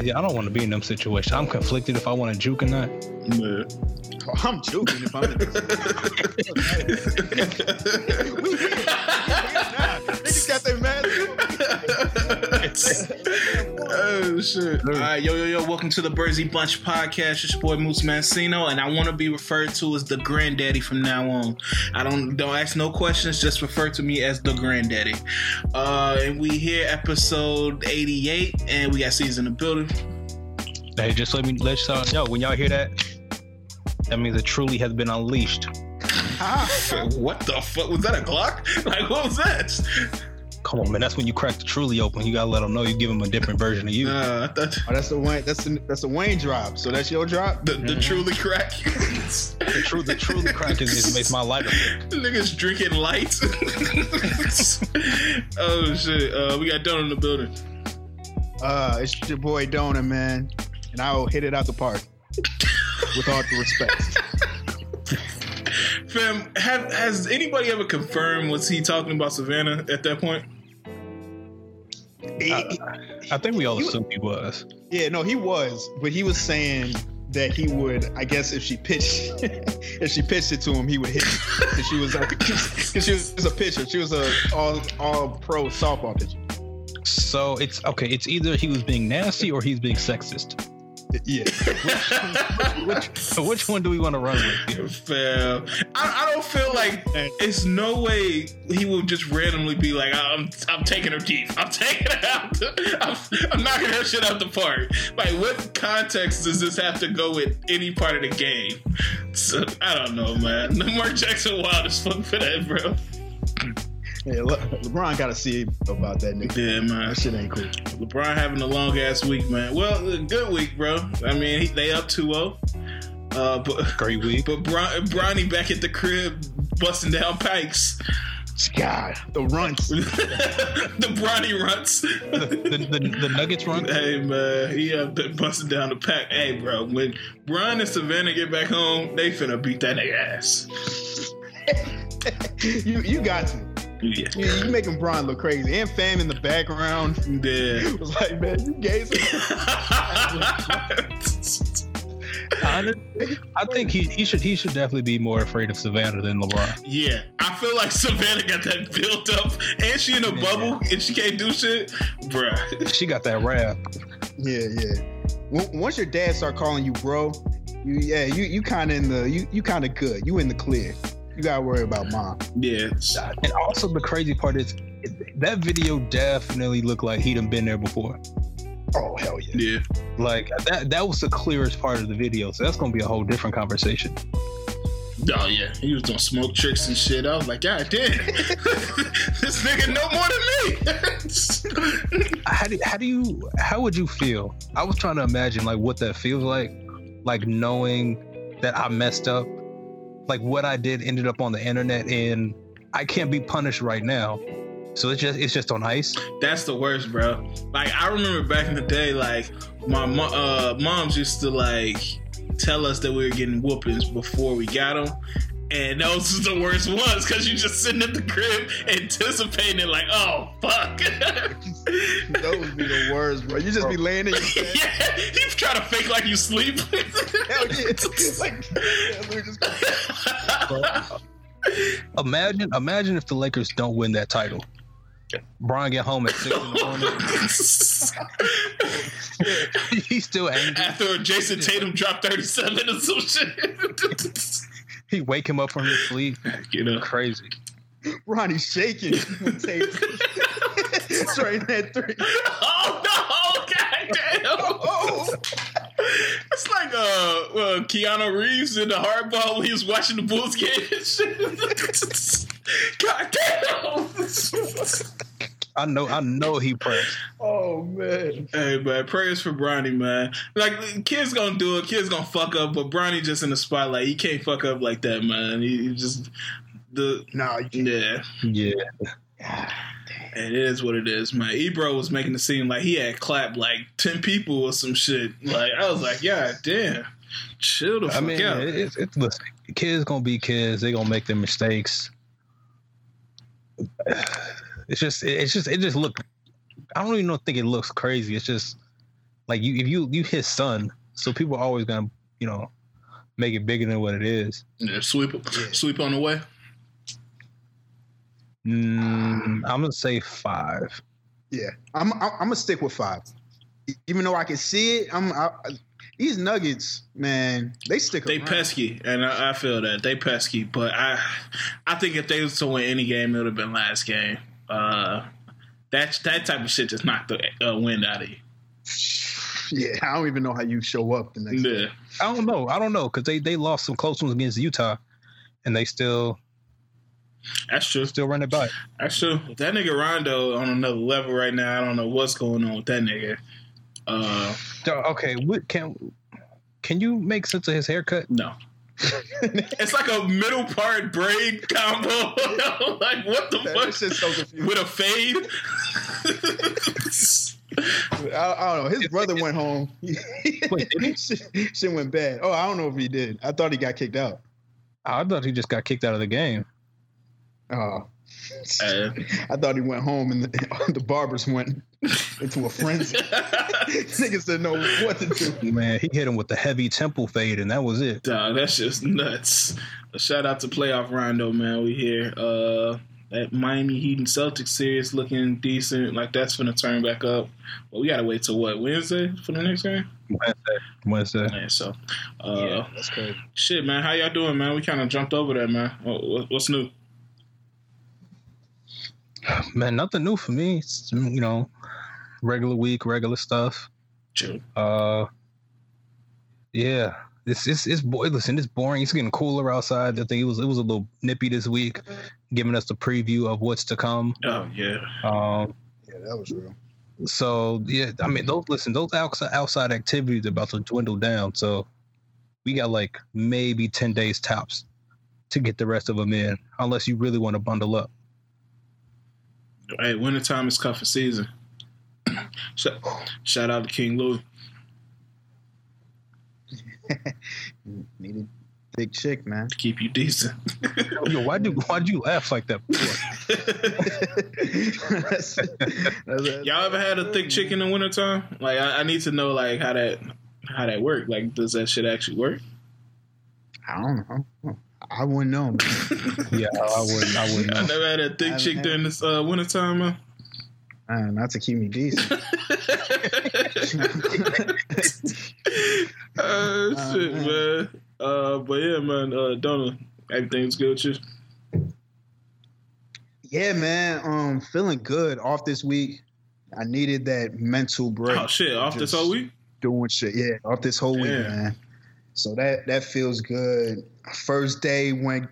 yeah, I don't want to be in them situations. I'm conflicted if I want to juke or not. Yeah. I'm joking if I'm in this. we here. Nah, Niggas got their mask on. shit! All right, yo, yo, yo! Welcome to the Brazy Bunch podcast. It's your boy Moose Mancino, and I want to be referred to as the granddaddy from now on. I don't don't ask no questions. Just refer to me as the granddaddy. Uh, and we here episode eighty eight, and we got season in the building. Hey, just let me let y'all know when y'all hear that, that means it truly has been unleashed. what the fuck was that? A Glock? Like what was that? Come on, man. That's when you crack the truly open. You gotta let them know you give them a different version of you. Uh, I thought Oh, that's the Wayne. That's the that's the Wayne drop. So that's your drop. the, the truly crack. the truth, the truly cracking is makes my life. Niggas drinking lights. oh shit! Uh, we got Don in the building. Uh, it's your boy Dona, man, and I'll hit it out the park with all due respect. Fam, have, has anybody ever confirmed was he talking about Savannah at that point? He- I think we all assumed he was. yeah, no, he was, but he was saying that he would. I guess if she pitched, if she pitched it to him, he would hit. Because she was like, because she was a pitcher. She was a all all pro softball pitcher. So it's okay. It's either he was being nasty or he's being sexist. Yeah. Which, so which one do we want to run with? I, I don't feel like it's no way he will just randomly be like, I'm I'm taking her deep. I'm taking her out. I'm, I'm knocking her shit out the park. Like, what context does this have to go with any part of the game? So I don't know, man. No Mark Jackson wild as fuck for that, bro. Yeah, Le- LeBron got to see about that nigga. Yeah, man. That shit ain't cool. LeBron having a long ass week, man. Well, a good week, bro. I mean, he, they up 2-0. Uh, but Great week. but Bron, Bronny back at the crib busting down pikes. God, the runs. the Bronny runs. The, the, the, the Nuggets run. hey man, he up there busting down the pack. Hey bro, when Bron and Savannah get back home, they finna beat that nigga ass. you you got to. Yeah. You, you making Bron look crazy. And fam in the background Yeah. was like, man, you gays. Honestly, I think he, he should he should definitely be more afraid of Savannah than LeBron. yeah, I feel like Savannah got that built up, and she in a bubble, and she can't do shit, bruh. She got that rap. yeah, yeah. W- Once your dad start calling you bro, you yeah, you you kind of in the you you kind of good. You in the clear. You gotta worry about mom. Yeah, And also the crazy part is that video definitely looked like he'd have been there before. Oh hell yeah. yeah. Like that that was the clearest part of the video. So that's gonna be a whole different conversation. Oh yeah, he was doing smoke tricks and shit. I was like, God damn, this nigga know more than me. How do how do you how would you feel? I was trying to imagine like what that feels like, like knowing that I messed up, like what I did ended up on the internet and I can't be punished right now. So it's just it's just on ice. That's the worst, bro. Like I remember back in the day, like my mo- uh, moms used to like tell us that we were getting whoopings before we got them. And those was the worst ones because you just sitting at the crib anticipating it, like, oh fuck. Those would be the worst, bro. You just be laying in your bed. yeah, you try to fake like you sleep. Hell yeah. It's like yeah, let me just. Imagine imagine if the Lakers don't win that title. Brian get home at six in the morning. He's still angry. After Jayson Tatum dropped 37 or some shit. He wake him up from his sleep. you know. Crazy. Bronny's shaking. Straight that three. Oh no! Goddamn! Oh, It's like uh, well, Keanu Reeves in the hardball when he was watching the Bulls game. and. God damn! I know I know he pressed. oh man. Hey man, prayers for Bronny, man. Like kids gonna do it, kids gonna fuck up, but Bronny just in the spotlight. He can't fuck up like that, man. He, he just the Nah, yeah, can't. yeah. Yeah. It is what it is, man. Ebro was making it seem like he had clapped like ten people or some shit. Like I was like, yeah, damn, chill the fuck I mean, out. it's, it's listen, kids gonna be kids. They gonna make their mistakes. It's just, it's just, it just look. I don't even know think it looks crazy. It's just, like you if you you his son, so people are always gonna you know make it bigger than what it is. Yeah, sweep sweep on the way. Mm, I'm gonna say five. Yeah, I'm I'm, I'm gonna stick with five, even though I can see it. I'm I, these Nuggets, man, they stick. They around. pesky, and I, I feel that they pesky. But I, I think if they was to win any game, it would have been last game. Uh, that that type of shit just knocked the uh, wind out of you. Yeah, I don't even know how you show up the next. day. I don't know. I don't know because they they lost some close ones against Utah, and they still that's true. still run it back. That's true. That nigga Rondo on another level right now. I don't know what's going on with that nigga. Uh, Okay, what can can you make sense of his haircut? no. it's like a middle part braid combo. like what the That fuck? shit's so confusing. With a fade. I, I don't know. His brother went home. Wait, shit, shit went bad. Oh, I don't know if he did. I thought he got kicked out. I thought he just got kicked out of the game. Oh, Uh, I thought he went home and the, the barbers went into a frenzy. Niggas didn't know what to do. Man, he hit him with the heavy temple fade, and that was it. Dog, that's just nuts. A shout out to playoff Rondo, man. We here. Uh, that Miami Heat and Celtics series looking decent. Like that's gonna turn back up. But we gotta wait till what Wednesday for the next game. Wednesday. Wednesday. Man, so uh, yeah, that's crazy. shit, man. How y'all doing, man? We kind of jumped over that, man. What- what- What's new? Man, nothing new for me. It's, you know, regular week, regular stuff. Chill. Uh, yeah, it's it's it's boy. Listen, it's boring. It's getting cooler outside. I think it was it was a little nippy this week, giving us the preview of what's to come. Oh yeah. Um, Yeah, that was real. so yeah, I mean, those listen, those outside outside activities are about to dwindle down. So we got like maybe ten days tops to get the rest of them in, unless you really want to bundle up. Hey, wintertime is cuffing season. Shout, shout out to King Louis. Needed thick chick, man. to keep you decent. Yo, why do why do you laugh like that? That's- that's- Y'all ever had a thick chick in the wintertime? Like I, I need to know like how that how that work. Like does that shit actually work? I don't know. I wouldn't know. Yeah, I wouldn't. I wouldn't. I never had a thick chick haven't during this uh, wintertime, man. Man, not to keep me decent. uh, shit, man. Uh, but yeah, man. Uh, Donna, everything's good with you. yeah, man. Um, feeling good off this week. I needed that mental break. Oh shit, off this whole week. Doing shit, yeah, off this whole week, man. So that that feels good. First day went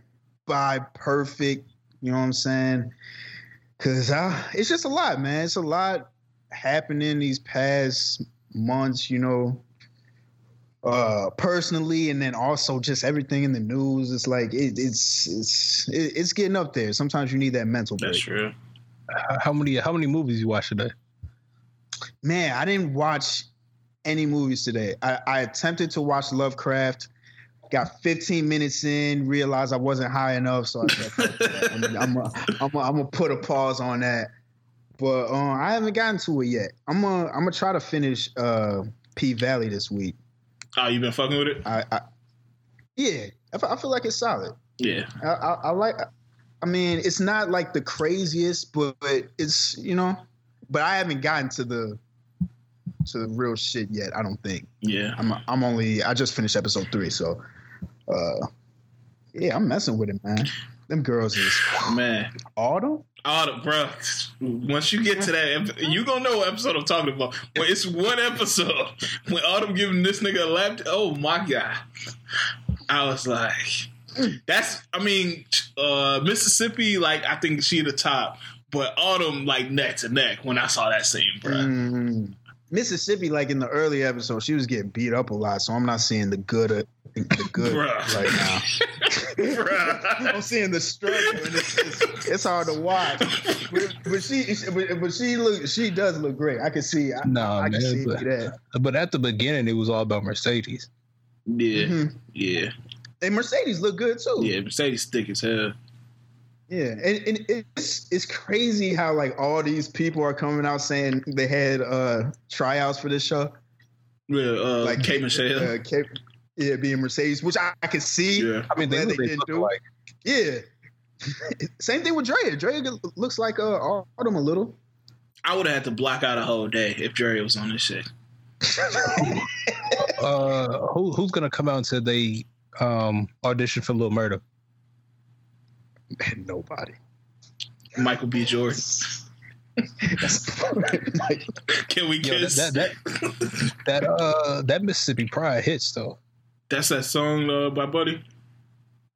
by perfect. You know what I'm saying? Cause I, it's just a lot, man. It's a lot happening these past months. You know, uh, personally, and then also just everything in the news. It's like it, it's it's it's getting up there. Sometimes you need that mental break. That's true. How- How many how many movies you watch today? Man, I didn't watch any movies today. I, I attempted to watch Lovecraft, got 15 minutes in, realized I wasn't high enough, so I said, "Fuck that. I'm, I'm, I'm, I'm gonna put a pause on that. But um, I haven't gotten to it yet. I'm gonna I'm gonna try to finish uh, P Valley this week. Oh, you been fucking with it? I, I yeah, I, I feel like it's solid. Yeah. I, I, I like. I mean, it's not like the craziest, but, but it's you know. But I haven't gotten to the to the real shit yet. I don't think. Yeah. I'm I'm only. I just finished episode three, so. Uh Yeah, I'm messing with it, man. Them girls is Man. autumn. Autumn, bro. Once you get to that, you gonna know what episode I'm talking about. When it's one episode when Autumn giving this nigga a lap. Oh my god! I was like, that's. I mean, uh Mississippi. Like, I think she the top, but Autumn like neck to neck when I saw that scene, bro. Mm. Mississippi, like in the early episode, she was getting beat up a lot, so I'm not seeing the good, uh, the good right now. I'm seeing the struggle, and it's, it's, it's hard to watch. But, but she, but, but she look, she does look great. I can see, I, No, I can see but- that. But at the beginning, it was all about Mercedes. Yeah, Mhm. yeah, And Mercedes look good too. yeah. Mercedes thick as hell. Yeah, and, and it's it's crazy how like all these people are coming out saying they had uh tryouts for this show. Yeah, uh, Like, like K. Michelle. Uh, Kate, yeah, being Mercedes, which I, I can see. yeah. I mean, they, they they didn't do. like Yeah. Same thing with Drea. Drea looks like uh, Autumn a little. I would have had to block out a whole day if Jerry was on this shit. uh, who, who's gonna come out and say they um auditioned for Lil Murda? Nobody. Michael B. Jordan. Like, Can we Yo, that, kiss? that that that uh that Mississippi Pride hits though. That's that song uh, by Buddy.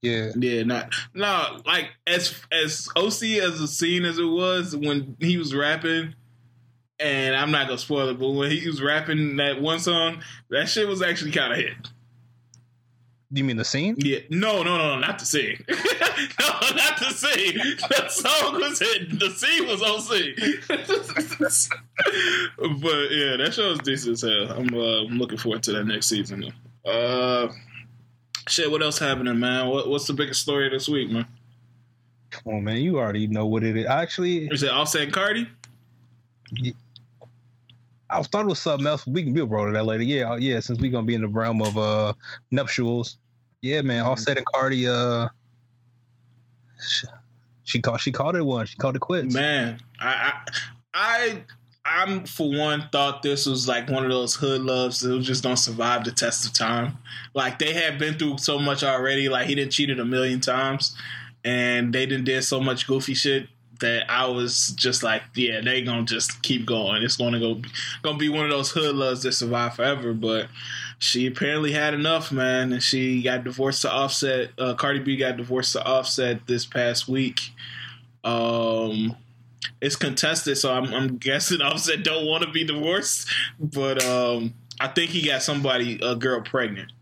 Yeah, Yeah, not no. Like as as OC as a scene as it was when he was rapping, and I'm not gonna spoil it, but when he was rapping that one song, that shit was actually kind of hit. You mean the scene? Yeah, no, no, no, not the scene. no, not the scene. The song was hit. The scene was on scene. but yeah, that show is decent as hell. I'm, uh, I'm looking forward to that next season. Uh, shit, what else happening, man? What, what's the biggest story this week, man? Come on, man, you already know what it is. Actually, Is it Offset and Cardi? I thought it was something else. We can be bro to that later. Yeah, yeah. Since we're gonna be in the realm of uh nuptials, yeah, man. Offset and Cardi, uh, sh- she called she called it one. She called it quits. Man, I, I, I, I'm for one thought this was like one of those hood loves that just don't survive the test of time. Like they had been through so much already. Like he didn't cheated a million times, and they didn't did so much goofy shit that I was just like, yeah, they gonna just keep going. It's gonna go, gonna be one of those hood loves that survive forever. But she apparently had enough, man, and she got divorced to Offset. Uh, Cardi B got divorced to Offset this past week. Um, it's contested, so I'm, I'm guessing Offset don't want to be divorced, but um, I think he got somebody, a girl, pregnant.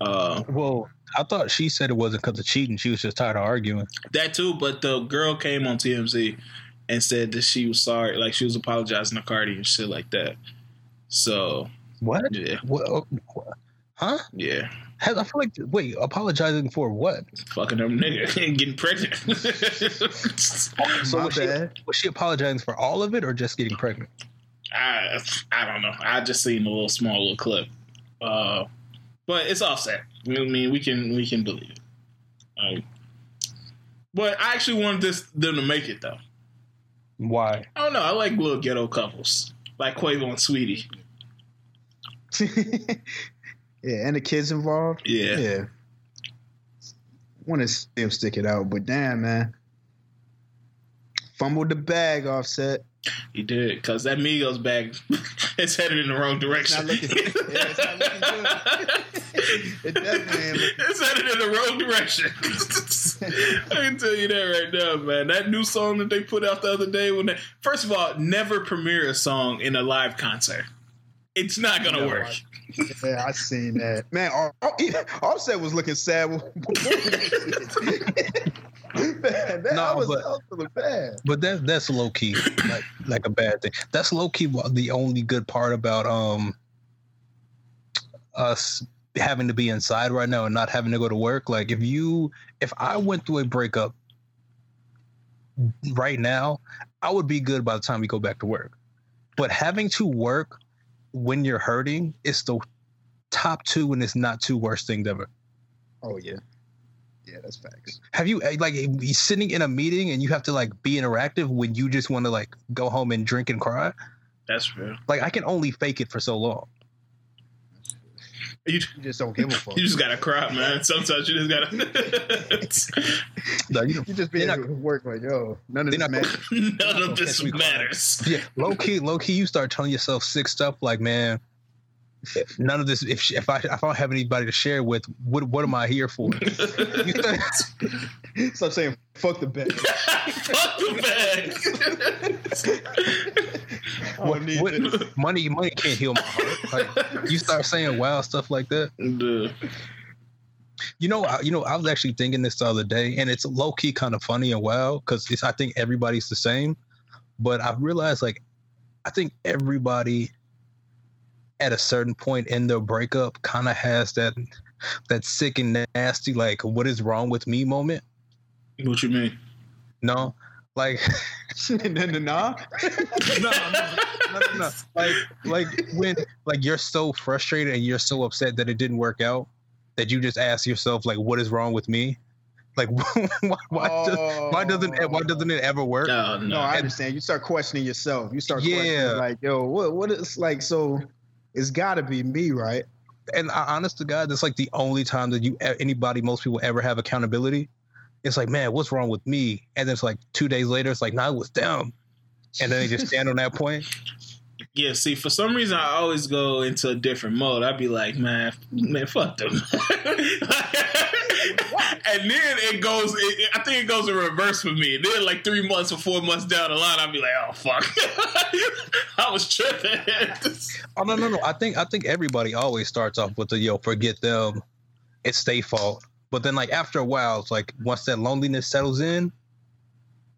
Uh, Well, I thought she said it wasn't because of cheating. She was just tired of arguing. that too, but the girl came on TMZ and said that she was sorry, like she was apologizing to Cardi and shit like that. So What? yeah, What? what? Huh? yeah, I feel like wait, apologizing for what? fucking them nigga and getting pregnant. So my was she, bad. was she apologizing for all of it or just getting pregnant? I I don't know. I just seen a little small little clip, uh, but it's offset. I mean, we can we can believe it. Um, but I actually wanted this them to make it though. Why? I don't know. I like little ghetto couples like Quavo and Saweetie. yeah, and the kids involved. Yeah, Yeah. Want to see him stick it out, but damn, man. Fumbled the bag offset. he did because that Migos bag is headed in the wrong direction. not looking- yeah, it's not looking good. It definitely ain't it's headed in the wrong direction. I can tell you that right now, man. That new song that they put out the other day, when they, first of all, never premiere a song in a live concert. It's not gonna No, work. Yeah, I seen that. Man, Off- Off- Offset was looking sad. man, that, No, was, but- I was feeling bad. But that that's low key, like like a bad thing. That's low key the only good part about um us having to be inside right now and not having to go to work. Like if you if I went through a breakup right now, I would be good by the time we go back to work. But having to work when you're hurting is the top two and it's not two worst things ever. Oh yeah, yeah, that's facts. Have you eh, like be sitting in a meeting and you have to like be interactive when you just want to like go home and drink and cry? That's real. Like I can only fake it for so long. You, You just don't give a fuck. you just gotta cry, man. Sometimes you just gotta. No, you. You just be They're at work like, yo, none of this not matters. None of this Catch me crying. matters. Yeah, low key, low key. You start telling yourself sick stuff like, man, if none of this. If if I if I don't have anybody to share with, what what am I here for? You start- Stop saying fuck the bag. Fuck the bag. I don't need what- this. money money can't heal my heart. Like, you start saying wild stuff like that. Duh. You know, I, you know, I was actually thinking this the other day, and it's low key kind of funny and wild because it's. I think everybody's the same, but I've realized like, I think everybody at a certain point in their breakup kind of has that that sick and nasty like, what is wrong with me moment. What you mean? No, Like, no, no, no. no, no. Like, like when like you're so frustrated and you're so upset that it didn't work out that you just ask yourself like, what is wrong with me? Like, why, why, does, why doesn't it, why doesn't it ever work? No, No, no. I understand. You start questioning yourself. You start Yeah. questioning like, yo, what what is like so it's gotta be me, right? And I, honest to God, that's like the only time that you e, anybody, most people ever have accountability. It's like, man, what's wrong with me? And then it's like two days later, it's like, nah, it was them. And then they just stand on that point. Yeah, see, for some reason, I always go into a different mode. I'd be like, man, man, fuck them. and then it goes, it- I think it goes in reverse for me. And then, like three months or four months down the line, I'd be like, oh fuck, I was tripping. Oh no, no, no. I think I think everybody always starts off with the yo, forget them. It's their fault. But then like after a while, it's like once that loneliness settles in,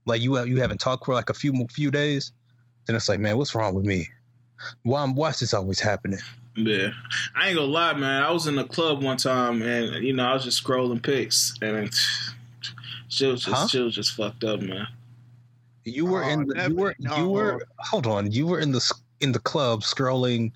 like you have, you haven't talked for like a few few days, then it's like, man, what's wrong with me? Why why is this always happening? yeah, I ain't gonna lie, man. I was in a club one time, and you know, I was just scrolling pics, and she was just, Huh? she was just fucked up, man. You were Oh, in the, you were no. you were hold on, you were in the in the club scrolling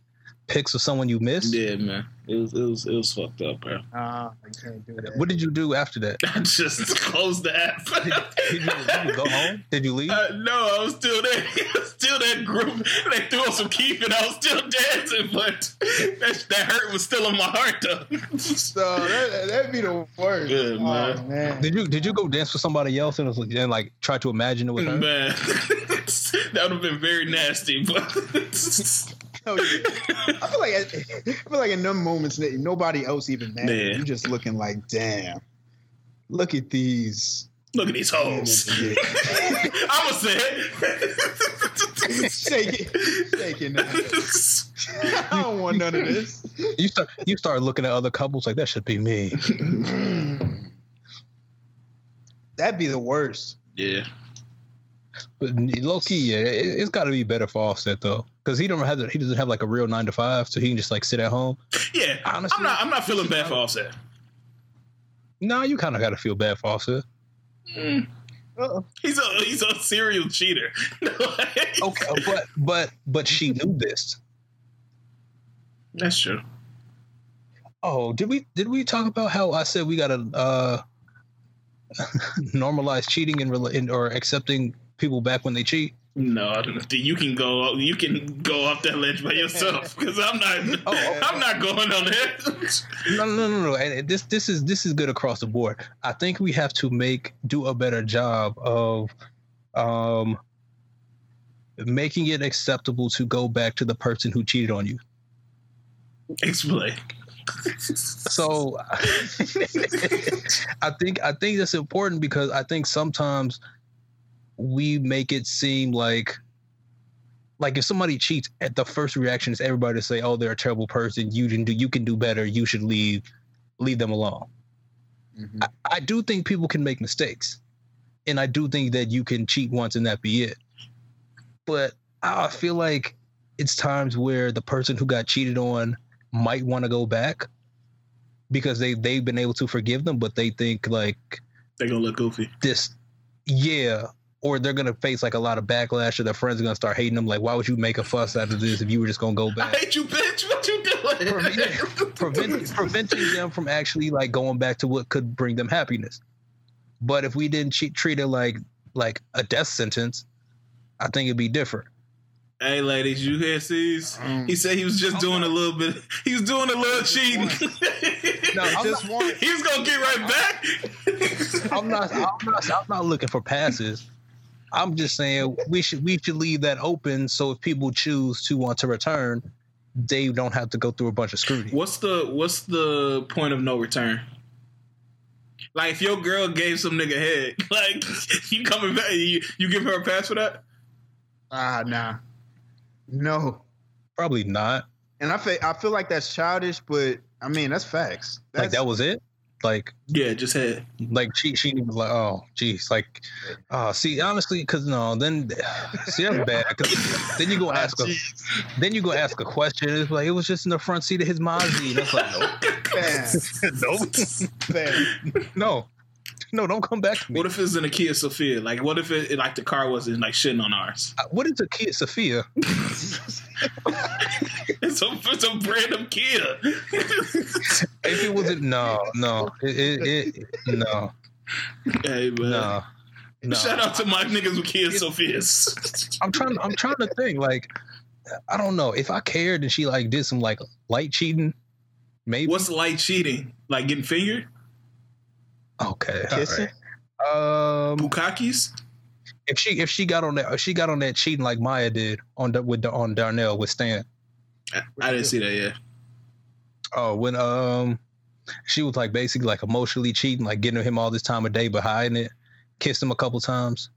pics of someone you missed. Yeah, man, it was, it was, it was fucked up, bro. Uh, I can't do that. What did you do after that? I just closed the app. Did you, did you go home? Did you leave? Uh, no, I was still there. still that group. They threw on some keep and I was still dancing, but that, that hurt was still in my heart though. So that, that'd be the worst. Yeah, oh, man. man. Did you did you go dance with somebody else and, was like, and like try to imagine it with her? Man, that would have been very nasty. But Oh, yeah. I feel like I feel like in them moments that nobody else even matters. Yeah. You just looking like, damn. Look at these. look at these hoes. I'ma say it. shake it, shake it. now. I don't want none of this. You start you start looking at other couples like that should be me. That'd be the worst. yeah. But low key, yeah, it, it's got to be better for Offset though, because he don't have he doesn't have like a real nine to five, so he can just like sit at home. Yeah. Honestly- I'm not I'm not feeling bad for Offset. Nah, you kind of got to feel bad for Offset. Mm. Uh-oh. He's a he's a serial cheater. Okay, but but but she knew this. That's true. Oh, did we did we talk about how I said we gotta uh normalize cheating and, rela- and or accepting people back when they cheat? No, I don't know. You can go. You can go off that ledge by yourself because I'm not. Oh. I'm not going on that. No, no, no, no. And this this is this is good across the board. I think we have to make do a better job of um making it acceptable to go back to the person who cheated on you. Explain. So I think I think that's important because I think sometimes we make it seem like like if somebody cheats at the first reaction is everybody to say, Oh, they're a terrible person, you can do you can do better, you should leave leave them alone. Mm-hmm. I, I do think people can make mistakes. And I do think that you can cheat once and that be it. But I feel like it's times where the person who got cheated on might want to go back because they they've been able to forgive them, but they think like They're gonna look goofy. this, yeah, or they're gonna face like a lot of backlash, or their friends are gonna start hating them. Like, why would you make a fuss out of this if you were just gonna go back? I back? hate you, bitch. What you doing? Prevent, preventing them from actually like going back to what could bring them happiness. But if we didn't cheat, treat it like like a death sentence, I think it'd be different. Hey, ladies, you hear C's? Um, He said he was just doing a little bit. He was doing a little cheating. No, I I'm just not, want. he was gonna get right back. I'm not, I'm not, I'm not looking for passes. I'm just saying we should we should leave that open so if people choose to want to return, they don't have to go through a bunch of scrutiny. What's the What's the point of no return? Like, if your girl gave some nigga head, like you coming back, you, you give her a pass for that? Ah, nah. No. Probably not. And I feel I feel like that's childish, but I mean that's facts. That's, like that was it. Like Yeah, just head. like she she was like oh geez like uh see honestly because no then see that's bad 'cause then you go Ah, ask a then you go ask a question it's like it was just in the front seat of his Mazda that's like nope Bad. nope Bad. no no, don't come back to me. What if it's in a Kia Sephia? Like, what if it, like the car wasn't like shitting on ours? Uh, what is a Kia Sephia? It's a it's a random Kia. If it wasn't, no, no, it, it, it no, hey man. no, no. Shout out to my niggas with Kia Sephias. I'm trying. I'm trying to think. Like, I don't know if I cared and she like did some like light cheating. Maybe. What's light cheating? Like getting fingered? okay? Kissing? right. Um, Bukakis? If she if she got on that if she got on that cheating like Maya did on the, with the, on Darnell with Stan. I, I didn't see that yet. Oh, when um, she was like basically like emotionally cheating, like getting him all this time of day, but hiding it. Kissed him a couple times.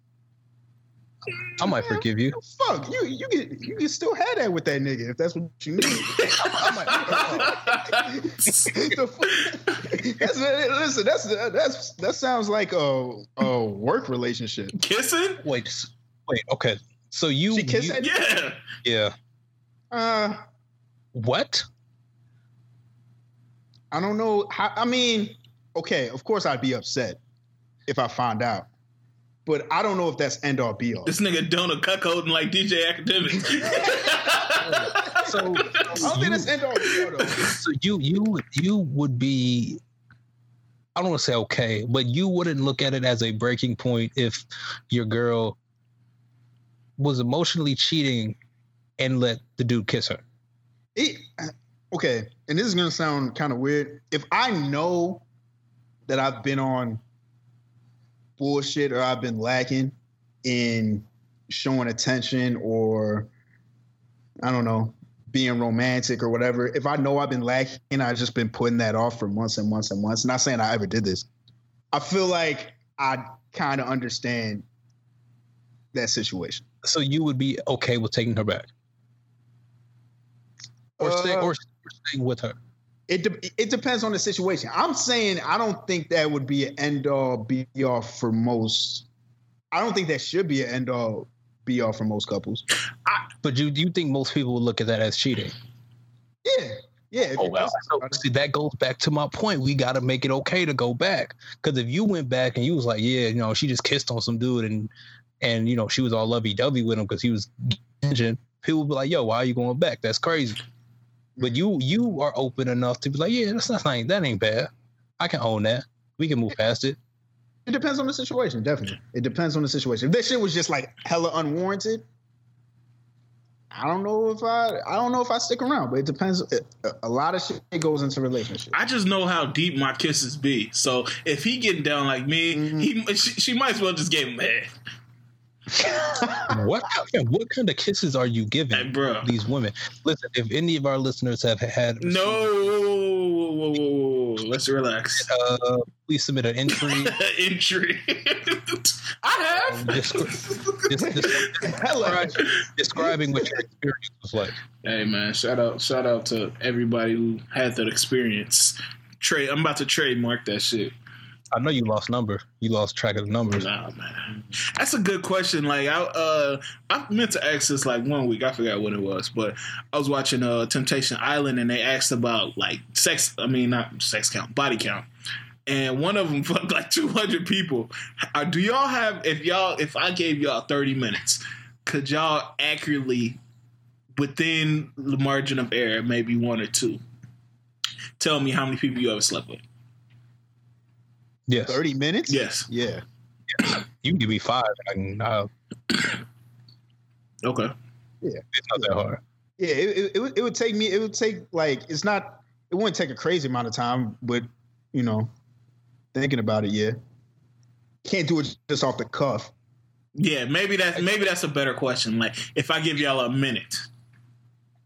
I might forgive you. Fuck you! You can you can still have that with that nigga if that's what you need. The fuck? That's- listen, that's that's that sounds like a a work relationship. Kissing? Wait, wait. Okay, so you, She kissed you- Yeah. yeah. Uh, What? I don't know. How, I mean, okay, of course I'd be upset if I found out, but I don't know if that's end all be all. This nigga donut cuckolding like DJ Akademiks. So, I don't think you, that's end all be all though. so you you you would be. I don't want to say okay, but you wouldn't look at it as a breaking point if your girl was emotionally cheating and let the dude kiss her. It, okay, and this is gonna sound kind of weird. If I know that I've been on bullshit or I've been lacking in showing attention or I don't know, being romantic or whatever, if I know I've been lacking, I've just been putting that off for months and months and months. Not saying I ever did this. I feel like I kind of understand that situation. So you would be okay with taking her back, or stay, Uh, or, or staying with her. It de- it depends on the situation. I'm saying I don't think that would be an end all be all for most. I don't think that should be an end all be all for most couples. But you do you think most people would look at that as cheating? Yeah, yeah. Oh well. think So, see, that goes back to my point. We got to make it okay to go back. Because if you went back and you was like, yeah, you know, she just kissed on some dude and and you know she was all lovey dovey with him because he was attention, people would be like, yo, why are you going back? That's crazy. But you you are open enough to be like, yeah, that's not like that ain't bad. I can own that. We can move past it. It depends on the situation. Definitely, it depends on the situation. If that shit was just like hella unwarranted, I don't know if I I don't know if I stick around. But it depends. A, a lot of shit goes into relationships. I just know how deep my kisses be. So if he getting down like me, Mhm. he she, she might as well just get him head. What what kind of kisses are you giving Hey, bro. these women? Listen, if any of our listeners have had No, whoa, whoa, whoa, whoa. let's relax. uh, please submit an entry. Entry. I have. Descri- des- des- Hella. describe- describing what your experience was like. Hey man, shout out, shout out to everybody who had that experience. Trade. I'm about to trademark that shit. I know you lost number. You lost track of the numbers. Nah, man. That's a good question. Like I uh I meant to ask this like one week. I forgot what it was, but I was watching uh Temptation Island and they asked about like sex I mean not sex count, body count. And one of them fucked like 200 people. Uh, do y'all have if y'all if I gave y'all 30 minutes, could y'all accurately within the margin of error, maybe one or two, tell me how many people you ever slept with? Yes. Thirty minutes. Yes. Yeah. You can give me five. I can, uh, Okay. Yeah. It's not that hard. Yeah, it, it, it, would, it would take me. It would take like it's not. It wouldn't take a crazy amount of time, but you know, thinking about it, yeah, can't do it just off the cuff. Yeah, maybe that's maybe that's a better question. Like if I give y'all a minute.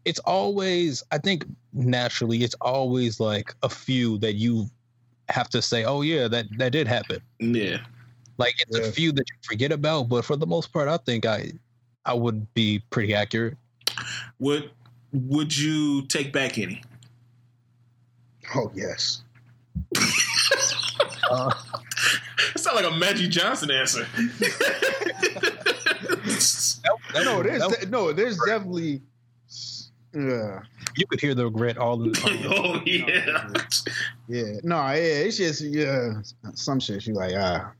It's always, I think naturally, it's always like a few that you have to say, oh, yeah, that, that did happen. Yeah. Like it's Yeah. a few that you forget about, but for the most part, I think I I would be pretty accurate. Would would you take back any? Oh yes. Uh, That sound like a Magic Johnson answer. that- that No, there's that would- de- no, there's definitely. Yeah. you could hear the regret all the time. oh yeah. Yeah, no, yeah, it's just yeah, some shit. You like ah,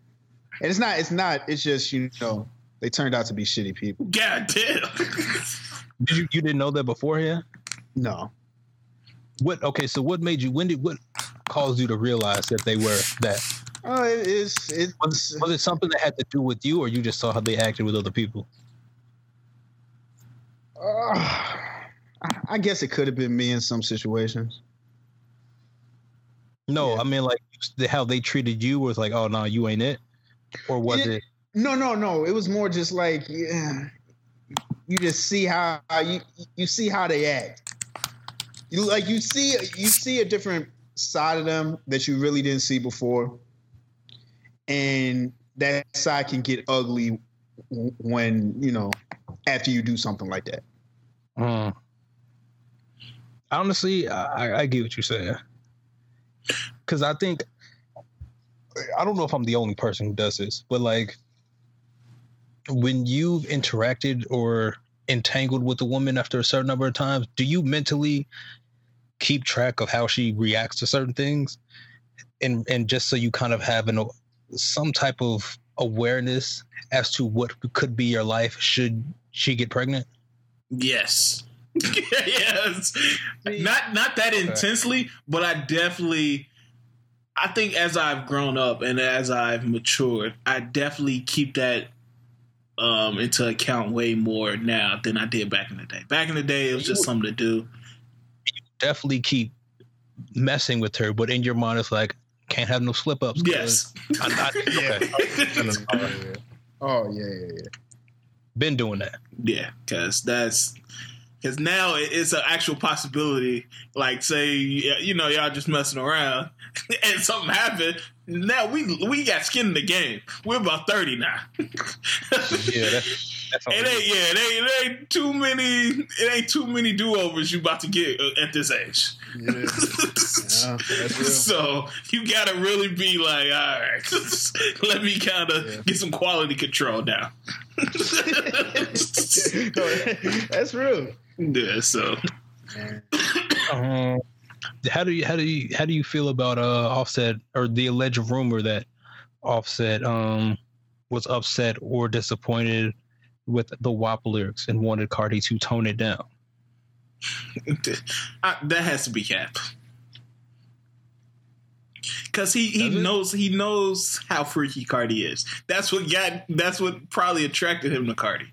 and it's not, it's not, it's just you know they turned out to be shitty people. God damn. Did you you didn't know that beforehand? No, What? Okay, so what made you? When did what caused you to realize that they were that? oh, it, it's it's Was, was it something that had to do with you, or you just saw how they acted with other people? uh, I- I guess it could have been me in some situations. No, Yeah. I mean like the- how they treated you was like, oh no, you ain't it, or was Yeah. it? No, no, no. It was more just like yeah, you just see how how you you see how they act. You like you see you see a different side of them that you really didn't see before, and that side can get ugly when you know after you do something like that. Mm. Honestly, I, I get what you're saying. Because I think, I don't know if I'm the only person who does this, but like when you've interacted or entangled with a woman after a certain number of times, do you mentally keep track of how she reacts to certain things? And, and just so you kind of have an, some type of awareness as to what could be your life should she get pregnant? Yes. yes. Not not that intensely, but I definitely I think as I've grown up and as I've matured, I definitely keep that um into account way more now than I did back in the day. Back in the day it was just something to do. definitely keep messing with her, but in your mind, it's like can't have no slip ups. Yes. I, I, okay. Oh yeah, yeah, yeah. Been doing that. Yeah, because that's because now it's an actual possibility. Like, say, you know, y'all just messing around, and something happened. Now we we got skin in the game. We're about thirty now. Yeah, that's, that's It ain't yeah, it ain't, it ain't too many. It ain't too many do overs you about to get uh, at this age. Yeah, yeah that's real. so you gotta really be like, all right, let me kind of Yeah. get some quality control now. No, that's real. Yeah, so Um, how do you how do you how do you feel about uh Offset or the alleged rumor that Offset um was upset or disappointed with the WAP lyrics and wanted Cardi to tone it down? I, that has to be Cap. Cause he, he Does it? knows he knows how freaky Cardi is. That's what got that's what probably attracted him to Cardi.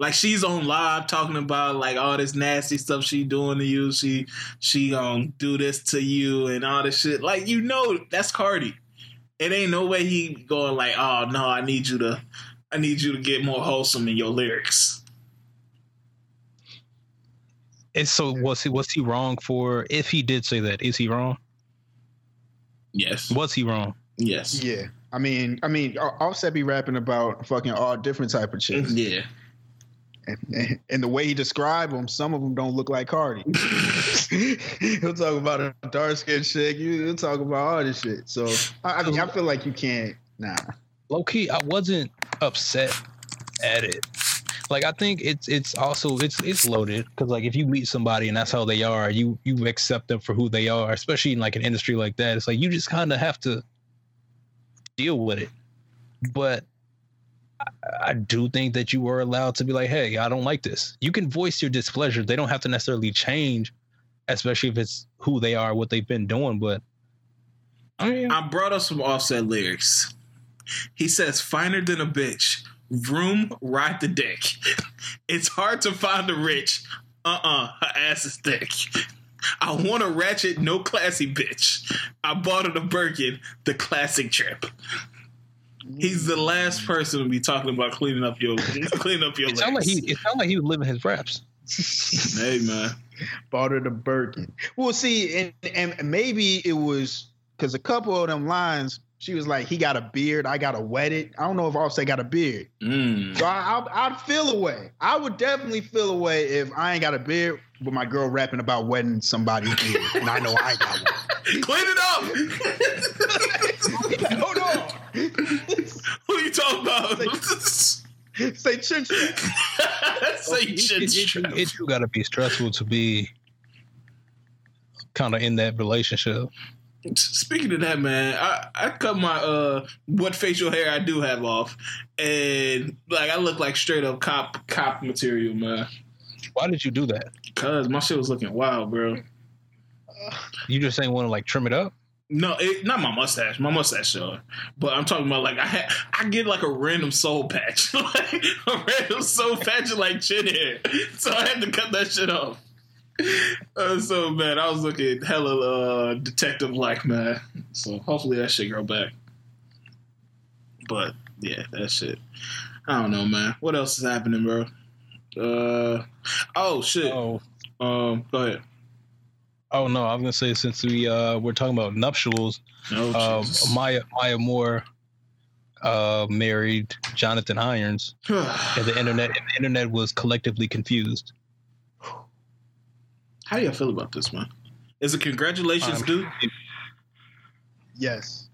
Like she's on live talking about like all this nasty stuff she doing to you. She she gonna do this to you and all this shit. Like you know that's Cardi. It ain't no way he going like, oh no, I need you to I need you to get more wholesome in your lyrics. And so was he was he wrong for if he did say that? Is he wrong? Yes. Was he wrong? Yes. Yeah, I mean, I mean, Off- Offset be rapping about fucking all different type of chicks, Yeah. And, and the way he described them, some of them don't look like Cardi. he'll talk about a dark skinned chick. You, he'll talk about all this shit. So I, I mean, I feel like you can't. Nah. low key, I wasn't upset at it. Like I think it's it's also it's it's loaded because like if you meet somebody and that's how they are, you you accept them for who they are, especially in like an industry like that. It's like you just kind of have to deal with it. But I, do think that you were allowed to be like, hey, I don't like this. You can voice your displeasure. They don't have to necessarily change, especially if it's who they are, what they've been doing. But I mean, I brought up some offset lyrics. He says, finer than a bitch. Room, ride the dick. It's hard to find a rich. Uh-uh, her ass is thick. I want a ratchet, no classy bitch. I bought her the Birkin, the classic trip. He's the last person to be talking about cleaning up your cleaning up your it sounded like legs. he it sounded like he was living his raps. hey man, bought her the Birkin. Well, see, and, and maybe it was because a couple of them lines, she was like, "He got a beard, I got a wetted." I don't know if Offset got a beard, Mm. so I, I'd, I'd feel away. I would definitely feel away if I ain't got a beard, but my girl rapping about wetting somebody's beard, and I know I got one. clean it up. Hold on. Who you talking about? Say chin strap. Say chin it, strap. it, it do gotta be stressful to be kind of in that relationship. Speaking of that, man, I, I cut my uh what facial hair I do have off, and like I look like straight up cop cop material, man. Why did you do that? Cause my shit was looking wild, bro. You just ain't want to like trim it up? No, it, not my mustache. My mustache showing, but I'm talking about like I had, I get like a random soul patch, like a random soul patch of like chin hair, so I had to cut that shit off. Uh, so man, I was looking hella uh, detective like man. So hopefully that shit grow back. But yeah, that shit. I don't know, man. What else is happening, bro? Uh oh shit. Oh, Um, go ahead. Oh no, I was gonna say since we uh we're talking about nuptials, No, uh, Maya Maya Moore uh married Jonathan Irons, and the internet and the internet was collectively confused. How do you feel about this, man? Is it congratulations Um, due Yes.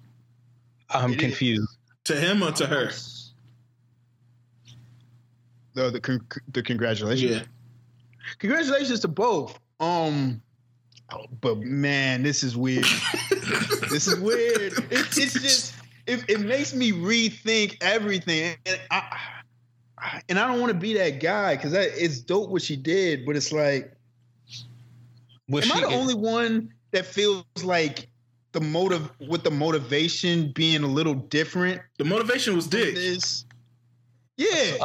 I'm It is. confused. to him or to her? The the con- the congratulations. Yeah. Congratulations to both. Um, but man, this is weird. this is weird. It, it's just it, it makes me rethink everything, and I I- and I don't want to be that guy because it's dope what she did, but it's like, Was am she I the only one that feels like the motive with the motivation being a little different? The motivation was from dick. This, yeah.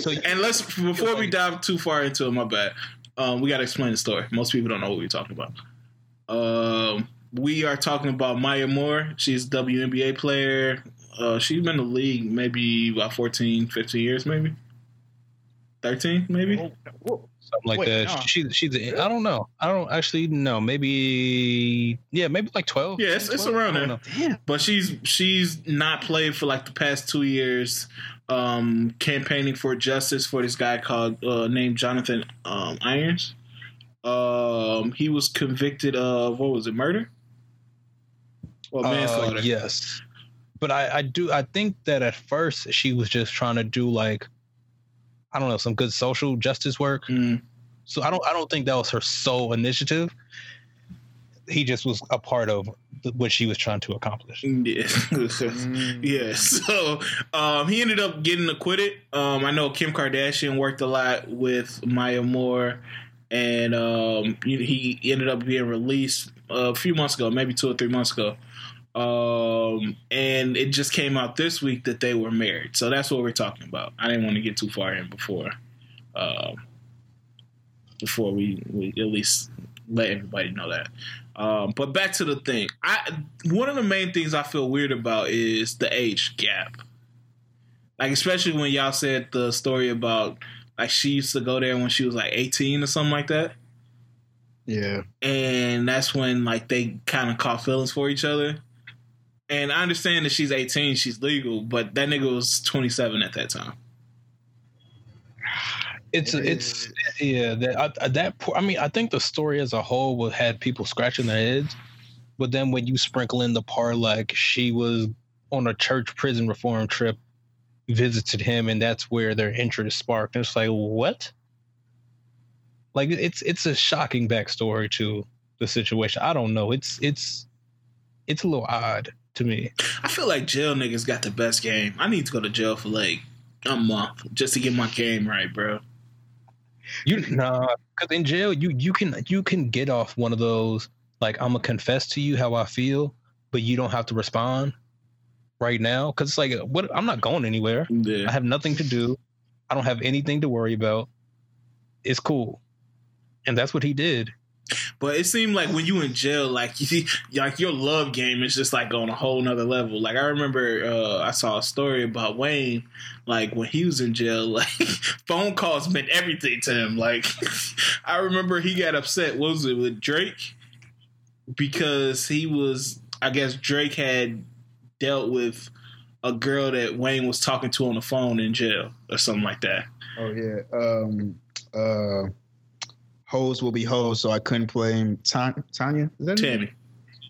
so And let's before we dive too far into it, my bad. Um, we gotta explain the story. Most people don't know what we're talking about. Um, we are talking about Maya Moore. She's a WNBA player. Uh, she's been in the league maybe about 14, 15 years, maybe 13, maybe. Whoa. something like Wait, that. no. She's she's I don't know. I don't actually know. Maybe yeah, maybe like twelve. Yeah, it's, it's around there. Damn. but she's she's not played for like the past two years um campaigning for justice for this guy called uh named jonathan um irons. Um he was convicted of what was it murder? Or Uh, manslaughter. yes, but I I do I think that at first she was just trying to do like I don't know some good social justice work. Mm, So I don't I don't think that was her sole initiative. He just was a part of what she was trying to accomplish. yeah. Mm. Yeah, so um, he ended up getting acquitted. Um, I know Kim Kardashian worked a lot with Maya Moore, and um, he he ended up being released a few months ago, maybe two or three months ago. Um, and it just came out this week that they were married. So that's what we're talking about. I didn't want to get too far in before, um, before we, we at least let everybody know that. Um, but back to the thing. I one of the main things I feel weird about is the age gap. Like especially when y'all said the story about like she used to go there when she was like 18 or something like that. Yeah. And that's when like they kind of caught feelings for each other. And I understand that she's 18, she's legal, but that nigga was 27 at that time. It's It it's is. yeah that I, that I mean I think the story as a whole would had people scratching their heads, but then when you sprinkle in the part like she was on a church prison reform trip, visited him, and that's where their interest sparked. And it's like what? Like it's it's a shocking backstory to the situation. I don't know. It's it's it's a little odd to me. I feel like jail niggas got the best game. I need to go to jail for like a month just to get my game right, bro. You nah, because in jail you you can you can get off one of those like I'm gonna confess to you how I feel, but you don't have to respond right now because it's like what I'm not going anywhere. Yeah. I have nothing to do. I don't have anything to worry about. It's cool, and that's what he did. But it seemed like when you in jail, like you see, like your love game is just like on a whole nother level. Like I remember, uh, I saw a story about Wayne, like when he was in jail, like phone calls meant everything to him. Like I remember he got upset. What was it with Drake? Because he was, I guess Drake had dealt with a girl that Wayne was talking to on the phone in jail or something like that. Oh yeah. Um. Uh. Hoes will be hoes, so I couldn't blame Tan- Tanya. Is that name? Tammy.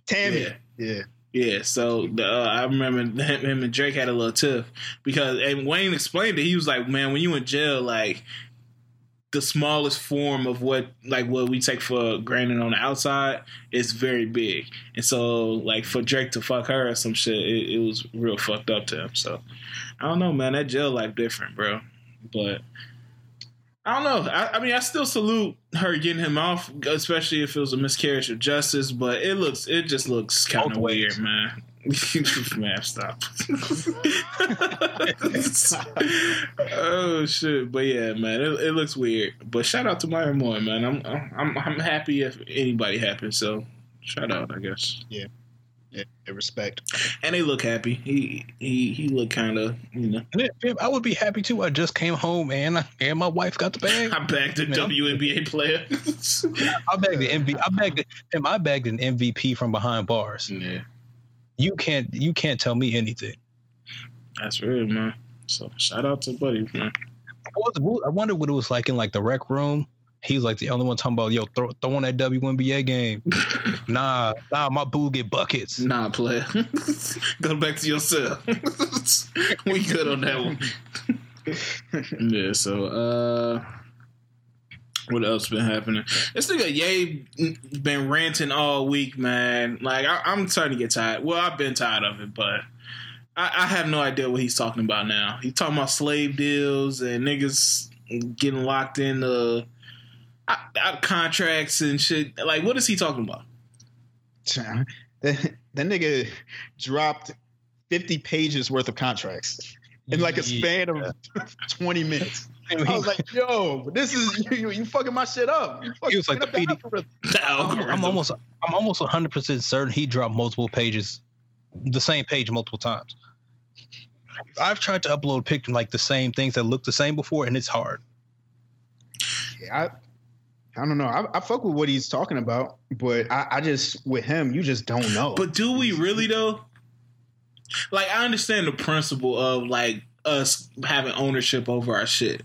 Tammy. Yeah. Yeah. Yeah, so the, uh, I remember him, him and Drake had a little tiff because and Wayne explained it. He was like, "Man, when you in jail, like the smallest form of what like what we take for granted on the outside is very big." And so, like for Drake to fuck her or some shit, it, it was real fucked up to him. So I don't know, man. That jail life different, bro. But I don't know. I, I, mean, I still salute her getting him off, especially if it was a miscarriage of justice. But it looks, it just looks kind of weird, man. man, stop. oh shit! But yeah, man, it, it, looks weird. But shout out to Maya Moore, man. I'm, I'm, I'm happy if anybody happens. So shout out, I guess. Yeah. Yeah, respect. And they look happy. He he he looked kind of you know. I would be happy too. I just came home and and my wife got the bag. I bagged a Man, WNBA player. I bagged the MVP. I bagged him. I bagged an MVP from behind bars. Yeah. You can't you can't tell me anything. That's real, man. So shout out to Buddy, man. I wonder what it was like in like the rec room He's like the only one talking about yo throw, throw on that WNBA game. nah, nah, my boo get buckets. Nah, player. Go back to yourself. we good on that one. yeah. So, uh, what else been happening? This nigga Ye been ranting all week, man. Like I, am starting to get tired. Well, I've been tired of it, but I, I have no idea what he's talking about now. He's talking about slave deals and niggas getting locked in the out contracts and shit. Like, what is he talking about? That, that nigga dropped 50 pages worth of contracts in like a span of 20 minutes. I was like, "Yo, this is you, you fucking my shit up." he was like the PD. I'm, I'm almost, I'm almost 100 percent certain he dropped multiple pages, the same page multiple times. I've tried to upload pictures like the same things that look the same before, and it's hard. Yeah, I don't know. I, I, fuck with what he's talking about, but I, I, just with him, you just don't know. But do we really though? Like I understand the principle of like us having ownership over our shit,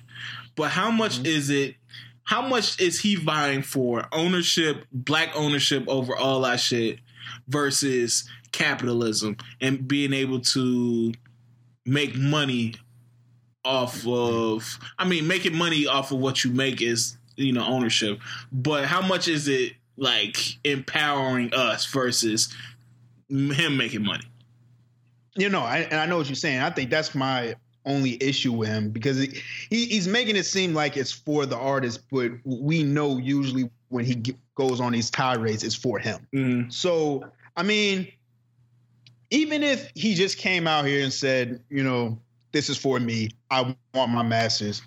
but how much mm-hmm. is it? How much is he vying for ownership, black ownership over all our shit, versus capitalism and being able to make money off of? I mean, making money off of what you make is you know ownership, but how much is it like empowering us versus him making money? You know, I, and I know what you're saying. I think that's my only issue with him because he, he's making it seem like it's for the artist, but we know usually when he goes on these tirades, it's for him. Mm-hmm. So, I mean, even if he just came out here and said, you know, this is for me, I want my masters,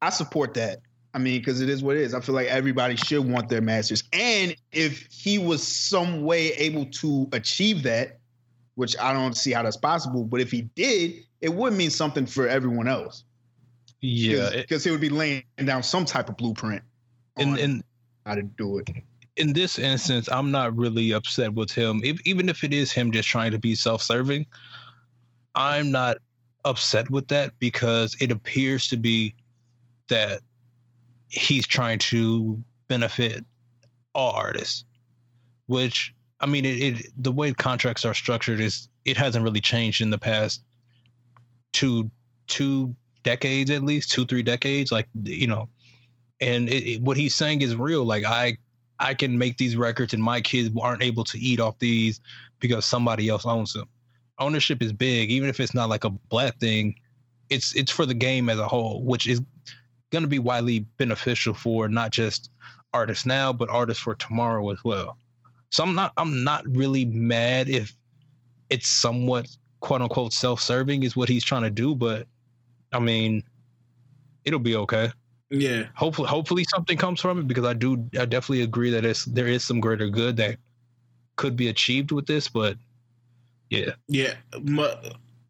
I support that. I mean, because it is what it is. I feel like everybody should want their masters. And if he was some way able to achieve that, which I don't see how that's possible, but if he did, it would mean something for everyone else. Yeah, because he would be laying down some type of blueprint and and how to do it. In this instance, I'm not really upset with him, if, even if it is him just trying to be self-serving. I'm not upset with that because it appears to be that he's trying to benefit all artists, which I mean, it, it, the way contracts are structured is it hasn't really changed in the past two two decades at least two three decades like you know and it, what he's saying is real. Like i i can make these records and my kids aren't able to eat off these because somebody else owns them. Ownership is big. Even if it's not like a black thing it's it's for the game as a whole which is going to be widely beneficial for not just artists now, but artists for tomorrow as well. So I'm not I'm not really mad if it's somewhat quote unquote self-serving is what he's trying to do, but I mean, it'll be okay. Yeah. Hopefully hopefully something comes from it because I do I definitely agree that it's there is some greater good that could be achieved with this, but yeah. Yeah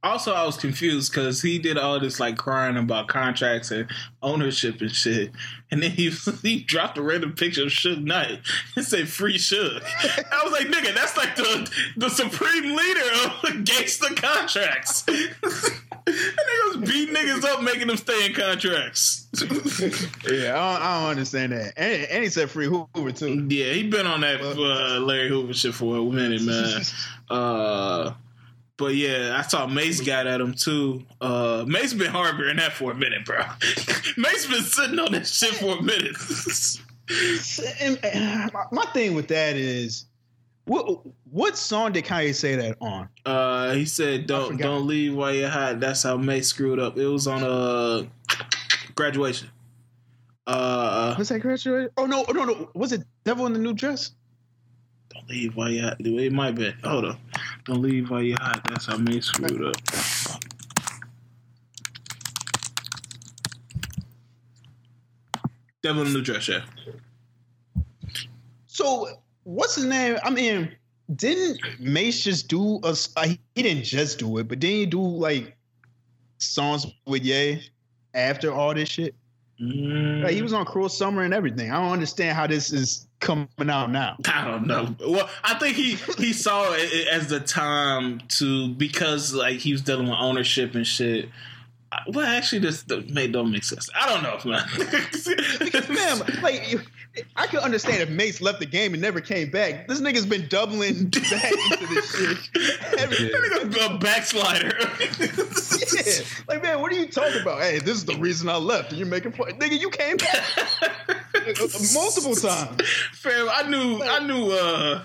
also I was confused because he did all this like crying about contracts and ownership and shit, and then he he dropped a random picture of Suge Knight and said "Free Suge." I was like, "Nigga, that's like the the supreme leader of gangster contracts." and he was just beat niggas up, making them stay in contracts. yeah, I don't, I don't understand that. And, and he said free Hoover too. Yeah, he been on that uh, Larry Hoover shit for a minute, man. Uh, but yeah, I saw Mase got at him too. Uh, Mase been harboring that for a minute, bro. Mase been sitting on that shit for a minute. My thing with that is, what what song did Kanye say that on? Uh, he said, "Don't don't leave while you're hot." That's how Mase screwed up. It was on uh graduation. Uh, Was that graduation? Oh no, no, no. Was it Devil in the New Dress? don't leave while you're hot. It might be. Hold up. Don't leave while you're hot. That's how Mase screwed up. Devil in the Dress, yeah. So what's his name? I mean, didn't Mase just do a? uh, He didn't just do it, but didn't he do like songs with Ye after all this shit? Mm, Like he was on Cruel Summer and everything. I don't understand how this is coming out now. I don't know. Well, I think he he saw it as the time to because like he was dealing with ownership and shit. Well, actually, this th- made don't make sense. I don't know, man. Because man, like you- I can understand if Mase left the game and never came back. This nigga's been doubling back into this shit. Every, That nigga a backslider. yeah. Like man, what are you talking about? Hey, this is the reason I left. And you're making fun, nigga. You came back multiple times. Fam, I knew, I knew, uh,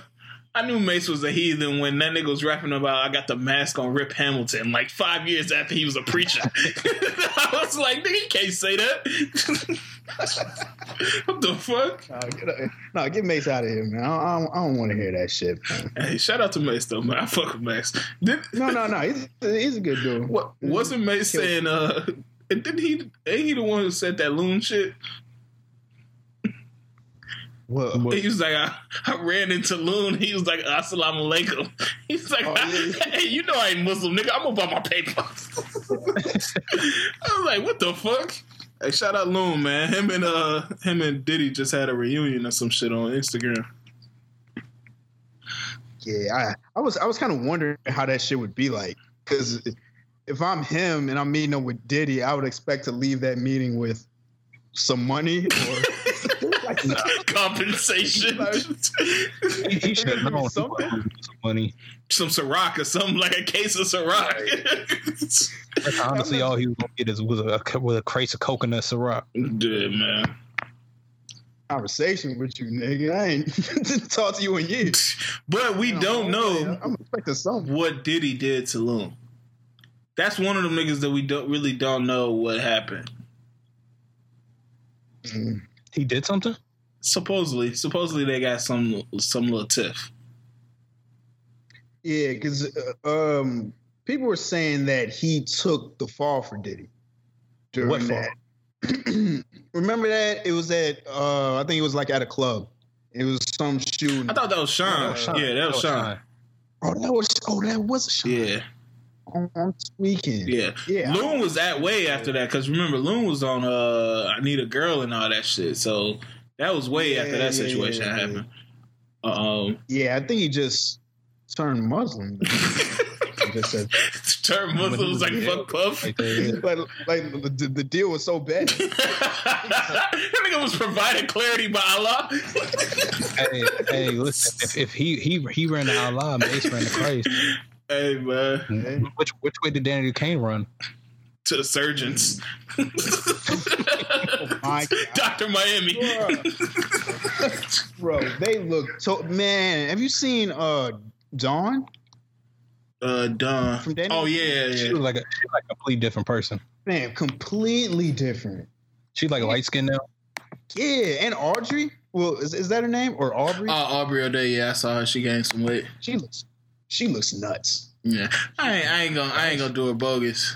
I knew Mase was a heathen when that nigga was rapping about I got the mask on Rip Hamilton like five years after he was a preacher. I was like, nigga, you can't say that. what the fuck? No, get, no, get Mase out of here, man. I don't, don't, want to hear that shit. Man. Hey, shout out to Mase though, man. I fuck with Mase. Did, No, no, no. He's, he's a good dude. what wasn't Mase saying? Uh, and didn't he? Ain't he the one who said that loon shit? What? He was like, I, I ran into Loon. He was like, Assalamu alaikum. He's like, Oh, yeah. hey, you know I ain't Muslim, nigga. I'm gonna buy my paper. I was like, what the fuck? Hey, shout out Loon, man. Him and uh, him and Diddy just had a reunion or some shit on Instagram. Yeah, I, I was I was kind of wondering how that shit would be like because if I'm him and I'm meeting up with Diddy, I would expect to leave that meeting with some money or like, Compensation. He, he should have known Something. some money. some Ciroc or something like a case of Ciroc. That's honestly all he was gonna get is was a with a crate of coconut syrup. Dude, man. conversation with you, nigga. I ain't didn't talk to you in years. But we don't know I'm expecting something. what Diddy did to Loon. That's one of them niggas that we don't really don't know what happened. He did something. Supposedly, supposedly they got some some little tiff. Yeah, because uh, um, people were saying that he took the fall for Diddy. During What fall? that. Remember that it was at uh, I think it was like at a club. It was some shooting. I thought that was Shyne. Shyne. Yeah, that was Shyne. oh, that was oh that was a shot. Yeah, on, on tweaking. yeah. yeah. Loon was that way after that because remember Loon was on uh I Need a Girl and all that shit. So that was way Yeah, after that yeah, situation yeah, yeah. happened. Um, Yeah, I think he just turned Muslim. Just said, Turn Muslim was like fuck Puff. Right there. like, like the, the deal was so bad. that nigga was provided clarity by Allah. hey, hey, listen. If, if he he he ran to Allah, Mase ran to Christ. hey man, Which which way did Danity Kane run? To the surgeons. my God. Doctor Miami. Bro, they look so man. Have you seen uh Dawn? Uh, Don. From Danity? Oh yeah, yeah. She yeah. was like a, she like a complete different person. Man, completely different. She like light skin now. Yeah, and Audrey. Well, is, is that her name or Aubrey? Uh, Aubrey O'Day. Yeah, I saw her. She gained some weight. she looks, she looks nuts. Yeah, I ain't, I ain't gonna, I ain't gonna do her bogus.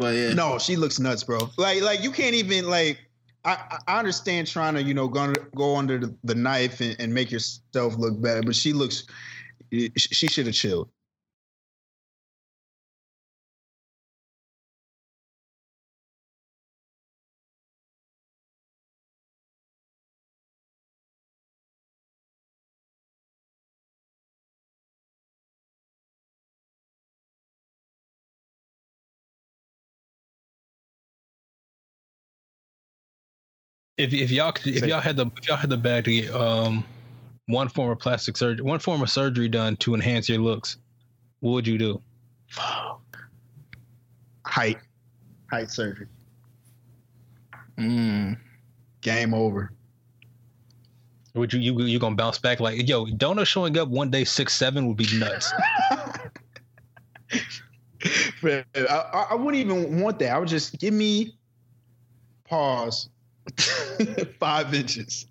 But yeah, No, she looks nuts, bro. Like, like you can't even like. I, I- understand trying to you know go go under the, the knife and, and make yourself look better, but she looks. She should have chilled. If if y'all could- if y'all had the if y'all had the bag to get um one form of plastic surgery, one form of surgery done to enhance your looks, what would you do? Height, height surgery. Mm. Game over. Would you you you gonna bounce back like yo Dona showing up one day six seven would be nuts. I, I- I wouldn't even want that. I would just give me pause five inches.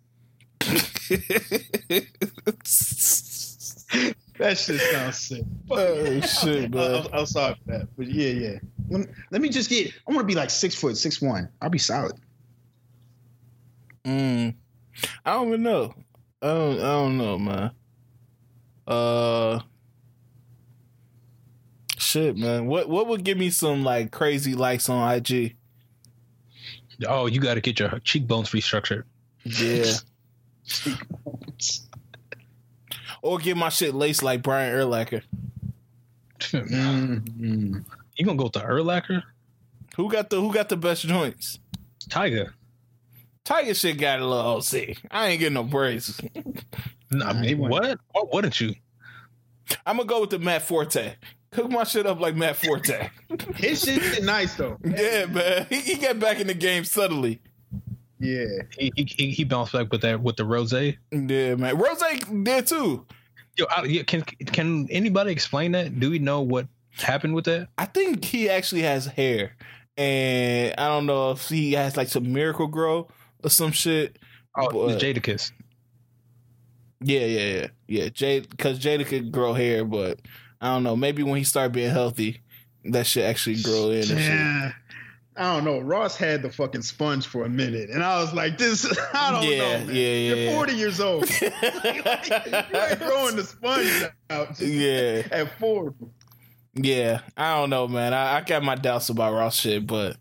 That shit sounds sick. oh shit, man. I'm, I'm sorry for that, but yeah, yeah. Let me, let me just get. I want to be like six foot, six one. I'll be solid. Mm. I don't even know. I don't. I don't know, man. Uh, shit, man. What What would give me some like crazy likes on IG? Oh, you got to get your cheekbones restructured. Yeah, or get my shit laced like Brian Urlacher. Mm-hmm. You gonna go with the Urlacher? Who got the Who got the best joints? Tiger. Tiger shit got a little OC. I ain't getting no praise. Nah, Nah, he wouldn't. what? What wouldn't you? I'm gonna go with the Matt Forte. Cook my shit up like Matt Forte. His shit nice though. yeah, man. He, he got back in the game subtly. Yeah. He he, he bounced back with that with the rose. Yeah, man. Rose did too. I, yeah, can can anybody explain that? Do we know what happened with that? I think he actually has hair, and I don't know if he has like some miracle grow or some shit. Oh, But- the Jadakiss. Yeah, yeah, yeah, yeah. Jade, because Jada could grow hair, but I don't know. Maybe when he started being healthy, that shit actually grow in. Yeah. I don't know. Ross had the fucking sponge for a minute, and I was like, "This, I don't Yeah, know." Man. yeah, yeah, You're yeah. 40 years old. you ain't growing the sponge out yeah, at four. yeah. I don't know, man. I, I got my doubts about Ross shit, but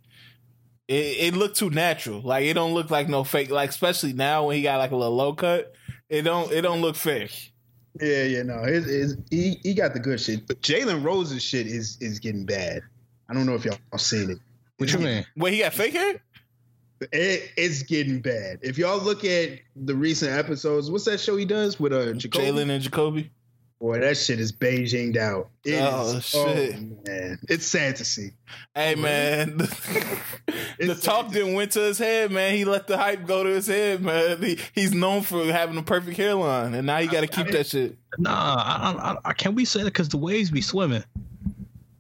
it, it looked too natural. Like it don't look like no fake. Like especially now when he got like a little low cut, it don't it don't look fake. Yeah, yeah, no, his, his, he he got the good shit, but Jalen Rose's shit is is getting bad. I don't know if y'all seen it. What you mean? Wait, he got fake hair? It, it's getting bad. If y'all look at the recent episodes, what's that show he does with uh Jacoby? Jalen and Jacoby. Boy, that shit is Beijinged out. It Oh, is- shit. Oh, man, it's sad to see. Hey man, the, It's talk didn't went to his head, man. He let the hype go to his head, man. He, he's known for having a perfect hairline, and now he got to keep that shit. Nah, I, I, I, can we say that because the waves be swimming?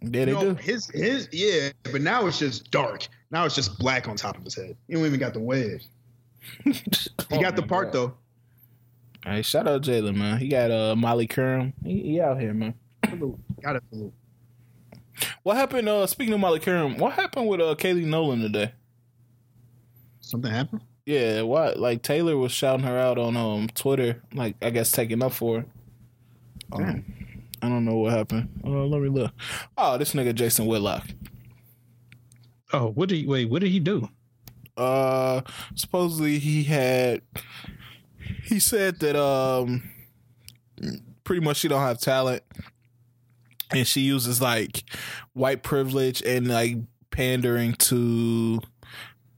Yeah, they No, do. his his yeah, but now it's just dark. Now it's just black on top of his head. He don't even got the waves. He Oh, got the oh part God. though. Hey, shout out Jalen, man. He got uh Molly Qerim. He, he out here, man. Got it. What happened? Uh, speaking of Molly Qerim, what happened with uh Katie Nolan today? Something happened. Yeah, what? Like Taylor was shouting her out on um Twitter, like I guess taking up for her. Um, I don't know what happened. Uh, let me look. Oh, this nigga Jason Whitlock. Oh, what did he wait? What did he do? Uh, supposedly he had. He said that um, pretty much she don't have talent, and she uses like white privilege and like pandering to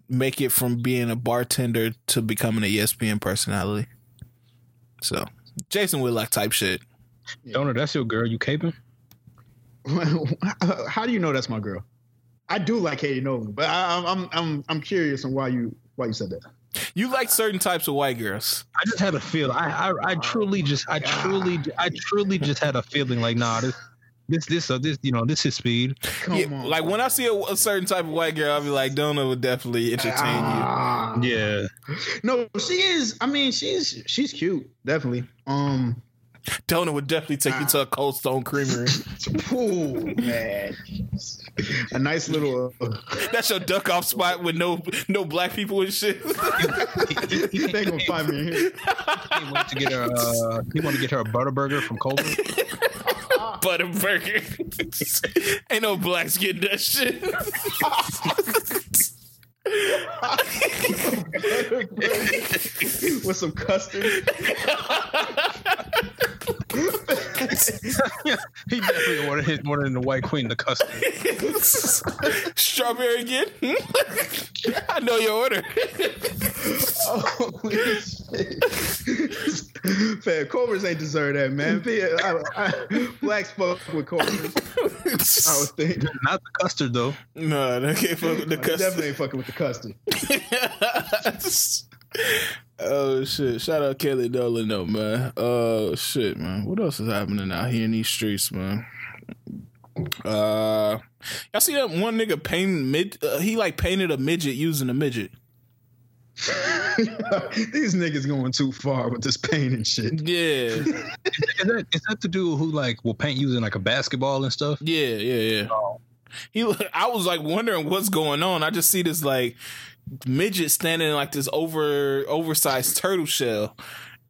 make it from being a bartender to becoming E a ESPN personality. So, Jason Whitlock type shit. Donor, that's your girl. You caping? How do you know that's my girl? I do like Katie Nolan, but I, I'm I'm I'm I'm curious on why you why you said that. You like certain types of white girls. I just had a feel. I, I, I truly just, I truly, I truly just had a feeling like, nah, this, this, this, uh, this, you know, this is speed. Come Yeah, on, like when I see a, a certain type of white girl, I'll be like, Donna would definitely entertain you. Ah. Yeah, No, she is. I mean, she's she's cute, definitely. Um, Donna would definitely take you to a Cold Stone Creamery. ooh, man, a nice little. Uh, That's your duck off spot with no no black people and shit. they gonna find me in here. he wanted to get her, uh, he wanted to get her a butter burger from Culver. Butterburger. Ain't no blacks getting that shit. with some custard. He definitely ordered his more than the White Queen, the custard. Strawberry again? Hmm? I know your order. Holy shit. Fam, Cobras ain't deserve that, man. I, I, blacks fuck with Cobras. I was thinking. Not the custard though. no, they can't fuck with the I custard. definitely ain't fucking with the custard. oh shit! Shout out Katie Nolan though, man. Oh shit, man. What else is happening out here in these streets, man? Uh, y'all see that one nigga painting mid? Uh, he like painted a midget using a midget. These niggas going too far with this pain and shit. Yeah, Is that, is that the dude who like will paint using like a basketball and stuff? yeah, yeah, yeah. He, I was like wondering what's going on. I just see this like midget standing in like this over oversized turtle shell.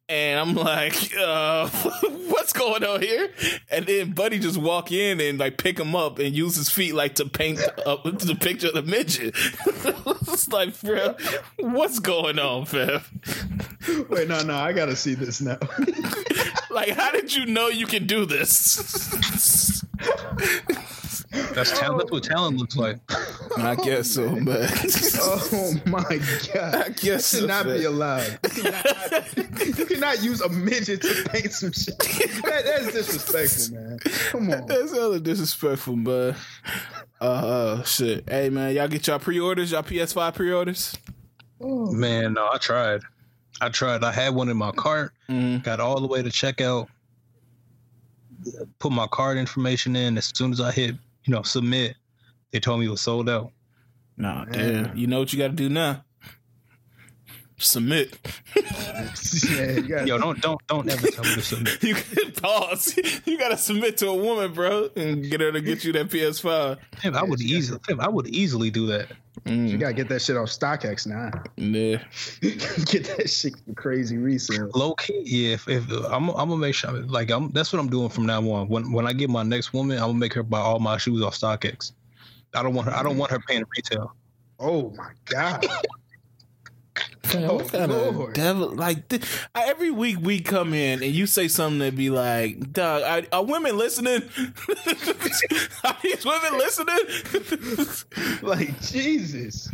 And I'm like, uh, what's going on here? And then Buddy just walk in and like pick him up and use his feet like to paint up the picture of the midget. it's like, bro, what's going on, fam? Wait, no, no, I gotta see this now. Like, how did you know you can do this? That's talent. That's what talent looks like. I guess so, man. oh my god. I guess That should so, not man. be allowed. You cannot, you cannot use a midget to paint some shit. That, that's disrespectful, man. Come on. That's hella disrespectful, but uh, uh shit. Hey man, y'all get y'all pre-orders, y'all PS5 pre-orders? Oh, Man, no, I tried. I tried. I had one in my cart. Mm. Got all the way to checkout. Put my card information in. As soon as I hit, you know, submit, they told me it was sold out. Nah, Man. damn. You know what you gotta do now? Submit. yeah, you got Yo, don't don't don't ever tell me to submit. You can pause. You gotta submit to a woman, bro, and get her to get you that PS5. Damn, I would easily, damn, I would easily do that. You Mm. gotta get that shit off StockX now. Yeah. get that shit crazy resale. Low key, yeah. If, if I'm, I'm gonna make sure, like, I'm that's what I'm doing from now on. When when I get my next woman, I'm gonna make her buy all my shoes off StockX. I don't want her. I don't want her paying retail. Oh my god. Man, Oh, what kind of devil? Like th- every week we come in and you say something that be like, "Dog, are, are women listening? are these women listening?" like Jesus.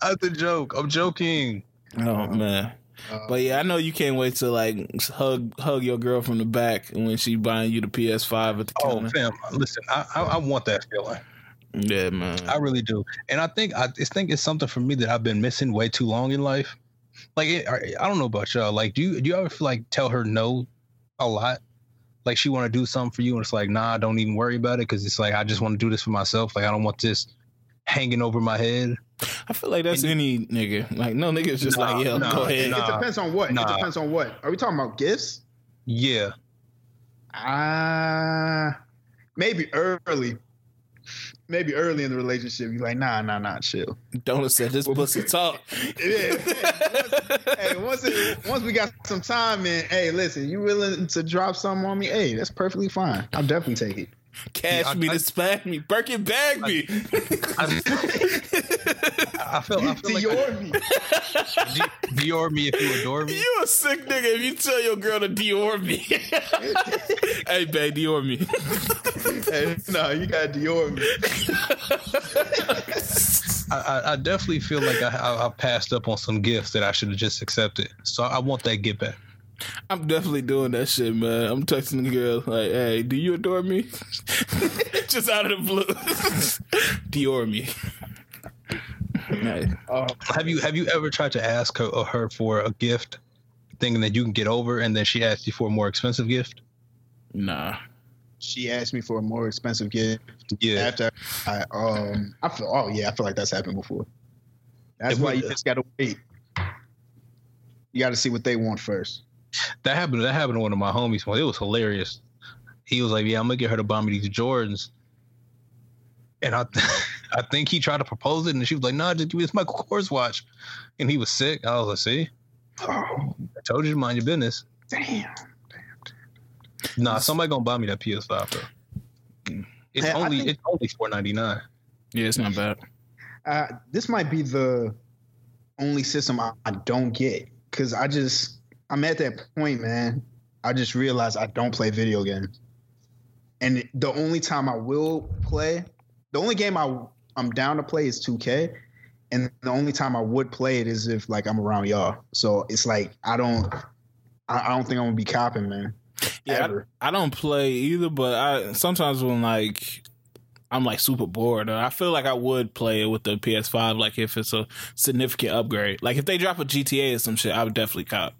That's a joke. I'm joking. oh man. Uh, But yeah, I know you can't wait to like hug hug your girl from the back when she buying you the PS5 at the Oh, counter. fam, listen, I, I I want that feeling. yeah, man. I really do, and I think I think it's something for me that I've been missing way too long in life. Like I, I don't know about y'all. Like, do you do you ever feel like tell her no a lot? Like she want to do something for you, and it's like, nah, don't even worry about it because it's like I just want to do this for myself. Like I don't want this hanging over my head. I feel like that's any nigga. Like no nigga is just Nah, like, yeah, nah, go ahead. nah. it depends on what. Nah. It depends on what. Are we talking about gifts? Yeah, Ah, maybe early. Maybe early in the relationship, you're like, nah, nah, nah, chill. Don't said this pussy talk. It is. hey, once it, once we got some time in, hey, listen, you willing to drop something on me? Hey, that's perfectly fine. I'll definitely take it. Cash Yeah, I- me I- to spank me. Birkin bag me. I, I feel I feel like Dior me. I, Dior me if you adore me. you a sick nigga if you tell your girl to Dior me. hey, babe, Dior me. hey, no, you got Dior me. I, I, I definitely feel like I, I, I passed up on some gifts that I should have just accepted. So I want that get back. I'm definitely doing that shit, man. I'm texting the girl like, "Hey, do you adore me?" Just out of the blue, Dior me. Hey, Uh, Have you have you ever tried to ask her, her for a gift, thinking that you can get over, and then she asks you for a more expensive gift? nah. she asked me for a more expensive gift Yeah, after I um I feel oh yeah I feel like that's happened before. That's It why you just gotta wait. You got to see what they want first. That happened. That happened to one of my homies. Well, it was hilarious. He was like, "Yeah, I'm gonna get her to buy me these Jordans," and I, I think he tried to propose it, and she was like, "No, nah, just give me this Michael Kors watch," and he was sick. I was like, "See, Oh I told you to mind your business." damn! Nah, somebody gonna buy me that PS5, bro. It's Hey, I only think- it's only four ninety nine. Yeah, it's not bad. Uh, this might be the only system I, I don't get because I just I'm at that point, man. I just realized I don't play video games. and the only time I will play, the only game I I'm down to play is 2K, and the only time I would play it is if like I'm around y'all. So it's like I don't, I, I don't think I'm gonna be copping, man. Yeah, Ever. I, I don't play either, but I sometimes when like I'm like super bored, I feel like I would play it with the PS5. Like if it's a significant upgrade, like if they drop a GTA or some shit, I would definitely cop.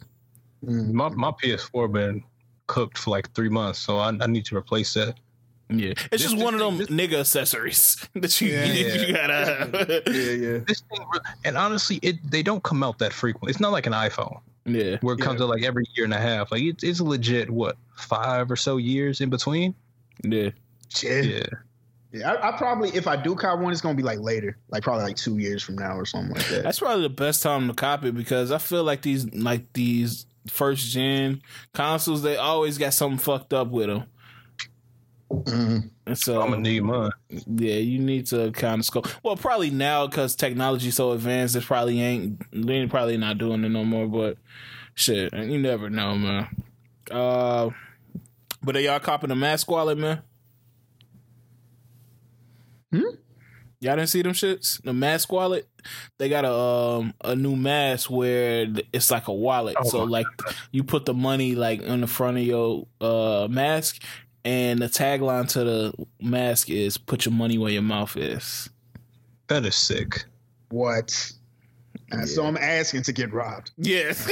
Mm. My my PS4 been cooked for like three months, so I, I need to replace that. Yeah, it's This- just this one of them thing- nigga accessories that you Yeah, you, yeah. gotta. Have. Yeah, yeah. This thing, and honestly, it they don't come out that frequent. It's not like an iPhone yeah, where it comes Yeah. out like every year and a half. Like it's it's legit. What five or so years in between? yeah. Yeah, Yeah, yeah. I, I probably if I do cop one, it's gonna be like later, like probably like two years from now or something like that. That's probably the best time to copy because I feel like these like these first gen consoles they always got something fucked up with them. Mhm. And so I'm gonna need mine. Yeah, you need to kind of scope. Well, probably now because technology's so advanced, it probably ain't. They ain't probably not doing it no more. But shit, you never know, man. Uh, but are y'all copping the mask wallet, man? Hmm? Y'all didn't see them shits? The mask wallet. They got a um a new mask where it's like a wallet. Oh so my like you put the money like on the front of your uh mask, and the tagline to the mask is "Put your money where your mouth is." That is sick. What? Uh, So I'm asking to get robbed. Yes,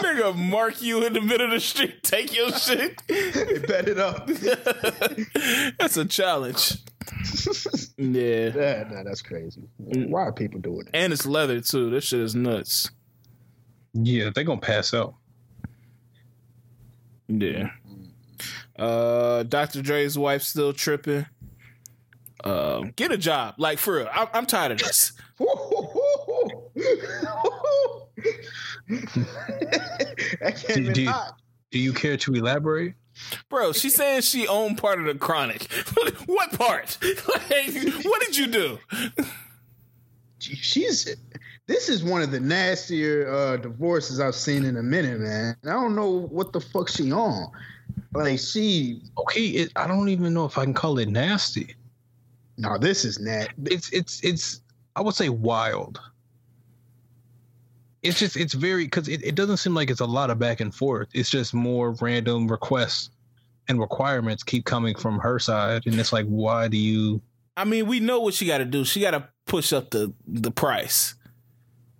nigga, mark you in the middle of the street, take your shit. They bet it up. That's a challenge. Yeah, yeah, no, that's crazy. Why are people doing that? and it's leather too. This shit is nuts. Yeah, they gonna pass out. Yeah. Uh, Dr. Dre's wife still tripping. Uh, get a job, like for real. I'm, I'm tired of this. Do- do. Do you care to elaborate? Bro, she's saying she owned part of the chronic. what part? Like, what did you do? She's. This is one of the nastier uh, divorces I've seen in a minute, man. I don't know what the fuck she on. Like she, Okay, it, I don't even know if I can call it nasty. no, this is nat. It's it's it's. I would say wild. It's just it's very because it, it doesn't seem like it's a lot of back and forth. It's just more random requests and requirements keep coming from her side, and it's like, why do you? I mean, we know what she got to do. She got to push up the the price.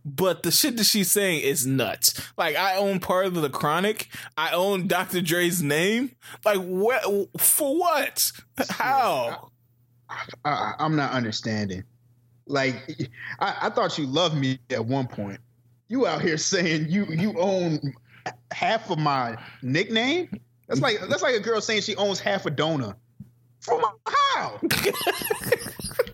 But the shit that she's saying is nuts. Like I own part of the Chronic. I own Dr. Dre's name. Like what? For what? How? I, I'm not understanding. Like, I, I thought you loved me at one point. You out here saying you you own half of my nickname? That's like that's like a girl saying she owns half a donut. From how?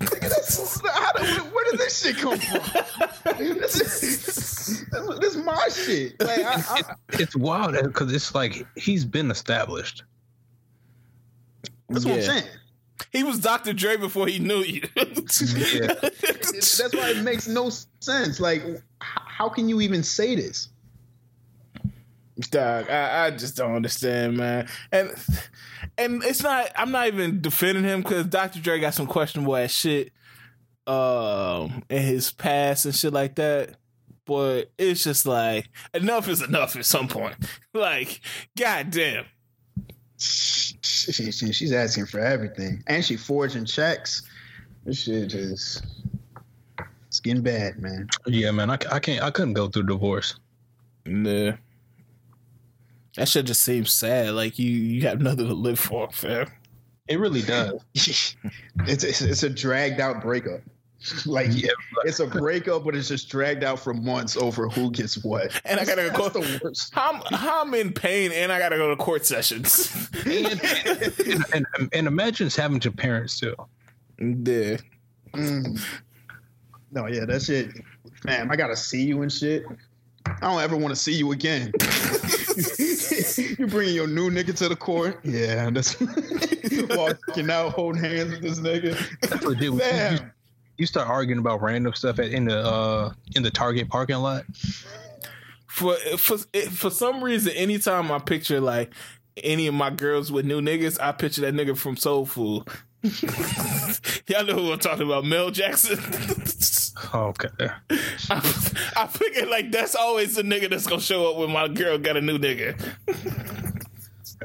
That's- how did- where did this shit come from? this, is, this is my shit. Like, I, I, It's wild because it's like he's been established. that's what I'm saying. He was Dr. Dre before he knew you. Yeah. That's why it makes no sense. Like, how can you even say this? Dog, I, I just don't understand, man. And and it's not. I'm not even defending him because Dr. Dre got some questionable ass shit, um, in his past and shit like that. But it's just like enough is enough at some point. Like, goddamn. She, she- she's asking for everything, and she forging checks. This shit is it's getting bad, man. Yeah, man, I, I can't. I couldn't go through divorce. Nah. That shit just seems sad. Like you, you have nothing to live for, fam. It really does. it's, it's it's a dragged out breakup. Like Yeah, it's a breakup, but it's just dragged out for months over who gets what. And I gotta go. That's the worst. I'm- I'm in pain and I gotta go to court sessions. and, and, and, and imagine having to parents too. yeah. Mm. No, yeah, that shit, man. I gotta see you and shit. I don't ever want to see you again. you bringing your new nigga to the court? Yeah, that's walking out holding hands with this nigga. That's legit. You, you, Damn. You start arguing about random stuff at, in the uh, in the Target parking lot. For for for some reason, anytime I picture like any of my girls with new niggas, I picture that nigga from Soul Food. Y'all know who I'm talking about, Mel Jackson. Okay. I, I figure like that's always the nigga that's gonna show up when my girl got a new nigga.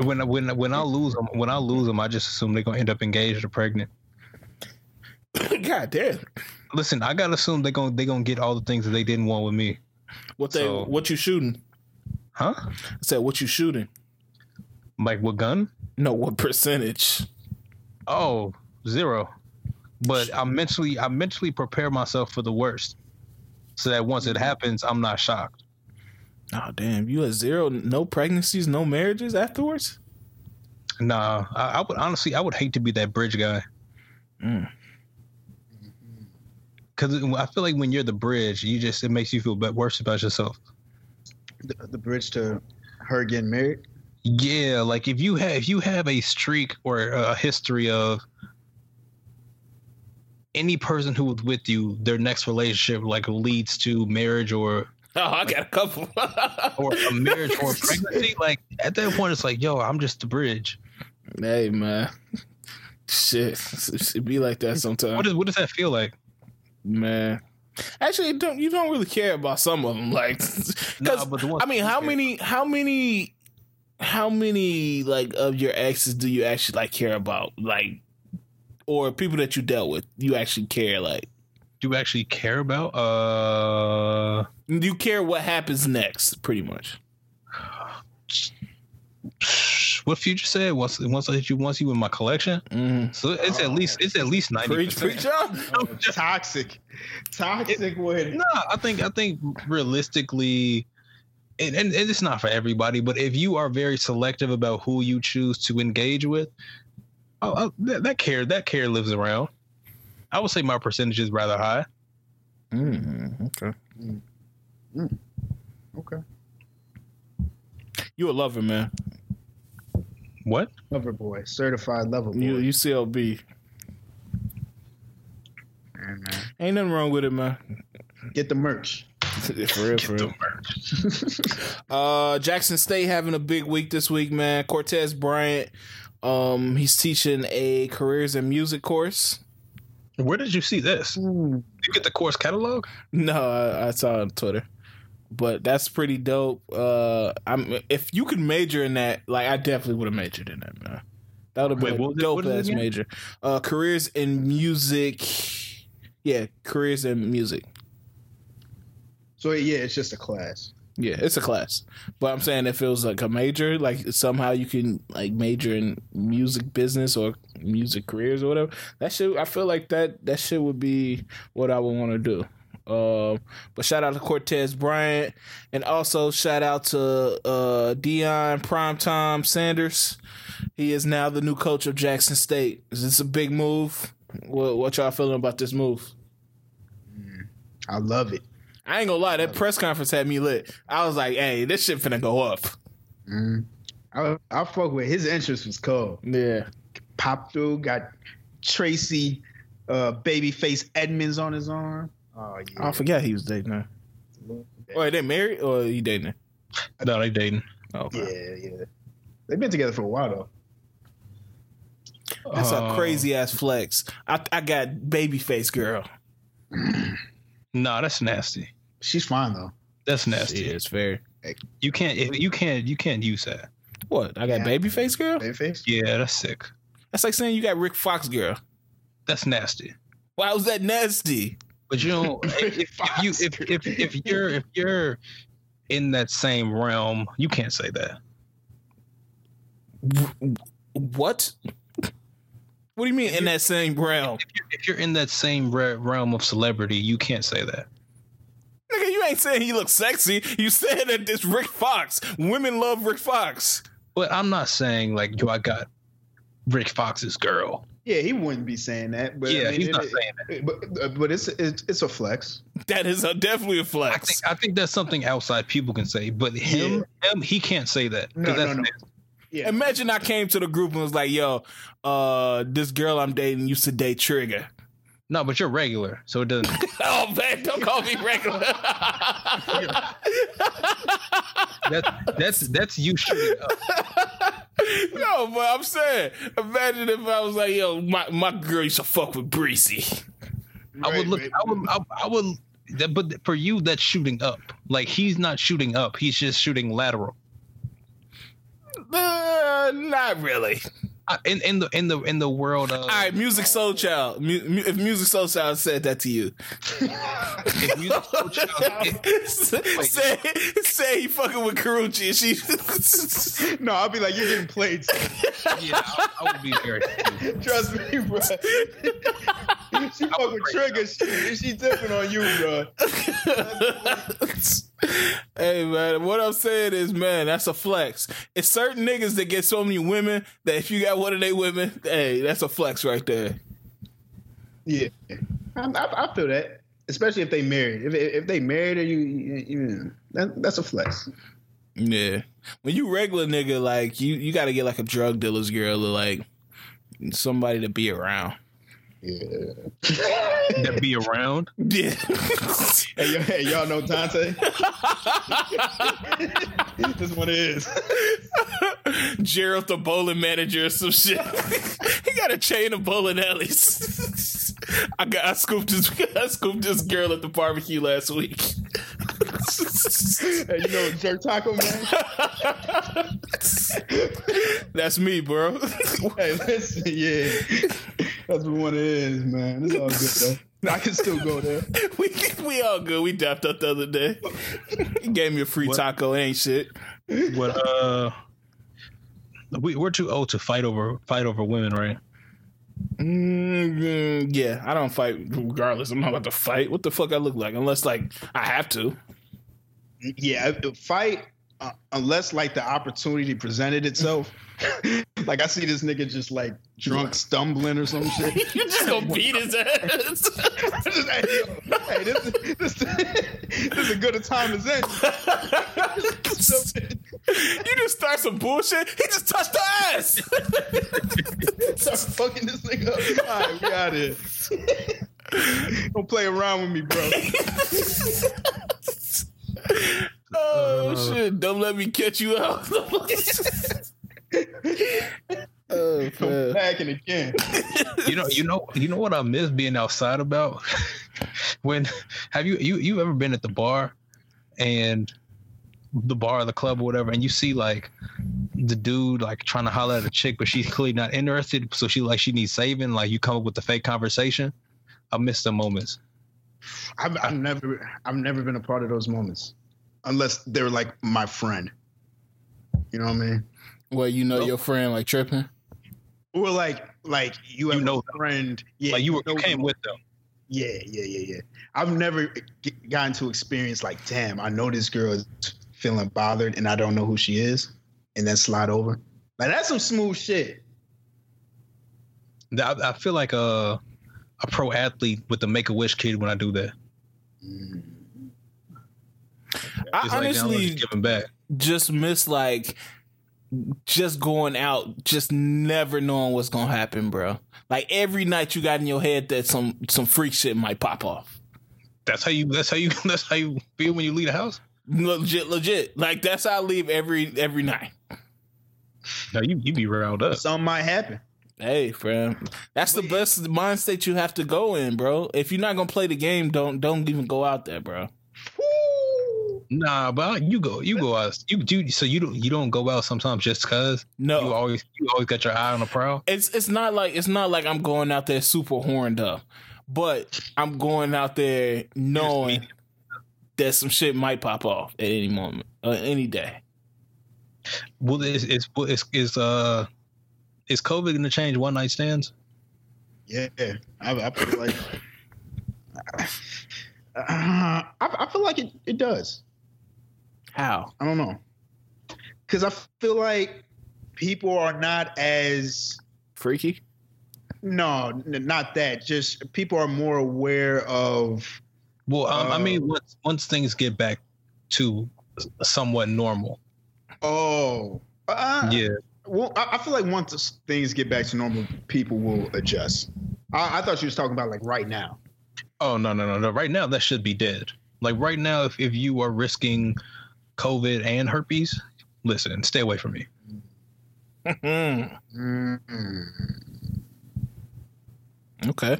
When when when I lose them, when I lose them, I just assume they're gonna end up engaged or pregnant. God damn. Listen, I gotta assume they're gonna they gonna get all the things that they didn't want with me. What they So- what you shooting? Huh? I said what you shooting? Like what gun? No, what percentage? Oh, zero. But I mentally I mentally prepare myself for the worst. So that once it happens, I'm not shocked. Oh damn, you at zero, no pregnancies, no marriages afterwards? Nah, I, I would honestly I would hate to be that bridge guy. Mm. Cause I feel like when you're the bridge, you just it makes you feel bit worse about yourself. The, the bridge to her getting married. Yeah, like if you have if you have a streak or a history of any person who was with you, their next relationship like leads to marriage or Oh, I got a couple. or a marriage or a pregnancy, like at that point it's like, yo, I'm just the bridge. hey man. Shit. It be like that sometimes. What does what does that feel like? Man, actually, don't you don't really care about some of them? Like, because but the ones I mean, how many, how many, how many like of your exes do you actually like care about? Like, or people that you dealt with, you actually care? Like, do you actually care about? Uh you care what happens next? Pretty much. what future said once once I hit you once you in my collection. Mm-hmm. So it's at least it's at least ninety Preach, preach, percent. y'all. toxic, toxic with No, I think I think realistically, and, and and it's not for everybody, but if you are very selective about who you choose to engage with, oh, oh, that, that care that care lives around. I would say my percentage is rather high. Mm, okay. Okay. You a lover, man. What? Lover boy, certified lover boy. You you CLB. Yeah, man. Ain't nothing wrong with it, man. Get the merch. for real, for real. Uh, Jackson State having a big week this week, man. Cortez Bryant, um, he's teaching a careers in music course. Where did you see this? You get the course catalog? No, I, I saw it on Twitter, but that's pretty dope. Uh, I'm if you could major in that, like I definitely would have majored in that, man. That would have been what a dope what is it ass major. Uh, careers in music. Yeah, careers in music. So yeah, it's just a class. Yeah, it's a class. But I'm saying if it was like a major, like somehow you can like major in music business or music careers or whatever. That shit I feel like that that shit would be what I would want to do. Um, but shout out to Cortez Bryant and also shout out to uh, Deion Primetime Sanders. He is now the new coach of Jackson State. Is this a big move? What, what y'all feeling about this move? I love it. I ain't gonna lie, that press conference had me lit. I was like, "Hey, this shit finna go up." Mm. I I fuck with his entrance was cool. Yeah, Pop through, got Tracey, uh, babyface Edmonds on his arm. Oh yeah. I forgot he was dating her. Or they married, or he dating her? No, they dating. Oh, okay. Yeah, yeah. They've been together for a while though. That's a Uh, crazy ass flex. I I got babyface girl. Nah, that's nasty. She's fine though. That's nasty. Yeah, it's fair. You can't you can't you can't use that. What? I got Yeah. babyface girl. Babyface. Yeah, that's sick. That's like saying you got Rick Fox girl. That's nasty. Why was that nasty? But you know, if, if you if, if if you're if you're in that same realm, you can't say that. What? What do you mean in that same realm? If you're in that same realm of celebrity, you can't say that. Nigga, you ain't saying he looks sexy. You said that this Rick Fox. Women love Rick Fox. But I'm not saying like, yo, I got Rick Fox's girl. Yeah, he wouldn't be saying that. But yeah, I mean, he's it- not it- saying that. But uh, but it's it's it's a flex. That is a, definitely a flex. think I think that's something outside people can say, but him, him, he can't say that. No, no, that's no. nasty. Yeah. Imagine I came to the group and was like, "Yo, uh, this girl I'm dating used to date Trigga." No, but you're regular, so it doesn't. oh man, don't call me regular. that, that's that's you shooting up. no, but I'm saying, imagine if I was like, yo, my, my girl used to fuck with Breezy. I would look. right. I would. I, I would. That, but for you, that's shooting up. Like he's not shooting up. He's just shooting lateral. Uh, not really. Uh, In in the in the in the world of All right, Musiq Soulchild. Mu- mu- if Musiq Soulchild said that to you, if Musiq Soulchild- it- say say he fucking with Karrueche and she. No, I'll be like, you're getting played. yeah, I, I would be very. Trust me, bro. she fuck with Trigga. She, she dipping on you, bro. Hey man, what I'm saying is, man, that's a flex. It's certain niggas that get so many women that if you got one of they women, hey, that's a flex right there. Yeah, I, I, I feel that. Especially if they married. If if they married or you, you, you that, that's a flex. Yeah. When you regular nigga, like you, you got to get like a drug dealer's girl or like somebody to be around. Yeah. That be around. Yeah. Hey, yo, hey, y'all know Dante? this one is. Gerald, the bowling manager, or some shit. he got a chain of bowling alleys. I got I scooped this I scooped this girl at the barbecue last week. Hey, you know Jerk Taco Man? That's me, bro. hey, listen, yeah. That's what one is, man. It's all good though. I can still go there. we we all good. We dapped up the other day. He gave me a free What? taco, ain't shit. What? Uh, we we're too old to fight over fight over women, right? Mm, yeah, I don't fight regardless. I'm not about to fight. What the fuck I look like? Unless like I have to. Yeah, fight uh, unless like the opportunity presented itself. like I see this nigga just like drunk stumbling or some shit. You just gonna beat his ass. Just, hey, yo, hey, this, this, this is as good a time as any. you just start some bullshit. He just touched the ass. Start fucking this nigga up. All right, we out here. Don't play around with me, bro. Oh uh, shit! Don't let me catch you out. oh I'm man. packing again. You know, you know, you know what I miss being outside about. when have you you you ever been at the bar and the bar, or the club, or whatever, and you see like the dude like trying to holler at a chick, but she's clearly not interested, so she like she needs saving. Like you come up with the fake conversation. I miss the moments. I've, I've never, I've never been a part of those moments, unless they're like my friend. You know what I mean? Well, you know your friend like tripping. Or like, like you have know a friend. Yeah, like you were know you came them. with them. Yeah, yeah, yeah, yeah. I've never gotten to experience like, damn, I know this girl is feeling bothered and I don't know who she is, and then slide over. Like that's some smooth shit. I, I feel like a a pro athlete with the Make a Wish kid when I do that. Mm. I It's like, now I'm honestly just giving back. just miss like just going out, just never knowing what's gonna happen, bro. Like every night you got in your head that some some freak shit might pop off. That's how you. That's how you. That's how you feel when you leave the house. Legit, legit. Like that's how I leave every every night. No, you you be riled up. Something might happen. Hey, friend, that's the best mind state you have to go in, bro. If you're not gonna play the game, don't don't even go out there, bro. Woo! Nah, but you go. You go out. You do. So you don't. You don't go out sometimes just cause. No, You always. You always got your eye on the prowl. it's it's not like it's not like I'm going out there super horned up, but I'm going out there knowing that some shit might pop off at any moment, uh, any day. Well, is is is is uh is COVID gonna change one night stands? Yeah, I, I feel like uh, I, I feel like it, it does. How? I don't know, because I feel like people are not as Freaky? no, n- not that. Just people are more aware of. Well, um, I mean, Uh, once once things get back to somewhat normal, Oh, uh, yeah. Well, I, I feel like once things get back to normal, people will adjust. I, I thought you was talking about like right now. Oh no no no no! Right now that should be dead. Like right now, if if you are risking COVID and herpes, listen, stay away from me. Mm, Mm. okay.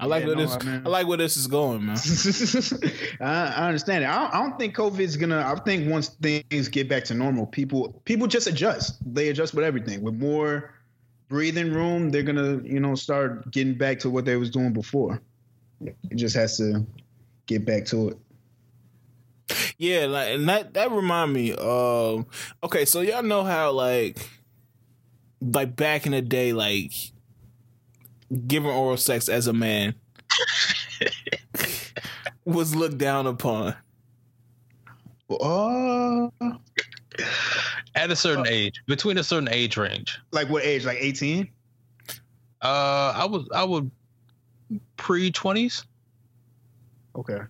I like Yeah, where no, this. I mean- I like where this is going, man. I, I understand it. I don't, I don't think COVID's gonna. I think once things get back to normal, people people just adjust. They adjust with everything. With more breathing room, they're gonna you know start getting back to what they was doing before. It just has to get back to it. Yeah, like and that that remind me. Um, okay, so y'all know how like, like back in the day, like giving oral sex as a man was looked down upon. Oh, At a certain age, between a certain age range. like what age? Like eighteen? Uh, I was I would pre twenties. Okay.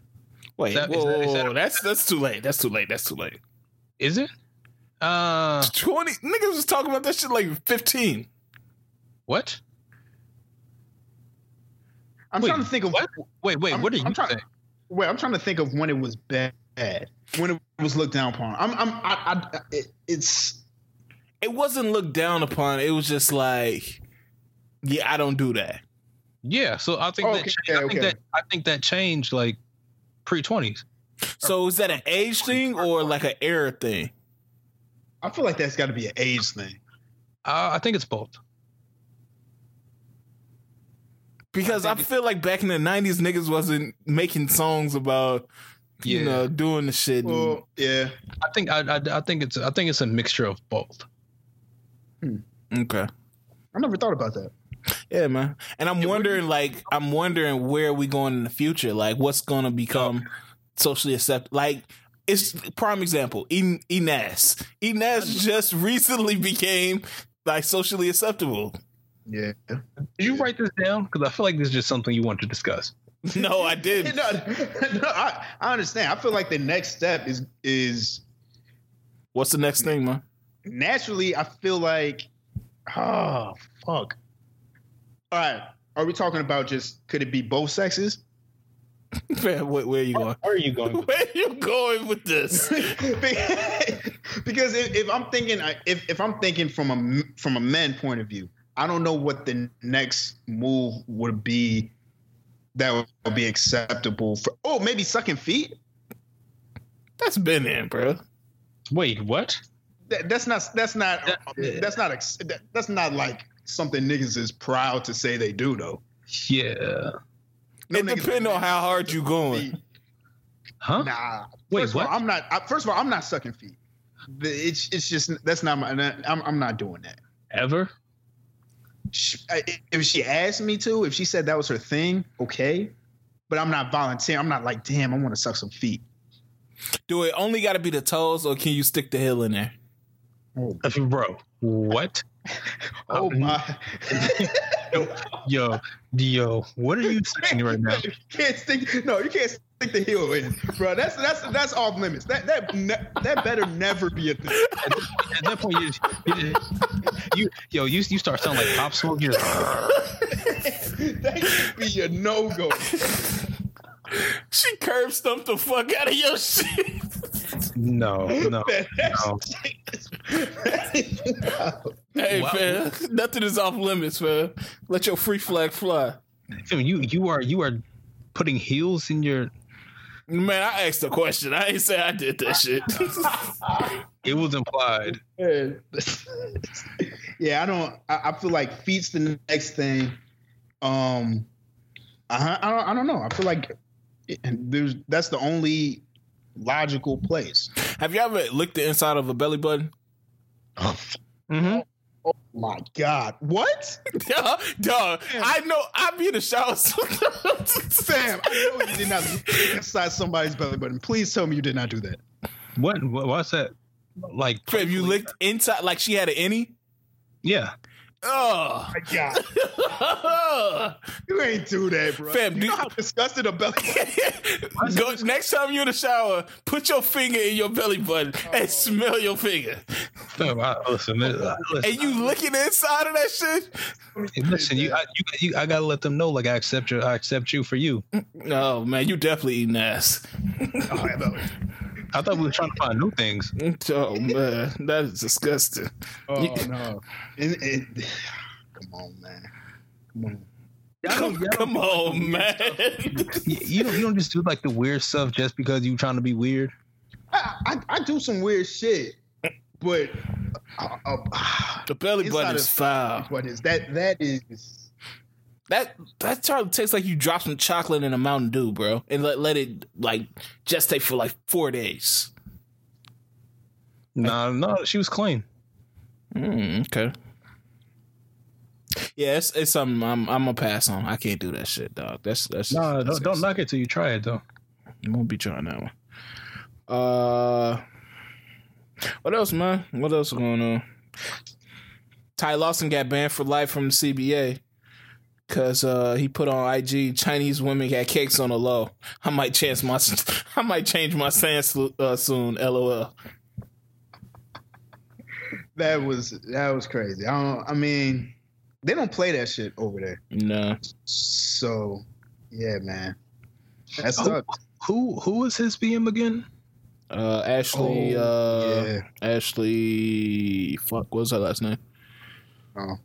Wait, That- is whoa, that- whoa, is that- whoa, that's that's too late. That's too late. That's too late. Is it? Uh, Twenty niggas was talking about that shit like fifteen. what? I'm Wait, trying to think of what? Wait, wait. I'm- what are you I'm trying- saying? Wait, I'm trying to think of when it was bad. When it was looked down upon. I'm. I'm. I. I it, it's. It wasn't looked down upon. It was just like, yeah, I don't do that. Yeah, so I think that okay, cha- I okay. think that I think that changed like pre twenties. So is that an age thing or like an era thing? I feel like that's got to be an age thing. Uh, I think it's both. Because I, think feel like back in the nineties, niggas wasn't making songs about you Yeah. know doing the shit. and- Well, yeah. I think I, I I think it's I think it's a mixture of both. okay, I never thought about that. Yeah, man. And I'm Yeah, where do wondering, like, I'm wondering where we going in the future. Like, what's gonna become socially accepted? Like, it's prime example. E Enas, Enas just recently became like socially acceptable. Yeah. Did you write this down? Because I feel like this is just something you want to discuss. No, I didn't. no, no I, I understand. I feel like the next step is is What's the next thing, man? naturally. I feel like, oh fuck. All right. Are we talking about just could it be both sexes? Man, where, where are you going? Where are you going? Where are you going with this? because if, if I'm thinking if, if I'm thinking from a from a men point of view, I don't know what the next move would be that would be acceptable for. Oh, maybe sucking feet. That's been in, bro. Wait, what? That, that's not that's not That- that's not that's not like something niggas is proud to say they do though. Yeah. No it niggas depends on how hard you going. feet. Huh? Nah. Wait, first of what? all, I'm not. I, first of all, I'm not sucking feet. It's it's just that's not my. I'm I'm not doing that. Ever? Sh- I- If she asked me to, if she said that was her thing, okay. But I'm not volunteering. I'm not like, damn, I want to suck some feet. Do it only got to be the toes, or can you stick the heel in there? Oh, Uh, Bro, what? oh my! Yo, yo, what are you saying right now? You can't stick. No, you can't stick the heel in, bro. That's that's that's off limits. That that ne- that better never be a thing. At that point, you, just, you, just- you yo, you you start sounding like pop smoke. You're just, that should be a no go. She curb stumped the fuck out of your shit. No, no. No. hey, Wow. man, nothing is off limits, man. Let your free flag fly. Fam, You you are you are putting heels in your. Man, I asked a question. I ain't say I did that shit. It was implied. yeah, I don't. I, I feel like feet's the next thing. Um, I, I don't. I don't know. I feel like it, there's that's the only logical place. Have you ever licked the inside of a belly button? Mm-hmm. Oh my god! What? Duh, duh. I know. I be in the shower. Sam, I know you did not look inside somebody's belly button. Please tell me you did not do that. What, what what's that? Like Fam, you licked inside like she had an innie? Yeah. Oh. My God, you ain't do that, bro. Fam, you do- know how disgusted a belly. Go, next time you're in the shower, put your finger in your belly button and smell your finger. Fam, I, listen, uh, listen, And you licking the inside of that shit? listen, you, I, you, you, I gotta let them know, like I accept you, I accept you for you. No, man, you definitely eating ass. Oh, I thought we were trying to find new things. Oh man, that is disgusting. Oh You- no! It, it, come on, man. Come on. Y'all don't- y'all Come don't- on, man. You, you don't. You don't just do like the weird stuff just because you're trying to be weird. I, I, I do some weird shit, but uh, uh, the belly button is of- foul. what is that? That is That that Charlie tastes like you drop some chocolate in a Mountain Dew, bro, and let let it like gestate for like four days. No, no, she was clean. Mm, okay. Yeah, it's, it's something I'm I'm gonna pass on. I can't do that shit, dog. That's that's No, that's, don't, don't knock it till you try it though. I won't be trying that one. Uh, what else, man? What else going on? Ty Lawson got banned for life from the CBA because uh, he put on IG Chinese women got cakes on the low. I might change my I might change my stance uh, soon. LOL. that was that was crazy. I don't. I mean, they don't play that shit over there. No, So, yeah, man, that's Oh, sucks. Who who was his BM again? uh, Ashley. uh, Oh, yeah. Ashley. Fuck, what was her last name? Oh.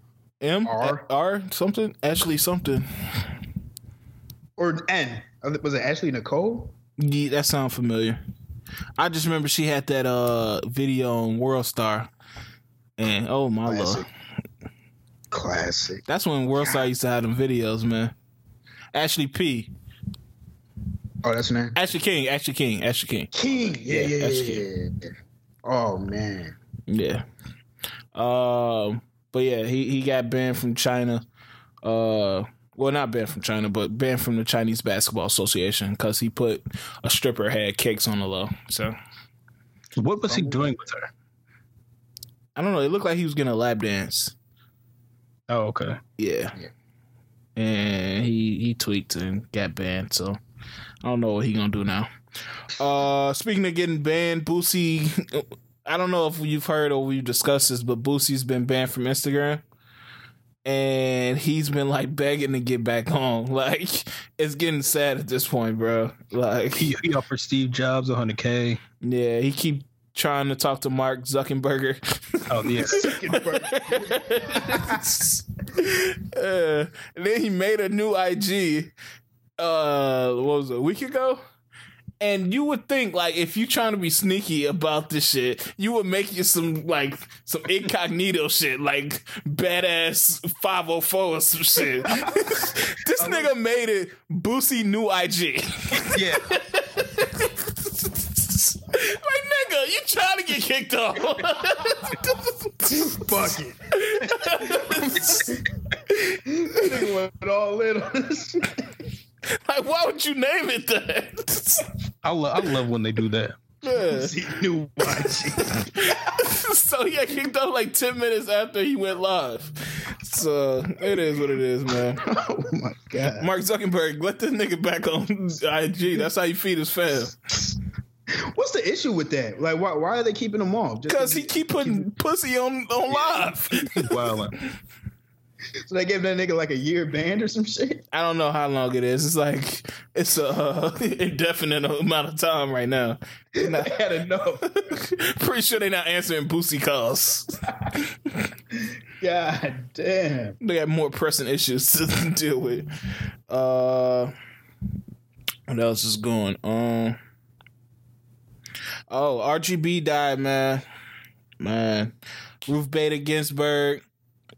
M R? R something. Ashley something. Or N was it Ashley Nicole? Yeah, that sounds familiar. I just remember she had that uh video on World Star, and oh my lord, Classic. Classic. that's when World Star used to have them videos, man. Ashley P, Oh, that's her name. Ashley King, Ashley King, Ashley King. King. Yeah, Yeah, yeah, yeah. yeah, yeah. Oh man. Yeah. Um. But yeah, he he got banned from China. Uh. Well, not banned from China, but banned from the Chinese Basketball Association because he put a stripper had cakes on the low. So What was he doing with her? I don't know. It looked like he was getting a lap dance. Oh, okay. Yeah. Yeah. And he he tweaked and got banned. So I don't know what he gonna do now. Uh speaking of getting banned, Boosie I don't know if you've heard or we've discussed this, but Boosie's been banned from Instagram. And he's been like begging to get back on. Like it's getting sad at this point, bro. Like He, he offered Steve Jobs 100k. yeah, he keep trying to talk to Mark Zuckerberg. Oh yeah. uh, and then he made a new IG. Uh, what was it, a week ago? And you would think, like, if you trying to be sneaky about this shit, you would make you some like some incognito shit, like badass five hundred four or some shit. this nigga made it Boosie new IG. yeah. like nigga, you trying to get kicked off? Fuck it. Nigga went all in on this. like, why would you name it that? I love I love when they do that. Yeah. He knew YG. so he got kicked off like 10 minutes after he went live. So it is what it is, man. Oh my god. Mark Zuckerberg, let this nigga back on IG. That's how you feed his fam. What's the issue with that? Like, why, why are they keeping him off? Because he keep putting pussy on, on live. Wow. So they gave that nigga like a year banned or some shit. I don't know how long it is. It's like, it's a uh, indefinite amount of time right now. They're I had enough. pretty sure they're not answering Boosie calls. God damn. they got more pressing issues to deal with. Uh, what else is going on? Oh, RGB died, man. Man, Ruth Bader Ginsburg,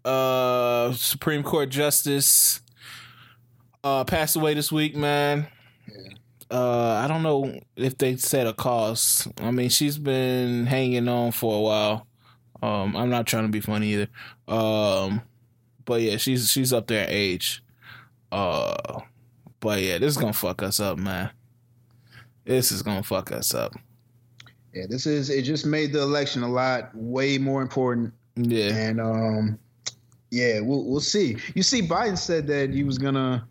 uh, Supreme Court Justice, uh, passed away this week, man. Uh, I don't know if they said a cause. I mean, she's been hanging on for a while. Um, I'm not trying to be funny either. Um, but yeah, she's she's up there in age. Uh, but yeah, this is gonna fuck us up, man. This is gonna fuck us up. Yeah, this is it. Just made the election a lot way more important, Yeah, and um, yeah, we'll we'll see. You see, Biden said that he was gonna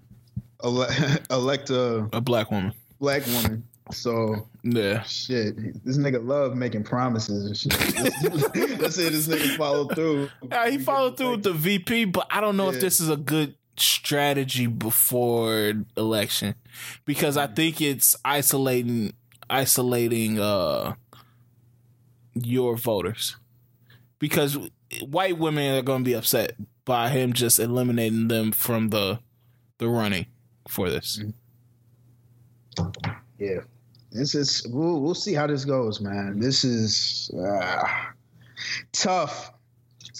ele- elect a a black woman. black woman. So Yeah, shit, this nigga love making promises and shit. Let's say this nigga followed through. Uh, he followed through with the VP, but I don't know if this is a good strategy before election because I think it's isolating isolating uh your voters because white women are going to be upset by him just eliminating them from the the running for this. Yeah, this is. We'll we'll see how this goes, man. This is uh, tough,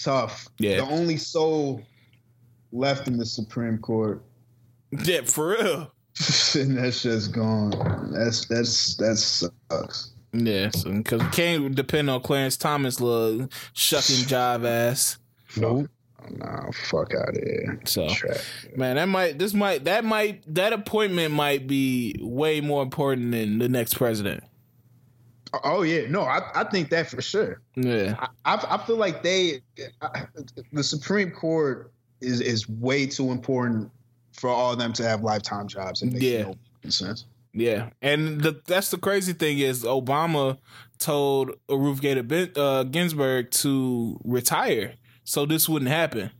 tough. Yeah. the only soul left in the Supreme Court, Yeah, for real. and that's just gone. That's that's that sucks. Yeah, because we can't depend on Clarence Thomas, little shucking jive ass. Nope. Nah, fuck out of here. So, man, that might, this might, that might, that appointment might be way more important than the next president. Oh, oh yeah, no, I, I think that for sure. Yeah, I, I I feel like they, I, the Supreme Court is is way too important for all of them to have lifetime jobs. It makes Yeah. no sense. Yeah, and the, that's the crazy thing is Obama told Ruth Gator Ben- uh, Ginsburg to retire, so this wouldn't happen.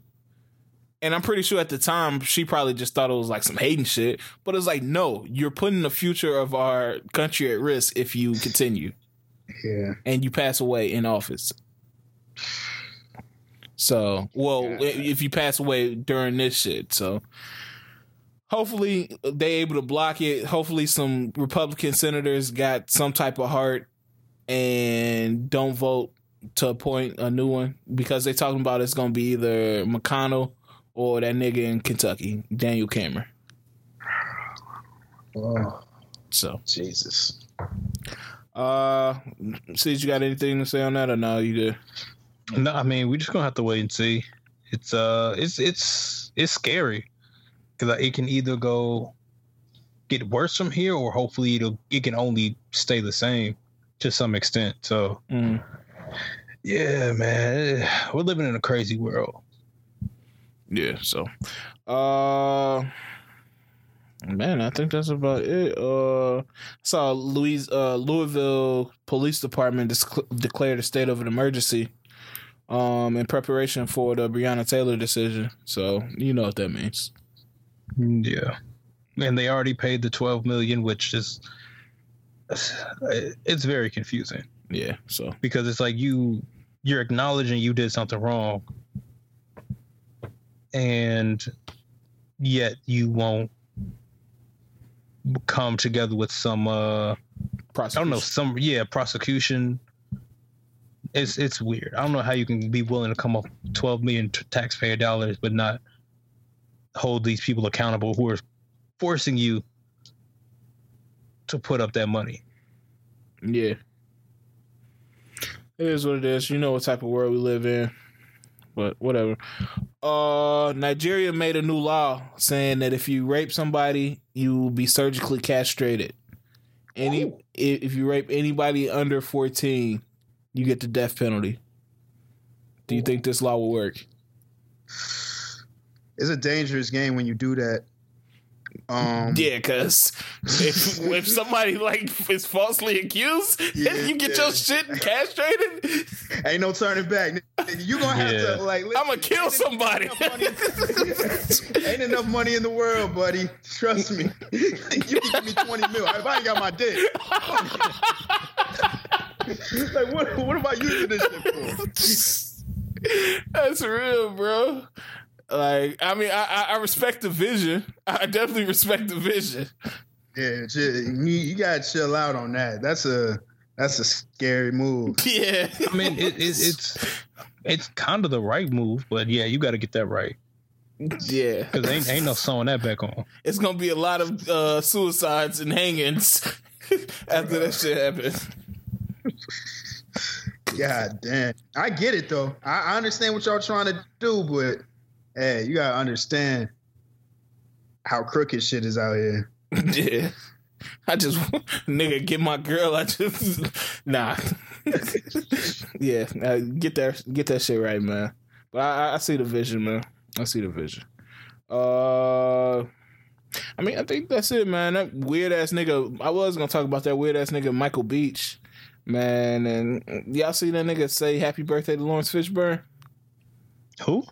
And I'm pretty sure at the time she probably just thought it was like some hating shit, but it's like, no, you're putting the future of our country at risk if you continue. Yeah. and you pass away in office. So, well, if you pass away during this shit, so hopefully they able to block it. Hopefully, some Republican senators got some type of heart and don't vote to appoint a new one because they talking about it's going to be either McConnell or that nigga in Kentucky, Daniel Cameron. Oh, So, Jesus. uh, see, you got anything to say on that or no? You good? No, I mean we're just gonna have to wait and see. It's uh, it's it's it's scary because it can either go get worse from here, or hopefully it'll it can only stay the same to some extent. So Mm. yeah, man, we're living in a crazy world. Yeah, so uh man, I think that's about it. Uh I saw Louis uh Louisville Police Department dis- declared a state of an emergency um in preparation for the Breonna Taylor decision. So, you know what that means. Yeah, and they already paid the twelve million, which is it's very confusing. Yeah, so. Because it's like you you're acknowledging you did something wrong, and yet you won't come together with some uh I don't know some yeah prosecution. It's it's weird. I don't know how you can be willing to come up twelve million t- taxpayer dollars but not hold these people accountable who are forcing you to put up that money. Yeah. It is what it is. You know what type of world we live in. But whatever. Uh Nigeria made a new law saying that if you rape somebody, you will be surgically castrated. Any i- if you rape anybody under 14, you get the death penalty. Do you think this law will work? It's a dangerous game when you do that. Um, Yeah, cause if if somebody like is falsely accused, Yeah, you get yeah. your shit castrated, Ain't no turning back. You gonna have Yeah. to like. I'm gonna kill ain't somebody. enough ain't enough money in the world, buddy. Trust me. you can give me twenty mil if I ain't got my dick. like what? What am I using this shit for? That's real, bro. Like, I mean, I, I I respect the vision. I definitely respect the vision. Yeah, you, you gotta chill out on that. That's a that's a scary move. Yeah, I mean, it, it, it's it's kind of the right move, but yeah, you got to get that right yeah. because ain't ain't no sewing that back on. It's gonna be a lot of uh, suicides and hangings after that shit happens. God damn. I get it though. I, I understand what y'all trying to do, but hey, you gotta understand how crooked shit is out here. Yeah. I just nigga get my girl. I just nah. yeah, get that get that shit right, man. But I, I- I see the vision, man. I see the vision. Uh, I mean, I think that's it, man. That weird ass nigga. I was gonna talk about that weird ass nigga Michael Beach, man. And y'all see that nigga say happy birthday to Laurence Fishburne? Who?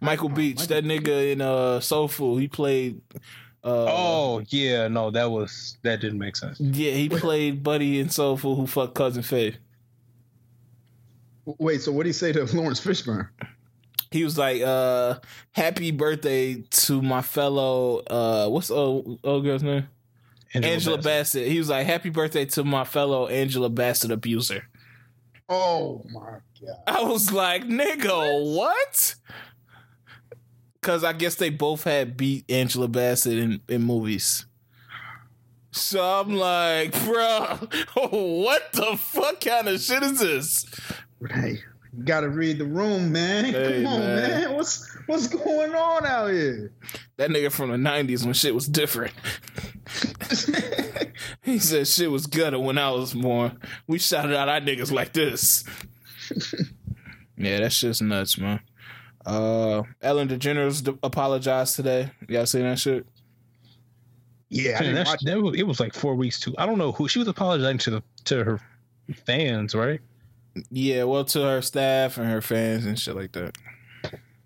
Michael Beach, that nigga in uh Soul Food. He played Uh, oh yeah, no, that was that didn't make sense. yeah, he played Buddy in Soul Food who fucked cousin Faye. Wait, so what did he say to Laurence Fishburne? He was like, uh, "Happy birthday to my fellow uh, what's the old, old girl's name? Angela, Bassett. He was like, "Happy birthday to my fellow Angela Bassett abuser." Oh my god! I was like, "Nigga, what?" Because I guess they both had beat Angela Bassett in, in movies. So I'm like, bro, what the fuck kind of shit is this? Hey, you gotta read the room, man. Hey, Come on, man. man. What's what's going on out here? That nigga from the 90s when shit was different. he said shit was gutter when I was born. We shouted out our niggas like this. yeah, that shit's nuts, man. Uh, Ellen DeGeneres d- apologized today. Y'all seen that shit? yeah, I Man, didn't that, watch that was, it was like four weeks too. I don't know who she was apologizing to the to her fans, right? Yeah, well, to her staff and her fans and shit like that.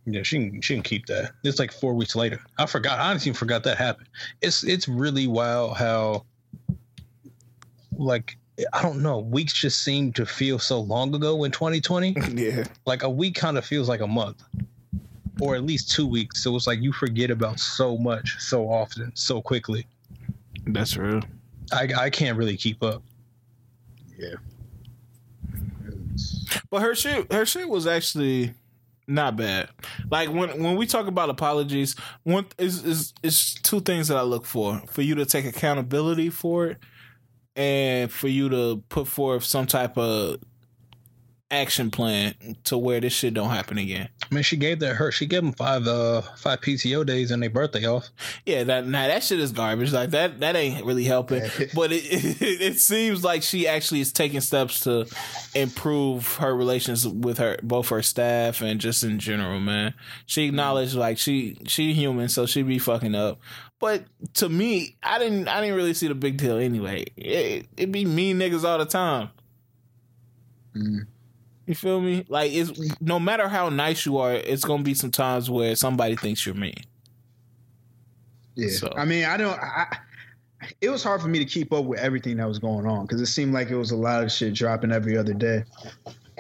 Yeah, she can she can keep that. It's like four weeks later. I forgot. I honestly forgot that happened. It's it's really wild how like I don't know, weeks just seem to feel so long ago in 2020. yeah. like a week kind of feels like a month. Or at least two weeks. So it's like you forget about so much so often, so quickly. That's real. I I can't really keep up. Yeah. But her shit, her shit was actually not bad. Like when when we talk about apologies, one is is is two things that I look for: for you to take accountability for it, and for you to put forth some type of action plan to where this shit don't happen again. I mean, she gave that her she gave them five uh five PTO days and their birthday off. Yeah, that now that shit is garbage. Like that that ain't really helping. but it, it it seems like she actually is taking steps to improve her relations with her both her staff and just in general, man. She acknowledged like she she human, so she be fucking up. But to me, I didn't I didn't really see the big deal anyway. It it be mean niggas all the time. Mm. You feel me? Like it's no matter how nice you are, it's gonna be some times where somebody thinks you're mean. Yeah. So- I mean, I don't. I, it was hard for me to keep up with everything that was going on because it seemed like it was a lot of shit dropping every other day.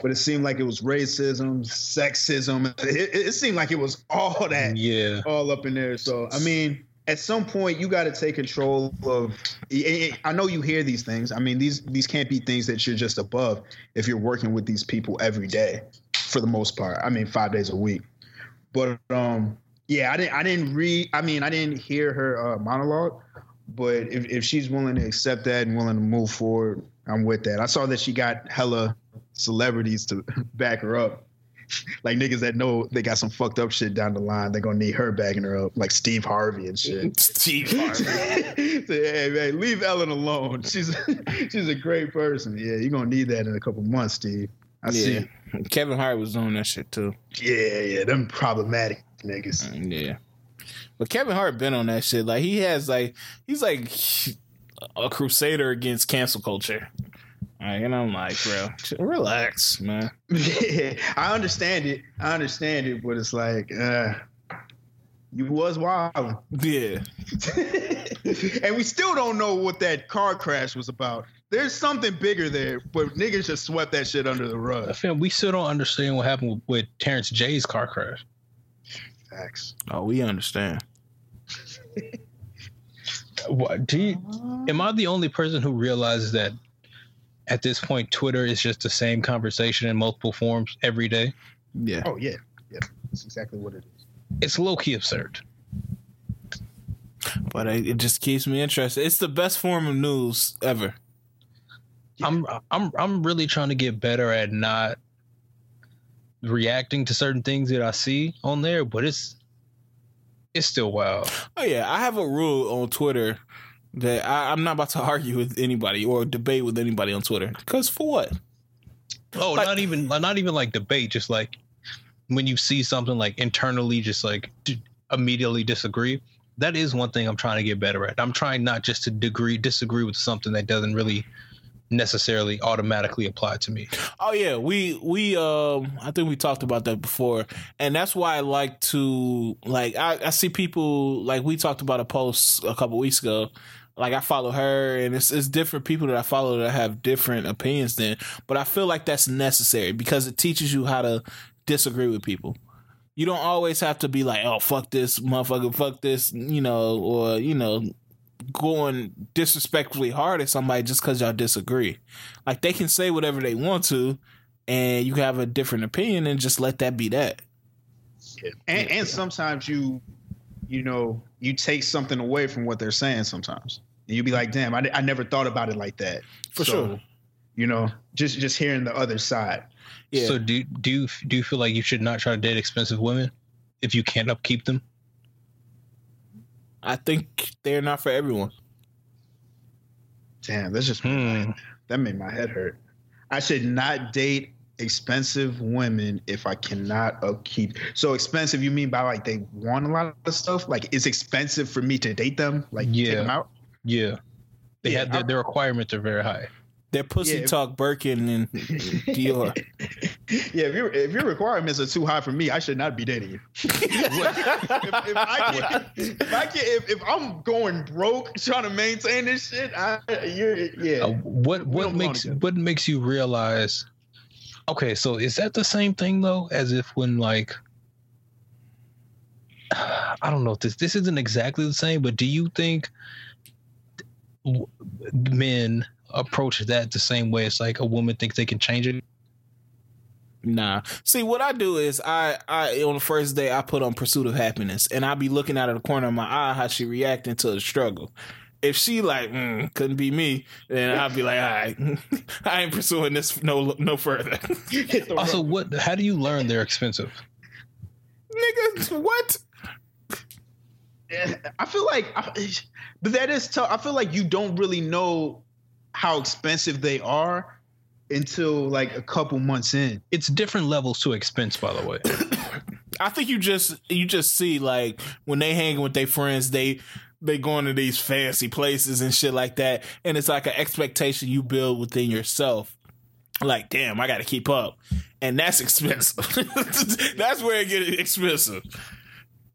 But it seemed like it was racism, sexism. It, it seemed like it was all that Yeah. all up in there. So I mean, at some point, you got to take control of. I I know you hear these things. I mean, these these can't be things that you're just above if you're working with these people every day, for the most part. I mean, five days a week. But um, yeah, I didn't I didn't read. I mean, I didn't hear her uh, monologue. But if if she's willing to accept that and willing to move forward, I'm with that. I saw that she got hella celebrities to back her up like niggas that know they got some fucked up shit down the line, they're gonna need her backing her up, like Steve Harvey and shit. Steve Harvey. Hey man, leave Ellen alone. She's she's a great person. Yeah, you're gonna need that in a couple months, Steve. I Yeah. see. Kevin Hart was doing that shit too. Yeah, yeah, them problematic niggas. Uh, yeah. But Kevin Hart been on that shit. Like he has like he's like a crusader against cancel culture. Like, and I'm like, bro, relax, man. Yeah, I understand it. I understand it, but it's like, uh, you was wild. Yeah. and we still don't know what that car crash was about. There's something bigger there, but niggas just swept that shit under the I rug. feel we still don't understand what happened with, with Terrence J's car crash. Facts. Oh, we understand. What do you am I the only person who realizes that at this point Twitter is just the same conversation in multiple forms every day? Yeah. Oh yeah, yeah. That's exactly what it is. It's low key absurd. But it, it just keeps me interested. It's the best form of news ever. I'm I'm I'm really trying to get better at not reacting to certain things that I see on there, but it's it's still wild. Oh yeah, I have a rule on Twitter that I, I'm not about to argue with anybody or debate with anybody on Twitter. Cause for what? Oh, Like- not even not even like debate, just like when you see something like internally, just like d- immediately disagree. That is one thing I'm trying to get better at. I'm trying not just to degree disagree with something that doesn't really necessarily automatically apply to me. Oh yeah, we we um I think we talked about that before, and that's why I like to like I, I see people like we talked about a post a couple weeks ago. Like I follow her, and it's it's different people that I follow that have different opinions than, but I feel like that's necessary because it teaches you how to disagree with people. You don't always have to be like, oh fuck this motherfucker, fuck this, you know, or you know, going disrespectfully hard at somebody just because y'all disagree. Like they can say whatever they want to, and you have a different opinion, and just let that be that. Yeah. And, and sometimes you, you know, you take something away from what they're saying. Sometimes and you be like, "Damn, I, I never thought about it like that." For So, sure. You know, just just hearing the other side. Yeah. So do do you, do you feel like you should not try to date expensive women if you can't upkeep them? I think they're not for everyone. Damn, that's just Hmm. that made my head hurt. I should not date expensive women if I cannot upkeep. So expensive, you mean by like they want a lot of stuff? Like it's expensive for me to date them? Like take Yeah. them out? Yeah, they Yeah, have their, their requirements are very high. They're pussy Yeah. talk Birkin and Dior. Yeah, if your if your requirements are too high for me, I should not be dating you. if, if I can, if I can, if, if I'm going broke trying to maintain this shit, I you're yeah. Uh, what what makes what makes you realize? Okay, so is that the same thing though? As if when like I don't know if this this isn't exactly the same, but do you think men approach that the same way? It's like a woman thinks they can change it. Nah. See, what I do is I, I on the first day I put on pursuit of happiness, and I be looking out of the corner of my eye how she reacting to the struggle. If she like mm, couldn't be me, then I'll be like, all right, I ain't pursuing this no no further. Hit Also, what? How do you learn they're expensive? Nigga, what? I feel like, but that is tough. I feel like you don't really know how expensive they are until like a couple months in. It's different levels to expense, by the way. I think you just you just see like when they hanging with their friends, they they going to these fancy places and shit like that, and it's like an expectation you build within yourself. Like, damn, I got to keep up, and that's expensive. that's where it gets expensive.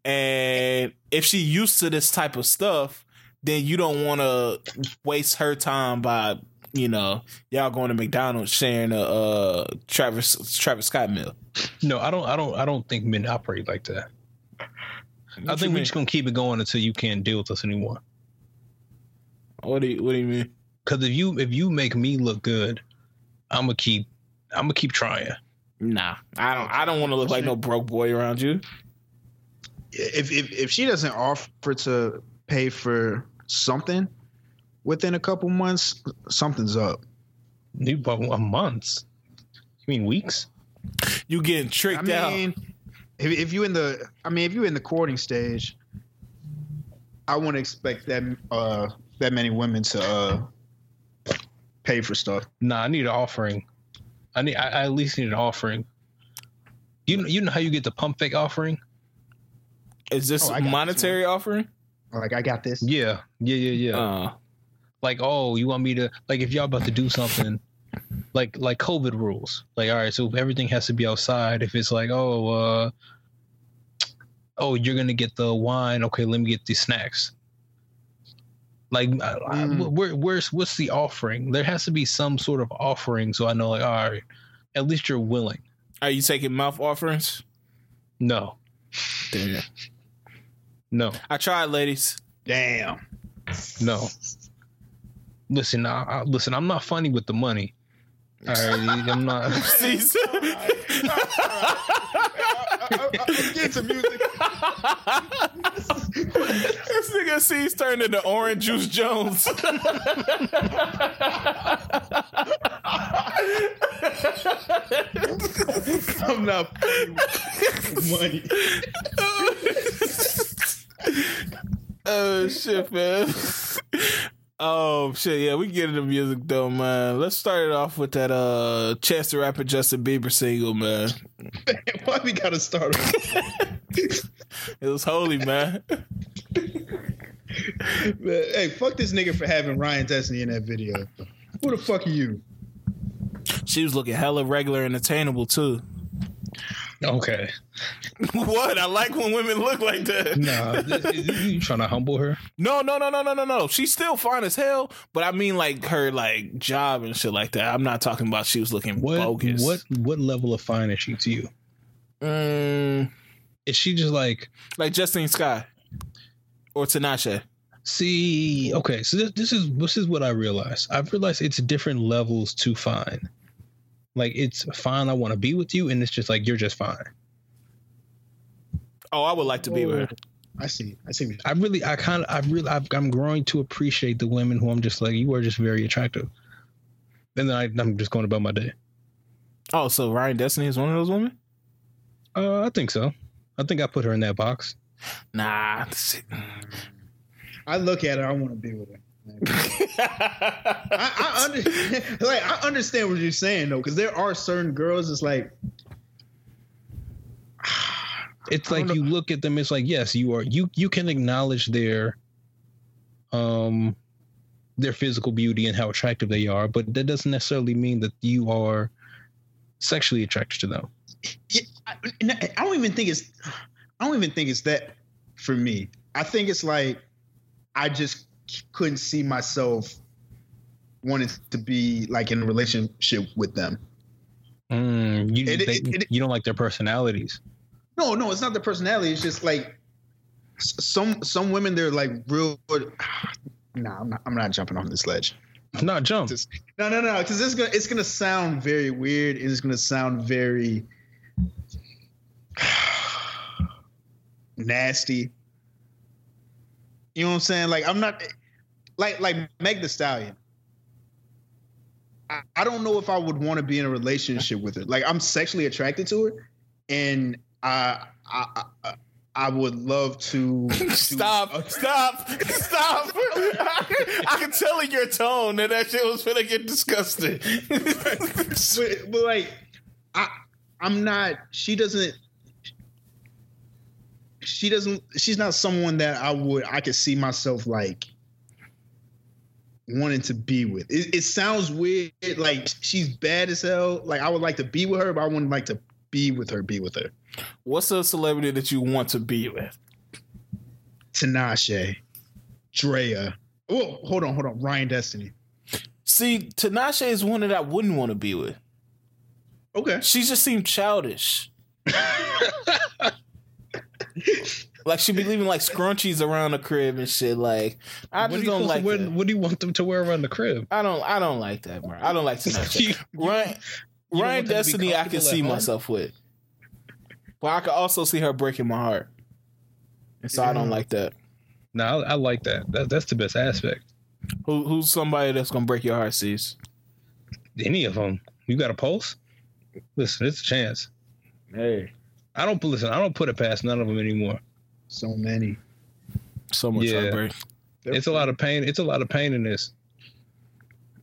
And if she used to this type of stuff, then you don't want to waste her time by you know y'all going to McDonald's sharing a uh, Travis Travis Scott meal. No, I don't. I don't. I don't think men operate like that. I What you think we're just gonna keep it going until you can't deal with us anymore. What do you What do you mean? Because if you if you make me look good, I'm gonna keep I'm gonna keep trying. Nah, I don't. I don't want to look like no broke boy around you. If if if she doesn't offer to pay for something within a couple months, something's up. New about a months? You mean weeks? You getting I tricked out. if, if you in the, I mean, if you in the courting stage, I wouldn't expect that uh that many women to uh pay for stuff. Nah, I need an offering. I need. I, I at least need an offering. You know, you know how you get the pump fake offering? Is this Oh, I this monetary offering? Like I got this. Yeah, yeah, yeah, yeah. Uh, like, oh, you want me to like if y'all about to do something, like like COVID rules. Like, all right, so everything has to be outside. If it's like, oh, uh, oh, you're gonna get the wine. Okay, let me get the snacks. Like, I, I- Mm. where, where's what's the offering? There has to be some sort of offering, so I know, like, all right, at least you're willing. are you taking mouth offerings? No, Damn. no, I tried, ladies. Damn. no. Listen, I, I, listen. I'm not funny with the money. All right, I'm not. See, Get to music. this nigga C's turned into Orange Juice Jones. I'm not funny with money. oh shit, man. Oh shit, yeah, we can get into music though, man. Let's start it off with that uh Chance the Rapper Justin Bieber single, man. Why we gotta start? It was holy, man. hey, fuck this nigga for having Ryan Destiny in that video. Who the fuck are you? She was looking hella regular and attainable too. Okay. what? I like when women look like that. Nah, you trying to humble her? No, no, no, no, no, no, no. She's still fine as hell, but I mean like her like job and shit like that. I'm not talking about she was looking What bogus. what what level of fine is she to you? Mm, Is she just like like Justine Skye or Tinashe? see? Okay, so this, this is this is what I realized. I've realized it's different levels to fine. Like it's fine. I want to be with you, and it's just like you're just fine. Oh, I would like to be with her. I see. I see. I really, I kind of, I really, I've, I'm growing to appreciate the women who I'm just like, you are just very attractive. And then I, I'm just going about my day. Oh, so Ryan Destiny is one of those women? Uh, I think so. I think I put her in that box. Nah. I look at her. I want to be with her. I, I under, like I understand what you're saying though, because there are certain girls. It's like It's like don't you look at them. It's like yes, you are. You you can acknowledge their, um, their physical beauty and how attractive they are, but that doesn't necessarily mean that you are sexually attracted to them. Yeah, I, I don't even think it's I don't even think it's that for me. I think it's like I just couldn't see myself wanting to be like in a relationship with them. Mm, you It- they- it- it- you don't like their personalities. No, no, it's not the personality. It's just like some some women they're like real. Nah, I'm not. I'm not jumping off this ledge. Not jump. Just- No, no, no, because it's gonna it's gonna sound very weird. It's gonna sound very nasty. You know what I'm saying? Like I'm not like like Meg the Stallion. I, I don't know if I would want to be in a relationship with her. Like I'm sexually attracted to her, and I I I, I would love to Stop! Stop! Stop! I can tell in your tone that that shit was gonna get disgusting. but, but like I I'm not she doesn't she doesn't she's not someone that I would I could see myself like wanting to be with. It, it sounds weird like she's bad as hell. Like I would like to be with her, but I wouldn't like to be with her, be with her. What's a celebrity that you want to be with? Tinashe, Drea. Oh, hold on, hold on. Ryan Destiny. See, Tinashe is one that I wouldn't want to be with. Okay. She just seemed childish. like she'd be leaving like scrunchies around the crib and shit. Like I What just do, you don't like wear, that. what do you want them to wear around the crib? I don't. I don't like that, bro. I don't like Tinashe. You- Ryan, don't Ryan want them to be Destiny, I can see home? myself with, but I could also see her breaking my heart, and so I don't like that. No, I, I like that. that. That's the best aspect. Who, who's somebody that's gonna break your heart, sees? Any of them. You got a pulse? Listen, it's a chance. Hey, I don't listen. I don't put it past none of them anymore. So many. so much Yeah. heartbreak. It's a lot of pain. It's a lot of pain in this.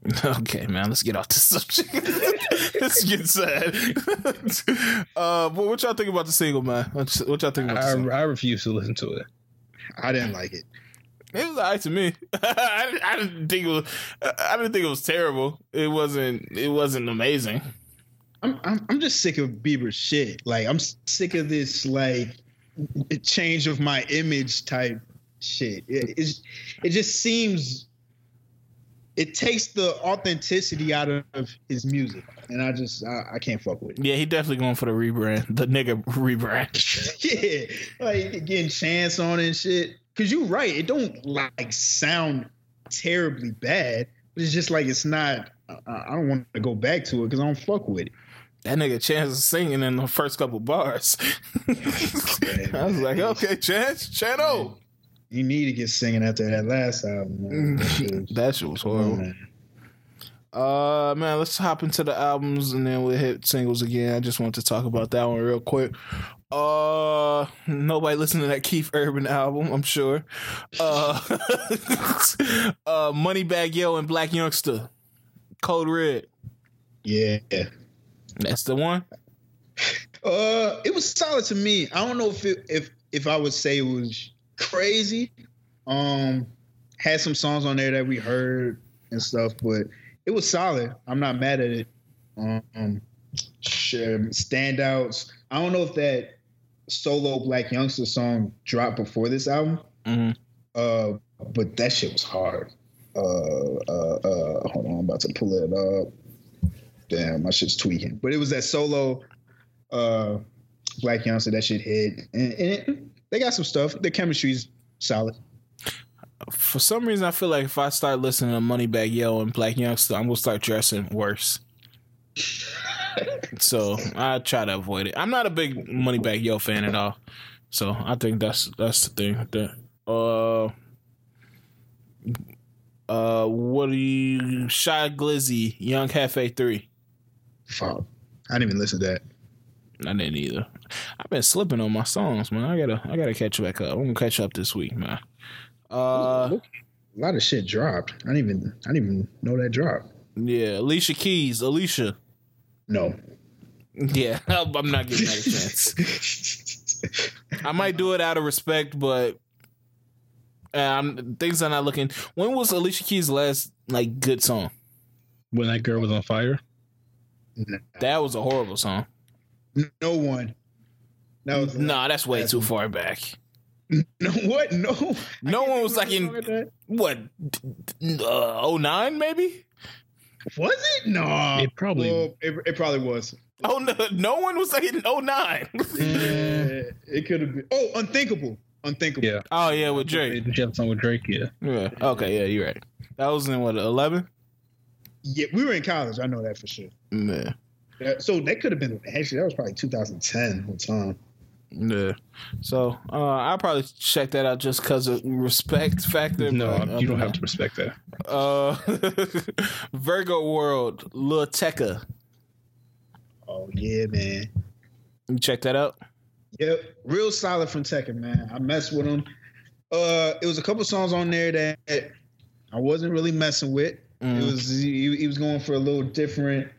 Okay, man, let's get off this subject. let's get sad. uh, but what y'all think about the single, man? What, y'all think about the I, single? I refuse to listen to it. I didn't like it. It was alright to me. I, didn't- I didn't think it was. I didn't think it was terrible. It wasn't. It wasn't amazing. I'm, I'm I'm just sick of Bieber's shit. Like I'm sick of this like change of my image type shit. It, it's, it just seems it takes the authenticity out of his music, and I just I, I can't fuck with it. Yeah, he definitely going for the rebrand, the nigga rebrand. yeah, like getting chance on and shit. Cause you're right, it don't like sound terribly bad, but it's just like it's not. I, I don't want to go back to it because I don't fuck with it. That nigga Chance is singing in the first couple bars. I was like, okay, Chance, Chano. You need to get singing after that last album. That shit was- that shit was horrible. man. Uh, man, let's hop into the albums and then we'll hit singles again. I just want to talk about that one real quick. Uh, nobody listened to that Keith Urban album, I'm sure. Uh, uh, Moneybagg Yo and Blac Youngsta, Code Red. Yeah. That's the one. Uh, it was solid to me. I don't know if it, if if I would say it was crazy. Um, had some songs on there that we heard and stuff, but it was solid. I'm not mad at it. Um, standouts. I don't know if that solo Blac Youngsta song dropped before this album, hmm uh, but that shit was hard. Uh, uh, uh, hold on, I'm about to pull it up. Damn, my shit's tweaking. But it was that solo uh, Blac Youngsta that shit hit, and, and it, they got some stuff. The chemistry's solid. For some reason, I feel like if I start listening to Moneybagg Yo and Blac Youngsta, I'm gonna start dressing worse. so I try to avoid it. I'm not a big Moneybagg Yo fan at all. So I think that's that's the thing. The, uh, uh, what do you? Shy Glizzy, Young Jefe Three. Fuck, I didn't even listen to that. I didn't either. I've been slipping on my songs, man. I gotta I gotta catch back up. I'm gonna catch up this week, man. Uh, a lot of shit dropped. I didn't even I didn't even know that dropped. yeah, Alicia Keys, Alicia. No. Yeah, I'm not giving that a chance. I might do it out of respect, but um, things are not looking. When was Alicia Keys' last like good song? When that girl was on fire. That was a horrible song. no one. No, Nah, that's way too far back. no what? No. No one was like of a song in like that. what uh, 09 maybe. Was it? No. It probably- Well, it, it probably was. Oh no, no one was like in 09. Yeah, it could have been. Oh, unthinkable. Unthinkable. Yeah. oh yeah, with Drake. Did you song with Drake? Yeah. Yeah. Okay. Yeah, you're right. That was in what 11. Yeah, we were in college. I know that for sure. Yeah. That- so that could have been actually that was probably 2010 whole time. Yeah. So uh, I'll probably check that out just because of respect factor. No, but, you don't um, have to respect that. Uh, Virgo World, Lil Tecca. Oh yeah, man. You check that out? Yep, real solid from Tecca, man. I messed with him. Uh, it was a couple songs on there that I wasn't really messing with. Mm. It was he, he was going for a little different.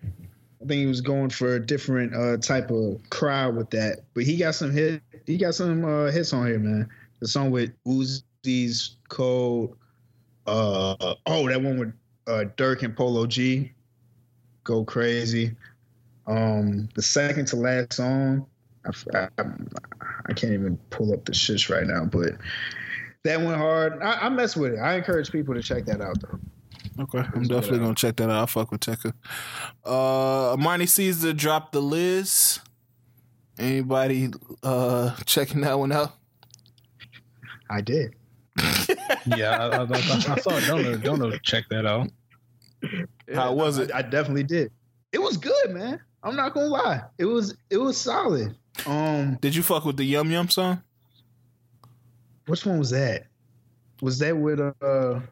I think he was going for a different uh, type of crowd with that. But he got some hit. He got some uh, hits on here, man. The song with Uzi's Code. Uh, oh, that one with uh, Durk and Polo G. Go crazy. Um, the second to last song. I, I, I can't even pull up the shish right now, but that went hard. I, I mess with it. I encourage people to check that out though. Okay, I'm definitely gonna check that out. I'll fuck with Tecca. Uh, Armani Caesar dropped the Liz. Anybody uh checking that one out? I did. Yeah, I, I, I, I saw it. Don't don't know. Check that out. How was it? I, I definitely did. It was good, man. I'm not gonna lie. It was it was solid. Um, Did you fuck with the Yum Yum song? which one was that? Was that with uh?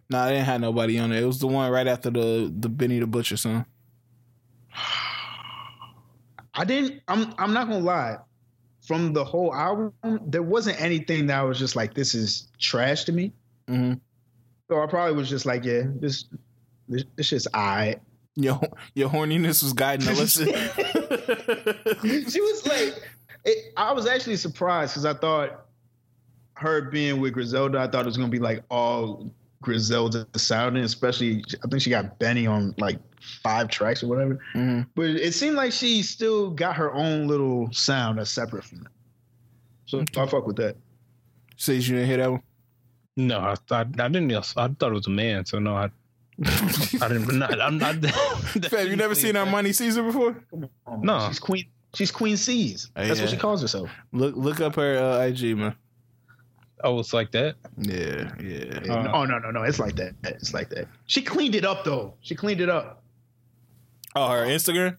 Nah, I didn't have nobody on it. It was the one right after the the Benny the Butcher song. I didn't. I'm I'm not gonna lie. From the whole album, there wasn't anything that I was just like, this is trash to me. Mm-hmm. So I probably was just like, yeah, this this, this shit's alright. Your your horniness was guiding the listen. she was like, it, I was actually surprised because I thought her being with Griselda, I thought it was gonna be like all Griselda sounding, especially I think she got Benny on like five tracks or whatever. Mhm. But it seemed like she still got her own little sound that's separate from that. So I fuck with that. Says you didn't hear that one. No, I, I, I didn't. I thought it was a man. So no, I, I didn't. Not, I'm not. Fam, you never seen Armani Caesar before? Come on, No. she's queen. She's Queen C's. Oh, That's yeah. what she calls herself. Look look up her uh, IG, man. Oh, it's like that. Yeah, yeah. Uh, yeah, oh no, no, no! It's like that. It's like that. She cleaned it up though. She cleaned it up. Oh, her Instagram.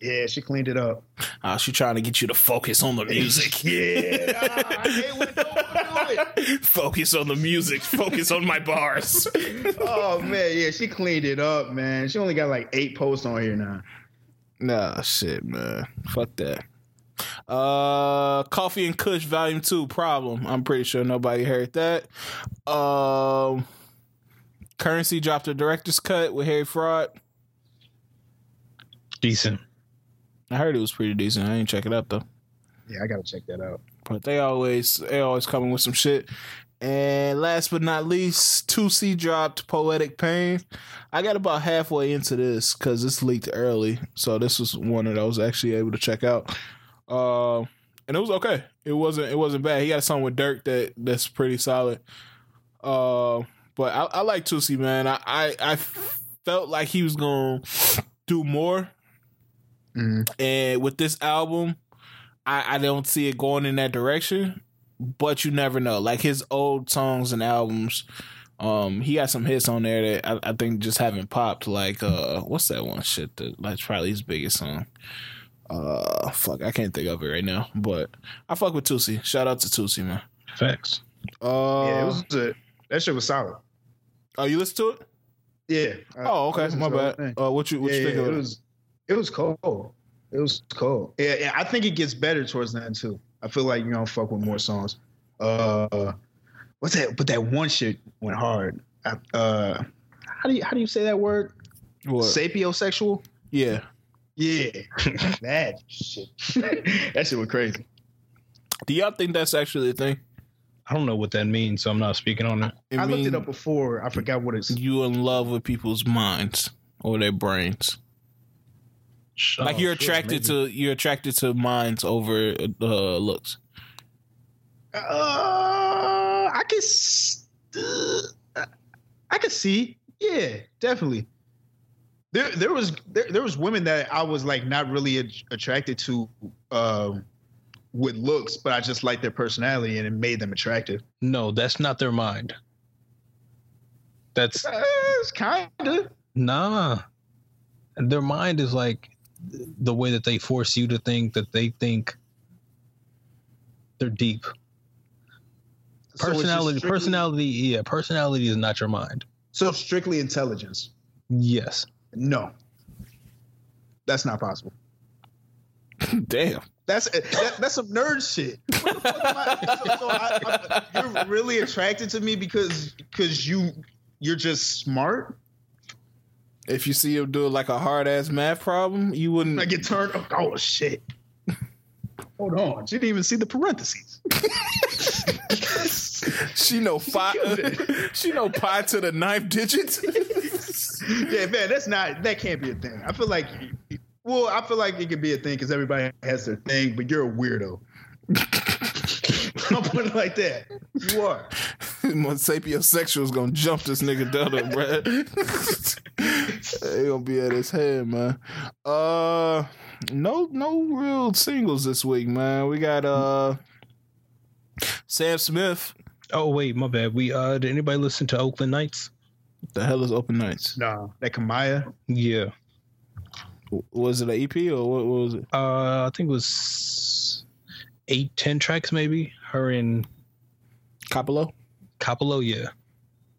Yeah, she cleaned it up. Oh, she trying to get you to focus on the music. Yeah, I hate when do it. focus on the music. Focus on my bars. Oh man, yeah, she cleaned it up, man. She only got like eight posts on here now. nah, shit, man. Fuck that. Uh, Coffee and Kush Volume Two Problem. I'm pretty sure nobody heard that. Um, Curren$y dropped a director's cut with Harry Fraud. Decent. I heard it was pretty decent. I ain't check it out though. Yeah, I gotta check that out. But they always they always coming with some shit. And last but not least, Toosii dropped Poetic Pain. I got about halfway into this because this leaked early. So this was one that I was actually able to check out. Uh, and it was okay. It wasn't it wasn't bad. He got a song with Durk that that's pretty solid. Uh, but I, I like Toosii, man. I, I, I felt like he was gonna do more. Mhm. And with this album, I, I don't see it going in that direction but you never know. Like his old songs and albums, um, he got some hits on there that I, I think just haven't popped. Like, uh, what's that one shit that that's probably his biggest song? Uh, fuck, I can't think of it right now. But I fuck with Toosii. Shout out to Toosii, man. Facts. Uh, yeah, it was a, that shit was solid. oh, you listen to it? Yeah. I- Oh, okay, listened my to the whole bad. thing. Uh, what you what yeah, you think yeah, of it it? was it was cold. It was cold. Yeah, yeah, I think it gets better towards the end too. I feel like you know fuck with more songs. Uh, what's that? But that one shit went hard. I- Uh, how do you how do you say that word? What? Sapiosexual. yeah. Yeah, that shit. that shit went crazy. Do y'all think that's actually a thing? I don't know what that means, so I'm not speaking on it. It I looked it up before. I forgot what it's. You in love with people's minds or their brains? like you're attracted maybe. to you're attracted to minds over uh looks. Uh, I can. s- Uh, I can see. Yeah, definitely. There, there was there, there was women that I was like not really a- attracted to, um, with looks, but I just liked their personality and it made them attractive. No, that's not their mind. That's Uh, kind of. nah. Their mind is like the way that they force you to think that they think they're deep. Personality, personality, yeah, personality is not your mind. So strictly intelligence. Yes. No, that's not possible. Damn. That's eh, that, that's some nerd shit. What the fuck am I- so- I- I- you're really attracted to me because because you you're just smart. If you see him do like a hard ass math problem, you wouldn't. I get turned. Oh, oh shit! Hold on, she didn't even see the parentheses. she know pi. she know pi to the ninth digit. yeah, man, that's not that can't be a thing. I feel like, well, I feel like it could be a thing because everybody has their thing, but you're a weirdo. I'll put it like that. You are. When sapiosexual gonna jump this nigga down there, bro. he gonna be at his head, man. Uh, no, no real singles this week, man. We got uh, Sam Smith. Oh wait, my bad. We uh did anybody listen to Oakland Nights? The hell is Open Nights? No, that Kamaiyah. Yeah. Was it an EP or what, what was it? Uh I think it was eight, ten tracks maybe. Her and Capolow? Capolow, yeah.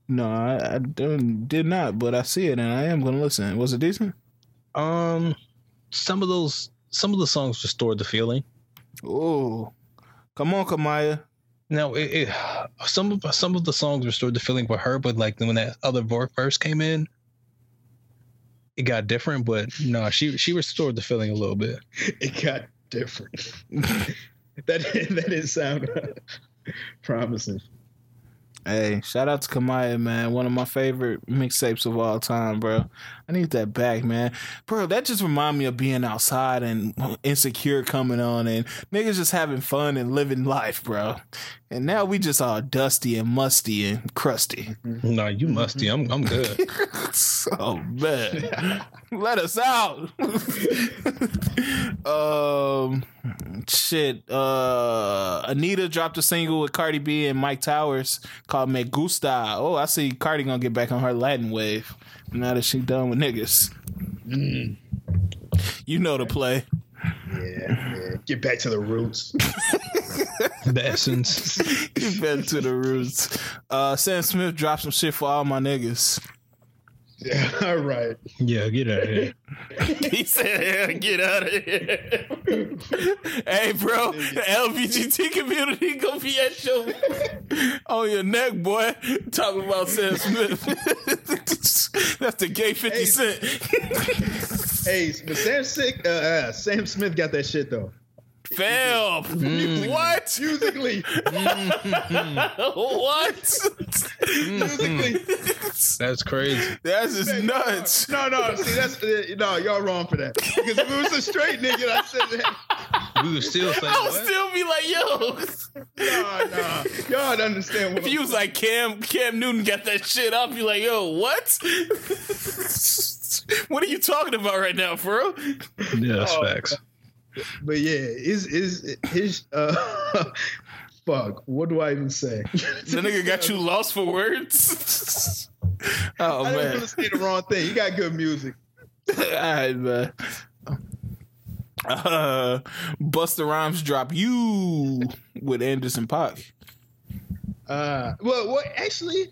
No, I, I didn't, did not, but I see it and I am gonna listen. Was it decent? Um some of those some of the songs restored the feeling. Oh, come on, Kamaiyah. Now it, it some of some of the songs restored the feeling for her, but like when that other ver- verse came in, it got different. But no, she she restored the feeling a little bit. It got different. that that didn't sound promising. Hey, shout out to Kamaiyah, man. One of my favorite mixtapes of all time, bro. I need that back, man. Bro, that just remind me of being outside and insecure coming on and niggas just having fun and living life, bro. And now we just all dusty and musty and crusty. No, you musty. I'm I'm good. oh man. Let us out. um shit. Uh Anitta dropped a single with Cardi B and Myke Towers called Me Gusta. Oh, I see Cardi gonna get back on her Latin wave now that she done with niggas. You know the play. Yeah, yeah. Get back to the roots. the essence. Get back to the roots. Uh Sam Smith dropped some shit for all my niggas. Yeah, all right. Yeah, get out of here. He said, "Yeah, get out of here." hey, bro, the LBGT community gonna be at your on your neck, boy. Talking about Sam Smith. That's the gay Fifty Hey. Cent. Hey, but Sam Sick, uh, uh, Sam Smith got that shit though. Fam, what? what? Musically, what? musically. That's crazy. That's just nuts. No, no. See, that's uh, no. Y'all wrong for that. Because if it was a straight nigga, I said that. We would still say I would what? still be like, yo. Nah, nah. Y'all don't understand what If you was like Cam Cam Newton got that shit up, you like, yo, what? what are you talking about right now, bro? Yeah, that's Oh. facts. But yeah, is is his uh fuck. What do I even say? The nigga got you lost for words. oh I didn't man. want to say the wrong thing. You got good music. All right, man. Uh, Busta Rhymes drop you with Anderson .Paak. Uh, well, what actually?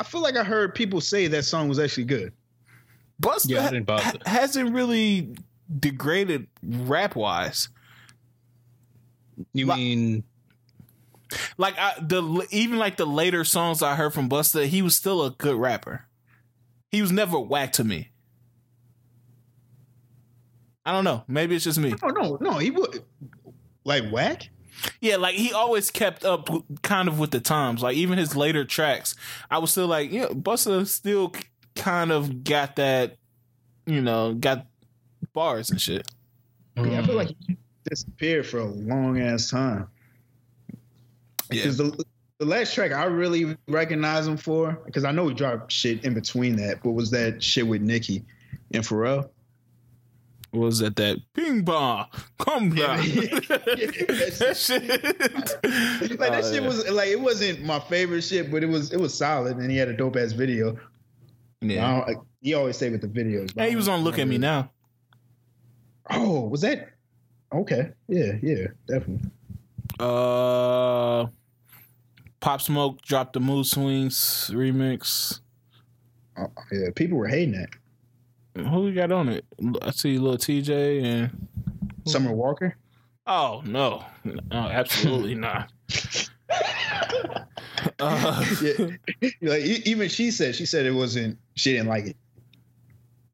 I feel like I heard people say that song was actually good. Busta Yeah, I didn't bother. ha- hasn't really degraded rap wise. You Like- mean Like I, the even like the later songs I heard from Busta, he was still a good rapper. He was never whack to me. I don't know. Maybe it's just me. Oh no, no, he would like whack. Yeah, like he always kept up kind of with the times. Like even his later tracks, I was still like, yeah, Busta still kind of got that, you know, got bars and shit. Yeah, I feel like mm. he disappeared for a long ass time. Yeah. Because the the last track I really recognize him for, because I know he dropped shit in between that, but was that shit with Nicki and Pharrell? What was that? That ping pong, come Yeah, down. yeah, that that shit. Like that Oh, shit yeah. was like it wasn't my favorite shit, but it was it was solid, and he had a dope ass video. Yeah. I don't- he always say with the videos. but Hey, he was on Look at Me Now. Oh, was that? Okay, yeah, yeah, definitely. Uh, Pop Smoke dropped the Mood Swings remix. Oh, yeah, people were hating that. Who we got on it? I see Lil Tjay and Summer Walker. oh no, no, absolutely not. Uh, Yeah, like even she said she said it wasn't. She didn't like it.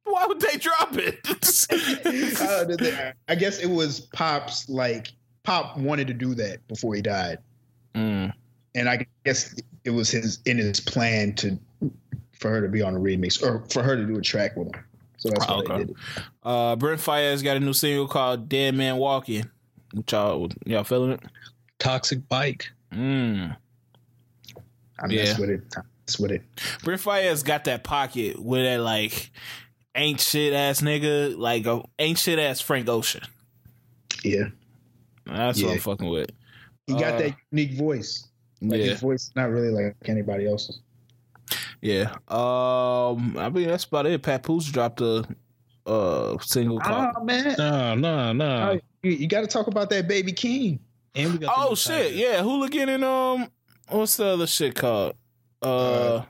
Why would they drop it? Uh, the- the- I guess it was Pop's like Pop wanted to do that before he died, Mm. and I guess it was his in his plan to for her to be on a remix or for her to do a track with him. So that's why Okay. they did it. Uh, Brent Faiyaz got a new single called "Dead Man Walking." Which y'all y'all feeling it? toxic bike? Mm. I mess Yeah. with it. I mess with it. Brent Faiyaz got that pocket with that like ain't shit ass nigga, like a ain't shit ass Frank Ocean. Yeah, That's what I'm fucking with. he got Uh, that unique voice. Like yeah, his voice not really like anybody else's. yeah. Um, I mean that's about it. Papoose dropped a uh single called. Oh man, No, no, no. You, you got to talk about that Baby Keem. And we got Oh shit, Tyga. yeah. Hooligan and um, what's the other shit called? Uh, Uh,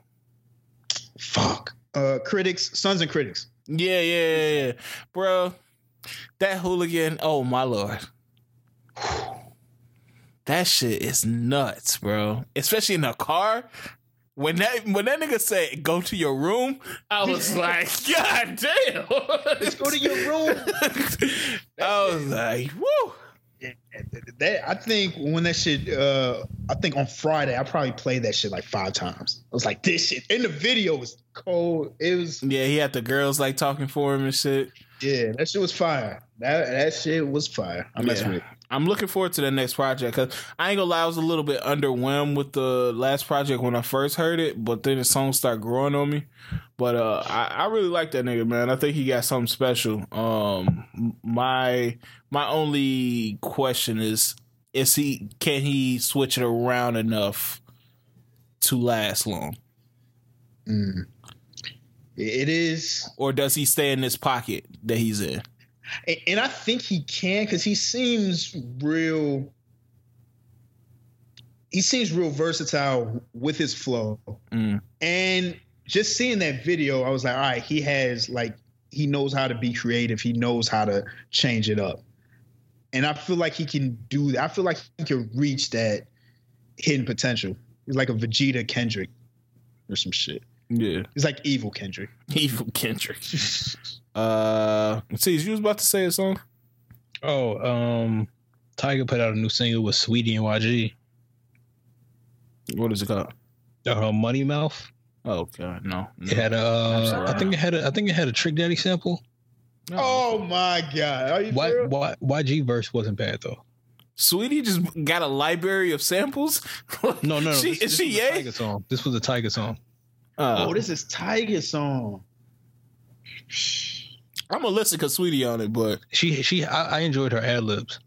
Fuck. Uh, critics, sons and critics. Yeah, yeah, yeah, yeah, bro. That hooligan. Oh my lord. That shit is nuts, bro. Especially in a car. When that when that nigga said go to your room, I was like, God damn. Let's go to your room. I was like, woo. That I think when that shit, uh, I think on Friday I probably played that shit like five times. I was like, this shit, and the video was cold. It was, Yeah, he had the girls like talking for him and shit. yeah, that shit was fire. That that shit was fire. I mess Yeah. with it. I'm looking forward to the next project because I ain't gonna lie, I was a little bit underwhelmed with the last project when I first heard it, but then the songs start growing on me. But uh, I, I really like that nigga, man. I think he got something special. Um, my my only question is, is he can he switch it around enough to last long, Mm. It is, or does he stay in this pocket that he's in? And, and I think he can because he seems real. He seems real versatile with his flow. Mm. And just seeing that video, I was like, all right, he has like he knows how to be creative. He knows how to change it up. And I feel like he can do that. I feel like he can reach that hidden potential. He's like a Vegeta Kendrick or some shit. Yeah, He's like evil Kendrick. evil Kendrick. Uh, see, you was about to say a song. Oh, um, Tyga put out a new single with Saweetie and YG. What is it called? Uh, Money Mouth. Oh god, no. It had a. Uh, I think it had a. I think it had a Trick Daddy sample. No. Oh my god! Are you Y, sure? y, YG verse wasn't bad though. Saweetie just got a library of samples. No, no, no. She, this, is this she was a yay? Tyga song. This was a Tyga song. Uh, Oh, this is Tyga song. I'm gonna listen because Saweetie on it, but She she I, I enjoyed her ad libs.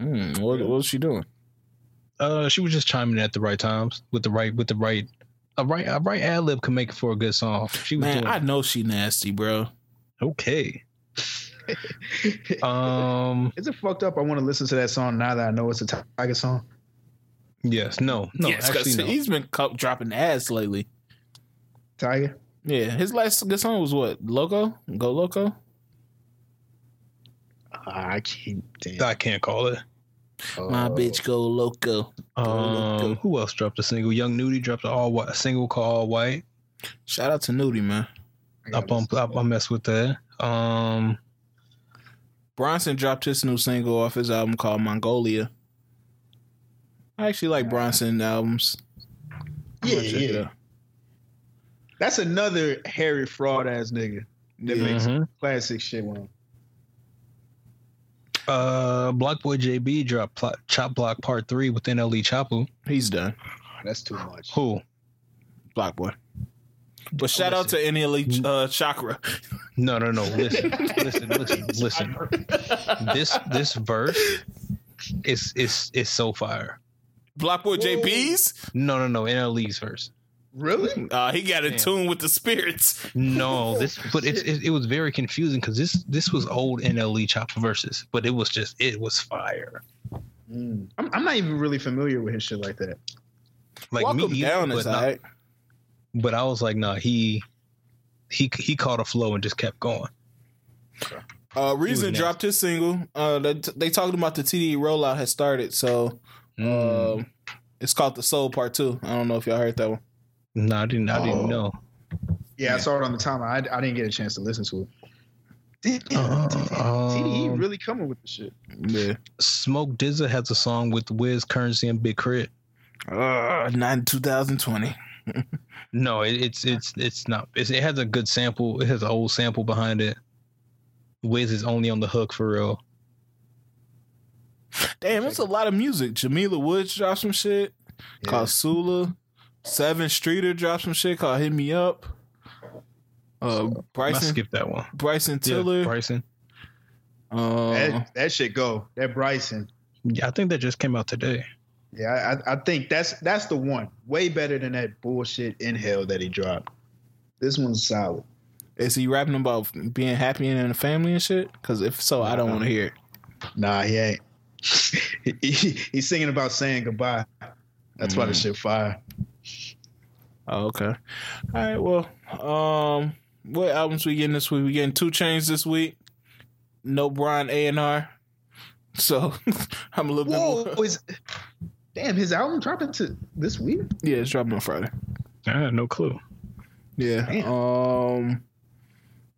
mm, what, what was she doing? Uh, she was just chiming in at the right times with the right with the right. A right a right ad lib can make it for a good song. She was Man, doing I know she nasty, bro. okay. Um. Is it fucked up? I want to listen to that song now that I know it's a Tyga song. Yes. No. No. yes, 'cause actually, no. he's been cu- dropping ads lately. Tyga. Yeah, his last good song was what? Loco? Go Loco? I can't. Damn. I can't call it. My Uh, bitch go loco. Um, Loco. who else dropped a single? Young Nudy dropped a all white a single called All White. Shout out to Nudy, man. I gotta Up on listen to up, I mess with that. Um, Bronson dropped his new single off his album called Mongolia. I actually like Bronson albums. Yeah, gonna check it yeah. That's another Harry Fraud ass nigga that Yeah. makes mhm. classic shit. One. Uh, BlocBoy JB dropped Pl- Chop Block Part Three with NLE Choppa. He's done. That's too much. Who? BlocBoy. But shout out to any elite uh, chakra. No, no, no. Listen, listen, listen, listen. This this verse is is is so fire. Block Boy JP's. No, no, no. NLE's verse. Really? Uh, he got in Damn. tune with the spirits. No, this, but it's, it, it was very confusing because this this was old NLE Choppa verses, but it was just it was fire. Mm. I'm, I'm not even really familiar with his shit like that. Like Welcome me, either, down but, not- alright. but I was like, nah, he he he caught a flow and just kept going. Uh, Reason dropped his single. Uh, they, they talking about the TDE rollout has started, so Mm. um, it's called the Soul Part Two. I don't know if y'all heard that one. No, I didn't. I Oh. didn't know. Yeah, I saw it on the timeline. I, I didn't get a chance to listen to it. Damn, Uh, TDE um, really coming with the shit. Yeah, Smoke DZA has a song with Wiz Curren$y and Big Crit. uh, not in 2020. No, it, it's it's it's not. It's, it has a good sample. It has an old sample behind it. Wiz is only on the hook for real. Damn, it's a lot of music. Jamila Woods dropped some shit called Sula. Sevyn Streeter dropped some shit called Hit Me Up. Uh, I Bryson skipped that one. Bryson Yeah, Tiller. Bryson. uh, That, that shit go. That Bryson. Yeah, I think that just came out today. Yeah, I, I think that's that's the one. Way better than that bullshit inhale that he dropped. This one's solid. is he rapping about being happy and in the family and shit? Because if so, I don't want to hear it. Nah, he ain't. he, he- he's singing about saying goodbye. That's why the shit fire. Oh, okay. All right. Well, um, what albums we getting this week? We getting 2 Chainz this week. No Brian A and R. So I'm a little Whoa, bit more. is damn his album dropping to this week? Yeah, it's dropping on Friday. I had no clue. Yeah. Damn. Um,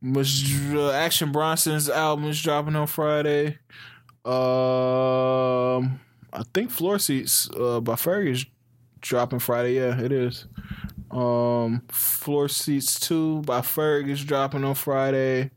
was uh, Action Bronson's album is dropping on Friday. Um, I think Floor Seats uh, by Fergie is dropping Friday. Yeah, it is. Um, Floor Seats Two by Ferg is dropping on Friday,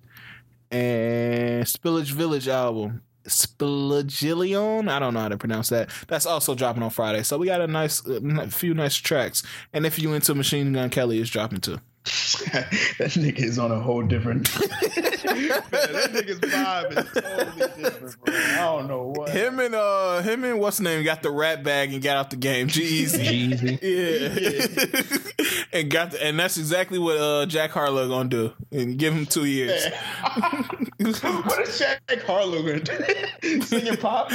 and Spillage Village album. Spillagillion, I don't know how to pronounce that. That's also dropping on Friday. So we got a nice, a few nice tracks. And if you into Machine Gun Kelly, is dropping too. that nigga is on a whole different. Man, that nigga's vibe is totally different, bro. I don't know what. Him and uh him and what's his name got the rat bag and got out the game. G-Eazy. Jeezy. Yeah. and got the, and that's exactly what uh Jack Harlow gonna do. And give him two years. what is Jack Harlow gonna do? Singing pop?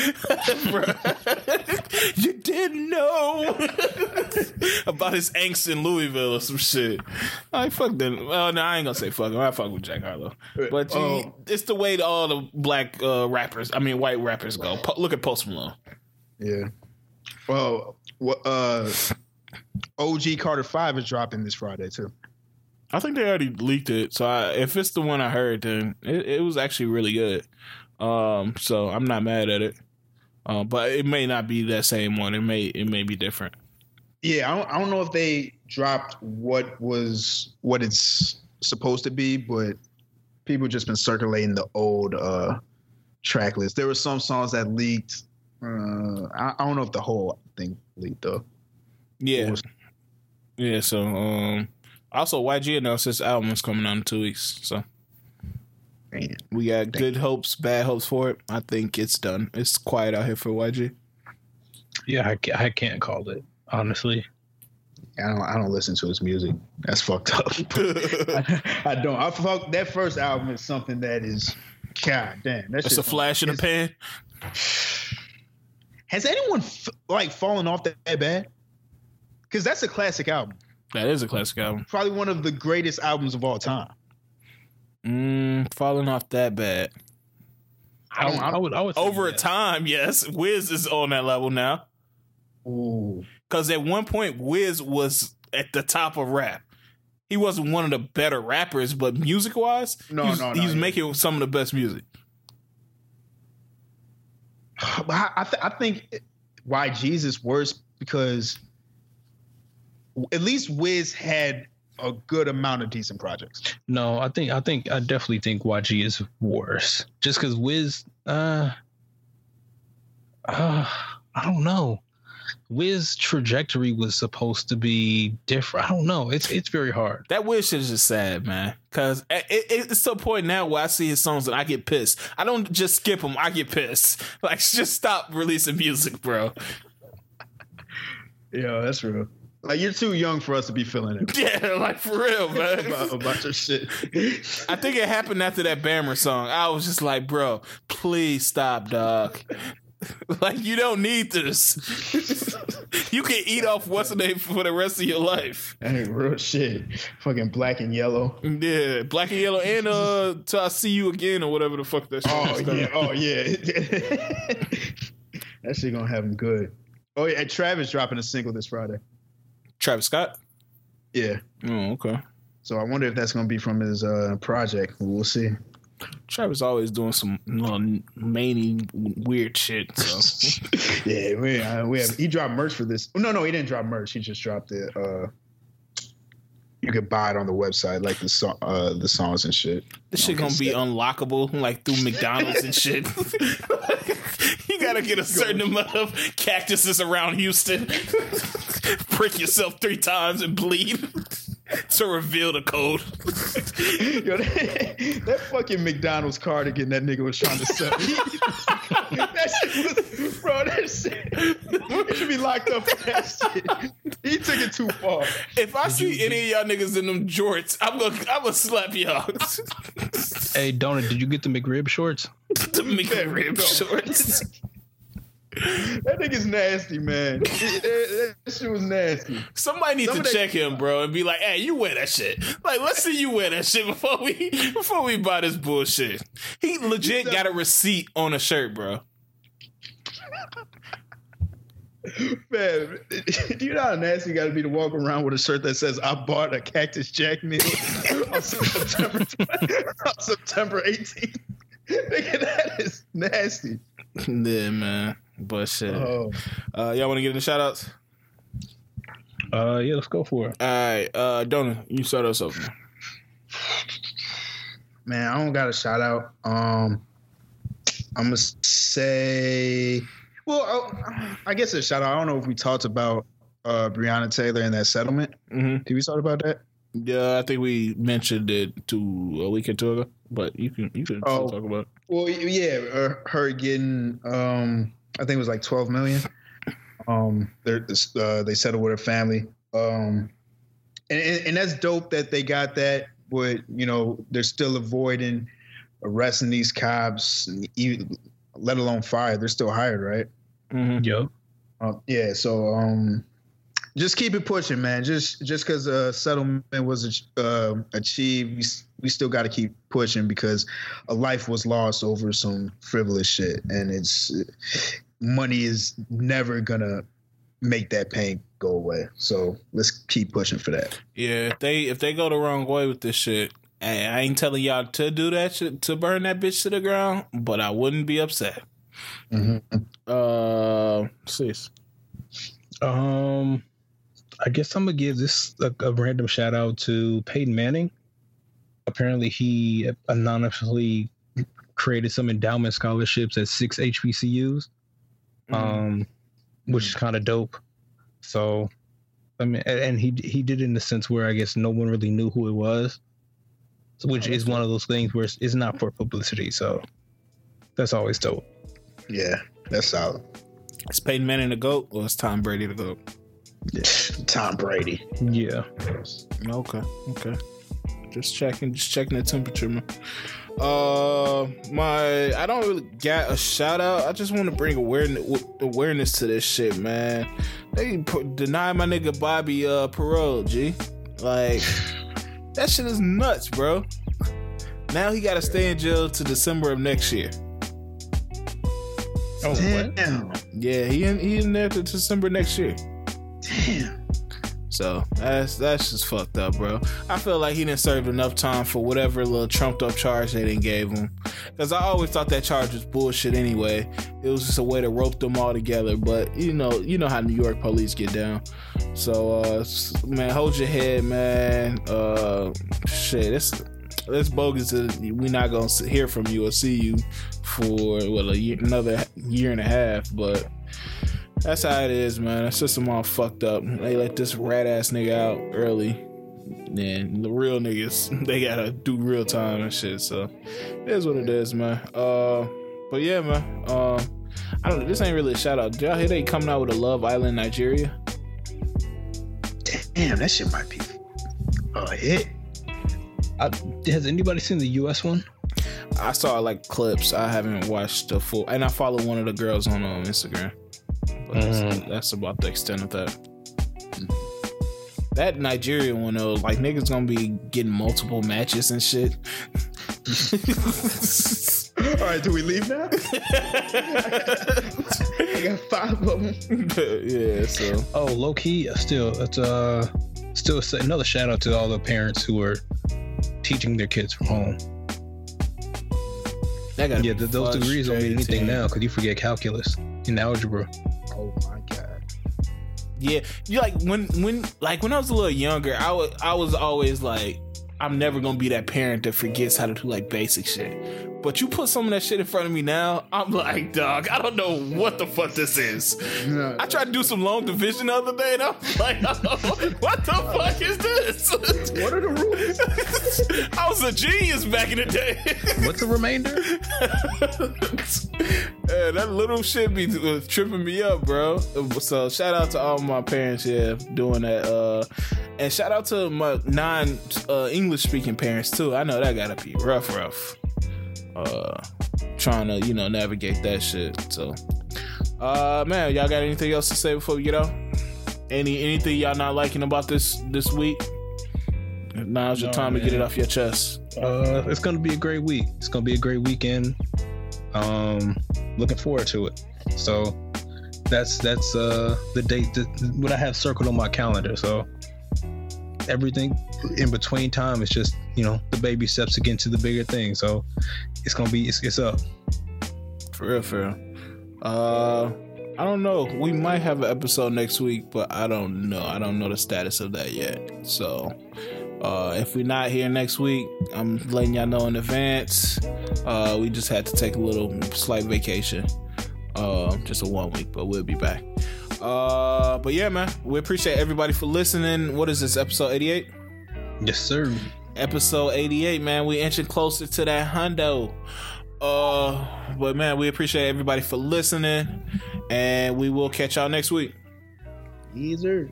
You didn't know about his angst in Louisville or some shit. I fuck them. Well, no, I ain't gonna say fuck him. I fuck with Jack Harlow, but Oh. he- it's the way all the black uh, rappers, I mean white rappers, go. Po- look at Post Malone. Yeah. Well, what? Uh, OG Carter Five is dropping this Friday too. I think they already leaked it. So I, if it's the one I heard, then it, it was actually really good. Um, so I'm not mad at it. Uh, but it may not be that same one. It may it may be different. Yeah, I don't, I don't know if they dropped what was what it's supposed to be, but people just been circulating the old uh track list. There were some songs that leaked. Uh, I, I don't know if the whole thing leaked though. Yeah, yeah. So um, also YG announced his album is coming out in two weeks. So Man. we got good hopes, bad hopes for it. I think it's done. It's quiet out here for YG. Yeah, I, I can't call it honestly. I don't I don't listen to his music. That's fucked up. I, I don't. I fuck that first album is something that is God damn. That's It's a flash in the pan. Has anyone f- like fallen off that, that bad? Because that's a classic album. That is a classic album. Probably one of the greatest albums of all time. Mm, falling off that bad. I don't- I don't- I would I would Over yes. time, yes. Wiz is on that level now. Ooh. Because at one point, Wiz was at the top of rap. He wasn't one of the better rappers, but music wise, No, he's, no, no, he's yeah. making some of the best music. But I, I, th- I think why Jesus worse because at least Wiz had a good amount of decent projects. No, I think I think I definitely think YG is worse. Just because Wiz, uh, uh, I don't know. Wiz trajectory was supposed to be different. I don't know. It's it's very hard. That Wiz shit is just sad, man. Because it, it, it's to a point now where I see his songs and I get pissed. I don't just skip them, I get pissed. Like, just stop releasing music, bro. Yeah, that's real. Like you're too young for us to be feeling it Yeah, like for real, man. about, about your shit. I think it happened after that Bammer song. I was just like, bro, please stop, dog. like you don't need this. you can eat off what's the name for the rest of your life. Hey, real shit. Fucking black and yellow. Yeah, black and yellow, and uh, till I see you again or whatever the fuck that shit Oh is. yeah, oh yeah. that shit gonna have him good. Oh yeah, and Travis dropping a single this Friday. Travis Scott. Yeah. Oh, okay. So I wonder if that's gonna be from his uh, project. We'll see. Travis always doing some little many weird shit. So yeah, we uh, we have he dropped merch for this. No, no, he didn't drop merch. He just dropped it. Uh, you could buy it on the website, like the song, uh, the songs and shit. this shit gonna be unlockable like through McDonald's and shit. you gotta get a certain amount of cactuses around Houston. Prick yourself three times and bleed to reveal the code. Yo, that, that fucking McDonald's cardigan that nigga was trying to sell. that shit was, bro, that shit. He should be locked up for that shit. He took it too far. If I see any of y'all niggas in them jorts, I'm gonna I'm gonna slap y'all. Hey, Donut, did you get the McRib shorts? the McRib shorts. That nigga's nasty, man. That, that- shit was nasty. Somebody needs to of that- check him, bro, and be like, "Hey, you wear that shit." Like, let's see you wear that shit before we before we buy this bullshit. He legit got a receipt on a shirt, bro. Man, do you know how nasty you got to be to walk around with a shirt that says "I bought a Cactus Jack meal on September on September 18th"? Nigga, that is nasty. Yeah, man. But shit. Oh, Uh, y'all want to get in the shout outs? Uh, yeah, let's go for it. All right, uh, Donna, you start us off. man. man, I don't got a shout out. Um, I'm gonna say, well, I, I guess a shout out. I don't know if we talked about uh Breonna Taylor and that settlement. Mm-hmm. Did we talk about that? Yeah, I think we mentioned it to a week or two ago, but you can you can still Oh. talk about. It. Well, yeah, uh, her getting, um, I think it was like 12 million. Um, they're, uh, they settled with her family. Um, and, and, and that's dope that they got that, but you know, they're still avoiding arresting these cops, and even, let alone fire. They're still hired, right? Mm-hmm. Yo, Uh, yeah. So, um, just keep it pushing, man. Just just because a settlement was uh, achieved, we, we still got to keep pushing because a life was lost over some frivolous shit, and it's money is never gonna make that pain go away. So let's keep pushing for that. Yeah, if they if they go the wrong way with this shit, I ain't telling y'all to do that shit to burn that bitch to the ground, but I wouldn't be upset. Mm-hmm. Uh, sis. Um, I guess I'm gonna give this a, a random shout out to Peyton Manning. Apparently, he anonymously created some endowment scholarships at six HBCUs, Mm-hmm. um, which is kind of dope. So, I mean, and he he did it in the sense where I guess no one really knew who it was, so- which Oh, is one of those things where it's, it's not for publicity. So, that's always dope. Yeah, that's solid. Is Peyton Manning the goat or is Tom Brady the goat? Tom Brady. Yeah. Okay, okay. Just checking, just checking the temperature, man. Uh, my I don't really got a shout out. I just want to bring awareness awareness to this shit, man. They p- deny my nigga Bobby uh parole, G. Like that shit is nuts, bro. Now he got to stay in jail to December of next year. Oh, what? Damn. Yeah, he in he in there to December next year. Damn. So that's that's just fucked up, bro. I feel like he didn't serve enough time for whatever little trumped up charge they didn't gave him. Cause I always thought that charge was bullshit anyway. It was just a way to rope them all together. But you know, you know how New York police get down. So uh man, hold your head, man. Uh shit, it's it's bogus that we not gonna hear from you or see you for well year, another year and a half, but that's how it is, man. That system all fucked up. They let this rat ass nigga out early. And the real niggas, they gotta do real time and shit. So it is what it is, man. Uh but yeah, man. Uh I don't know. This ain't really a shout out. Did y'all hear they coming out with a Love Island Nigeria? Damn, that shit might be a hit. I, has anybody seen the U.S. one? I saw like clips. I haven't watched the full and I follow one of the girls on um, Instagram. But that's, Mm. that's about the extent of that. That Nigerian one though, like niggas gonna be getting multiple matches and shit. All right, do we leave now? I got five of them. yeah, so Oh, low key, uh, still, it's uh, still another shout out to all the parents who are teaching their kids from home. that got Yeah, th- those degrees don't mean anything now because you forget calculus and algebra. Oh my god. Yeah, you like when when like when I was a little younger, I was I was always like, I'm never gonna be that parent that forgets how to do like basic shit. But you put some of that shit in front of me now, I'm like, dog, I don't know what the fuck this is. No, I tried to do some long division the other day, and I'm like, what the fuck is this? what are the rules? I was a genius back in the day. What's the remainder? Yeah, that little shit be uh, tripping me up, bro. So shout out to all my parents yeah, doing that, uh, and shout out to my non uh, English speaking parents too. I know that gotta be rough, rough. Uh, trying to you know navigate that shit. So, uh, man, y'all got anything else to say before we get out? Any anything y'all not liking about this this week? Now's your No, time to get it off your chest. Uh, it's gonna be a great week. It's gonna be a great weekend. Um, looking forward to it. So that's that's uh the date that what I have circled on my calendar. So everything in between time is just you know the baby steps again to the bigger thing. So it's gonna be it's, it's up. For real, for real. Uh, I don't know. We might have an episode next week, but I don't know. I don't know the status of that yet. So, uh, if we're not here next week, I'm letting y'all know in advance. Uh, we just had to take a little slight vacation. Uh, just a one week, but we'll be back. Uh, but yeah, man, we appreciate everybody for listening. What is this episode 88? Yes, sir. episode 88 man we inching closer to that hundo uh but man we appreciate everybody for listening and we will catch y'all next week Easer.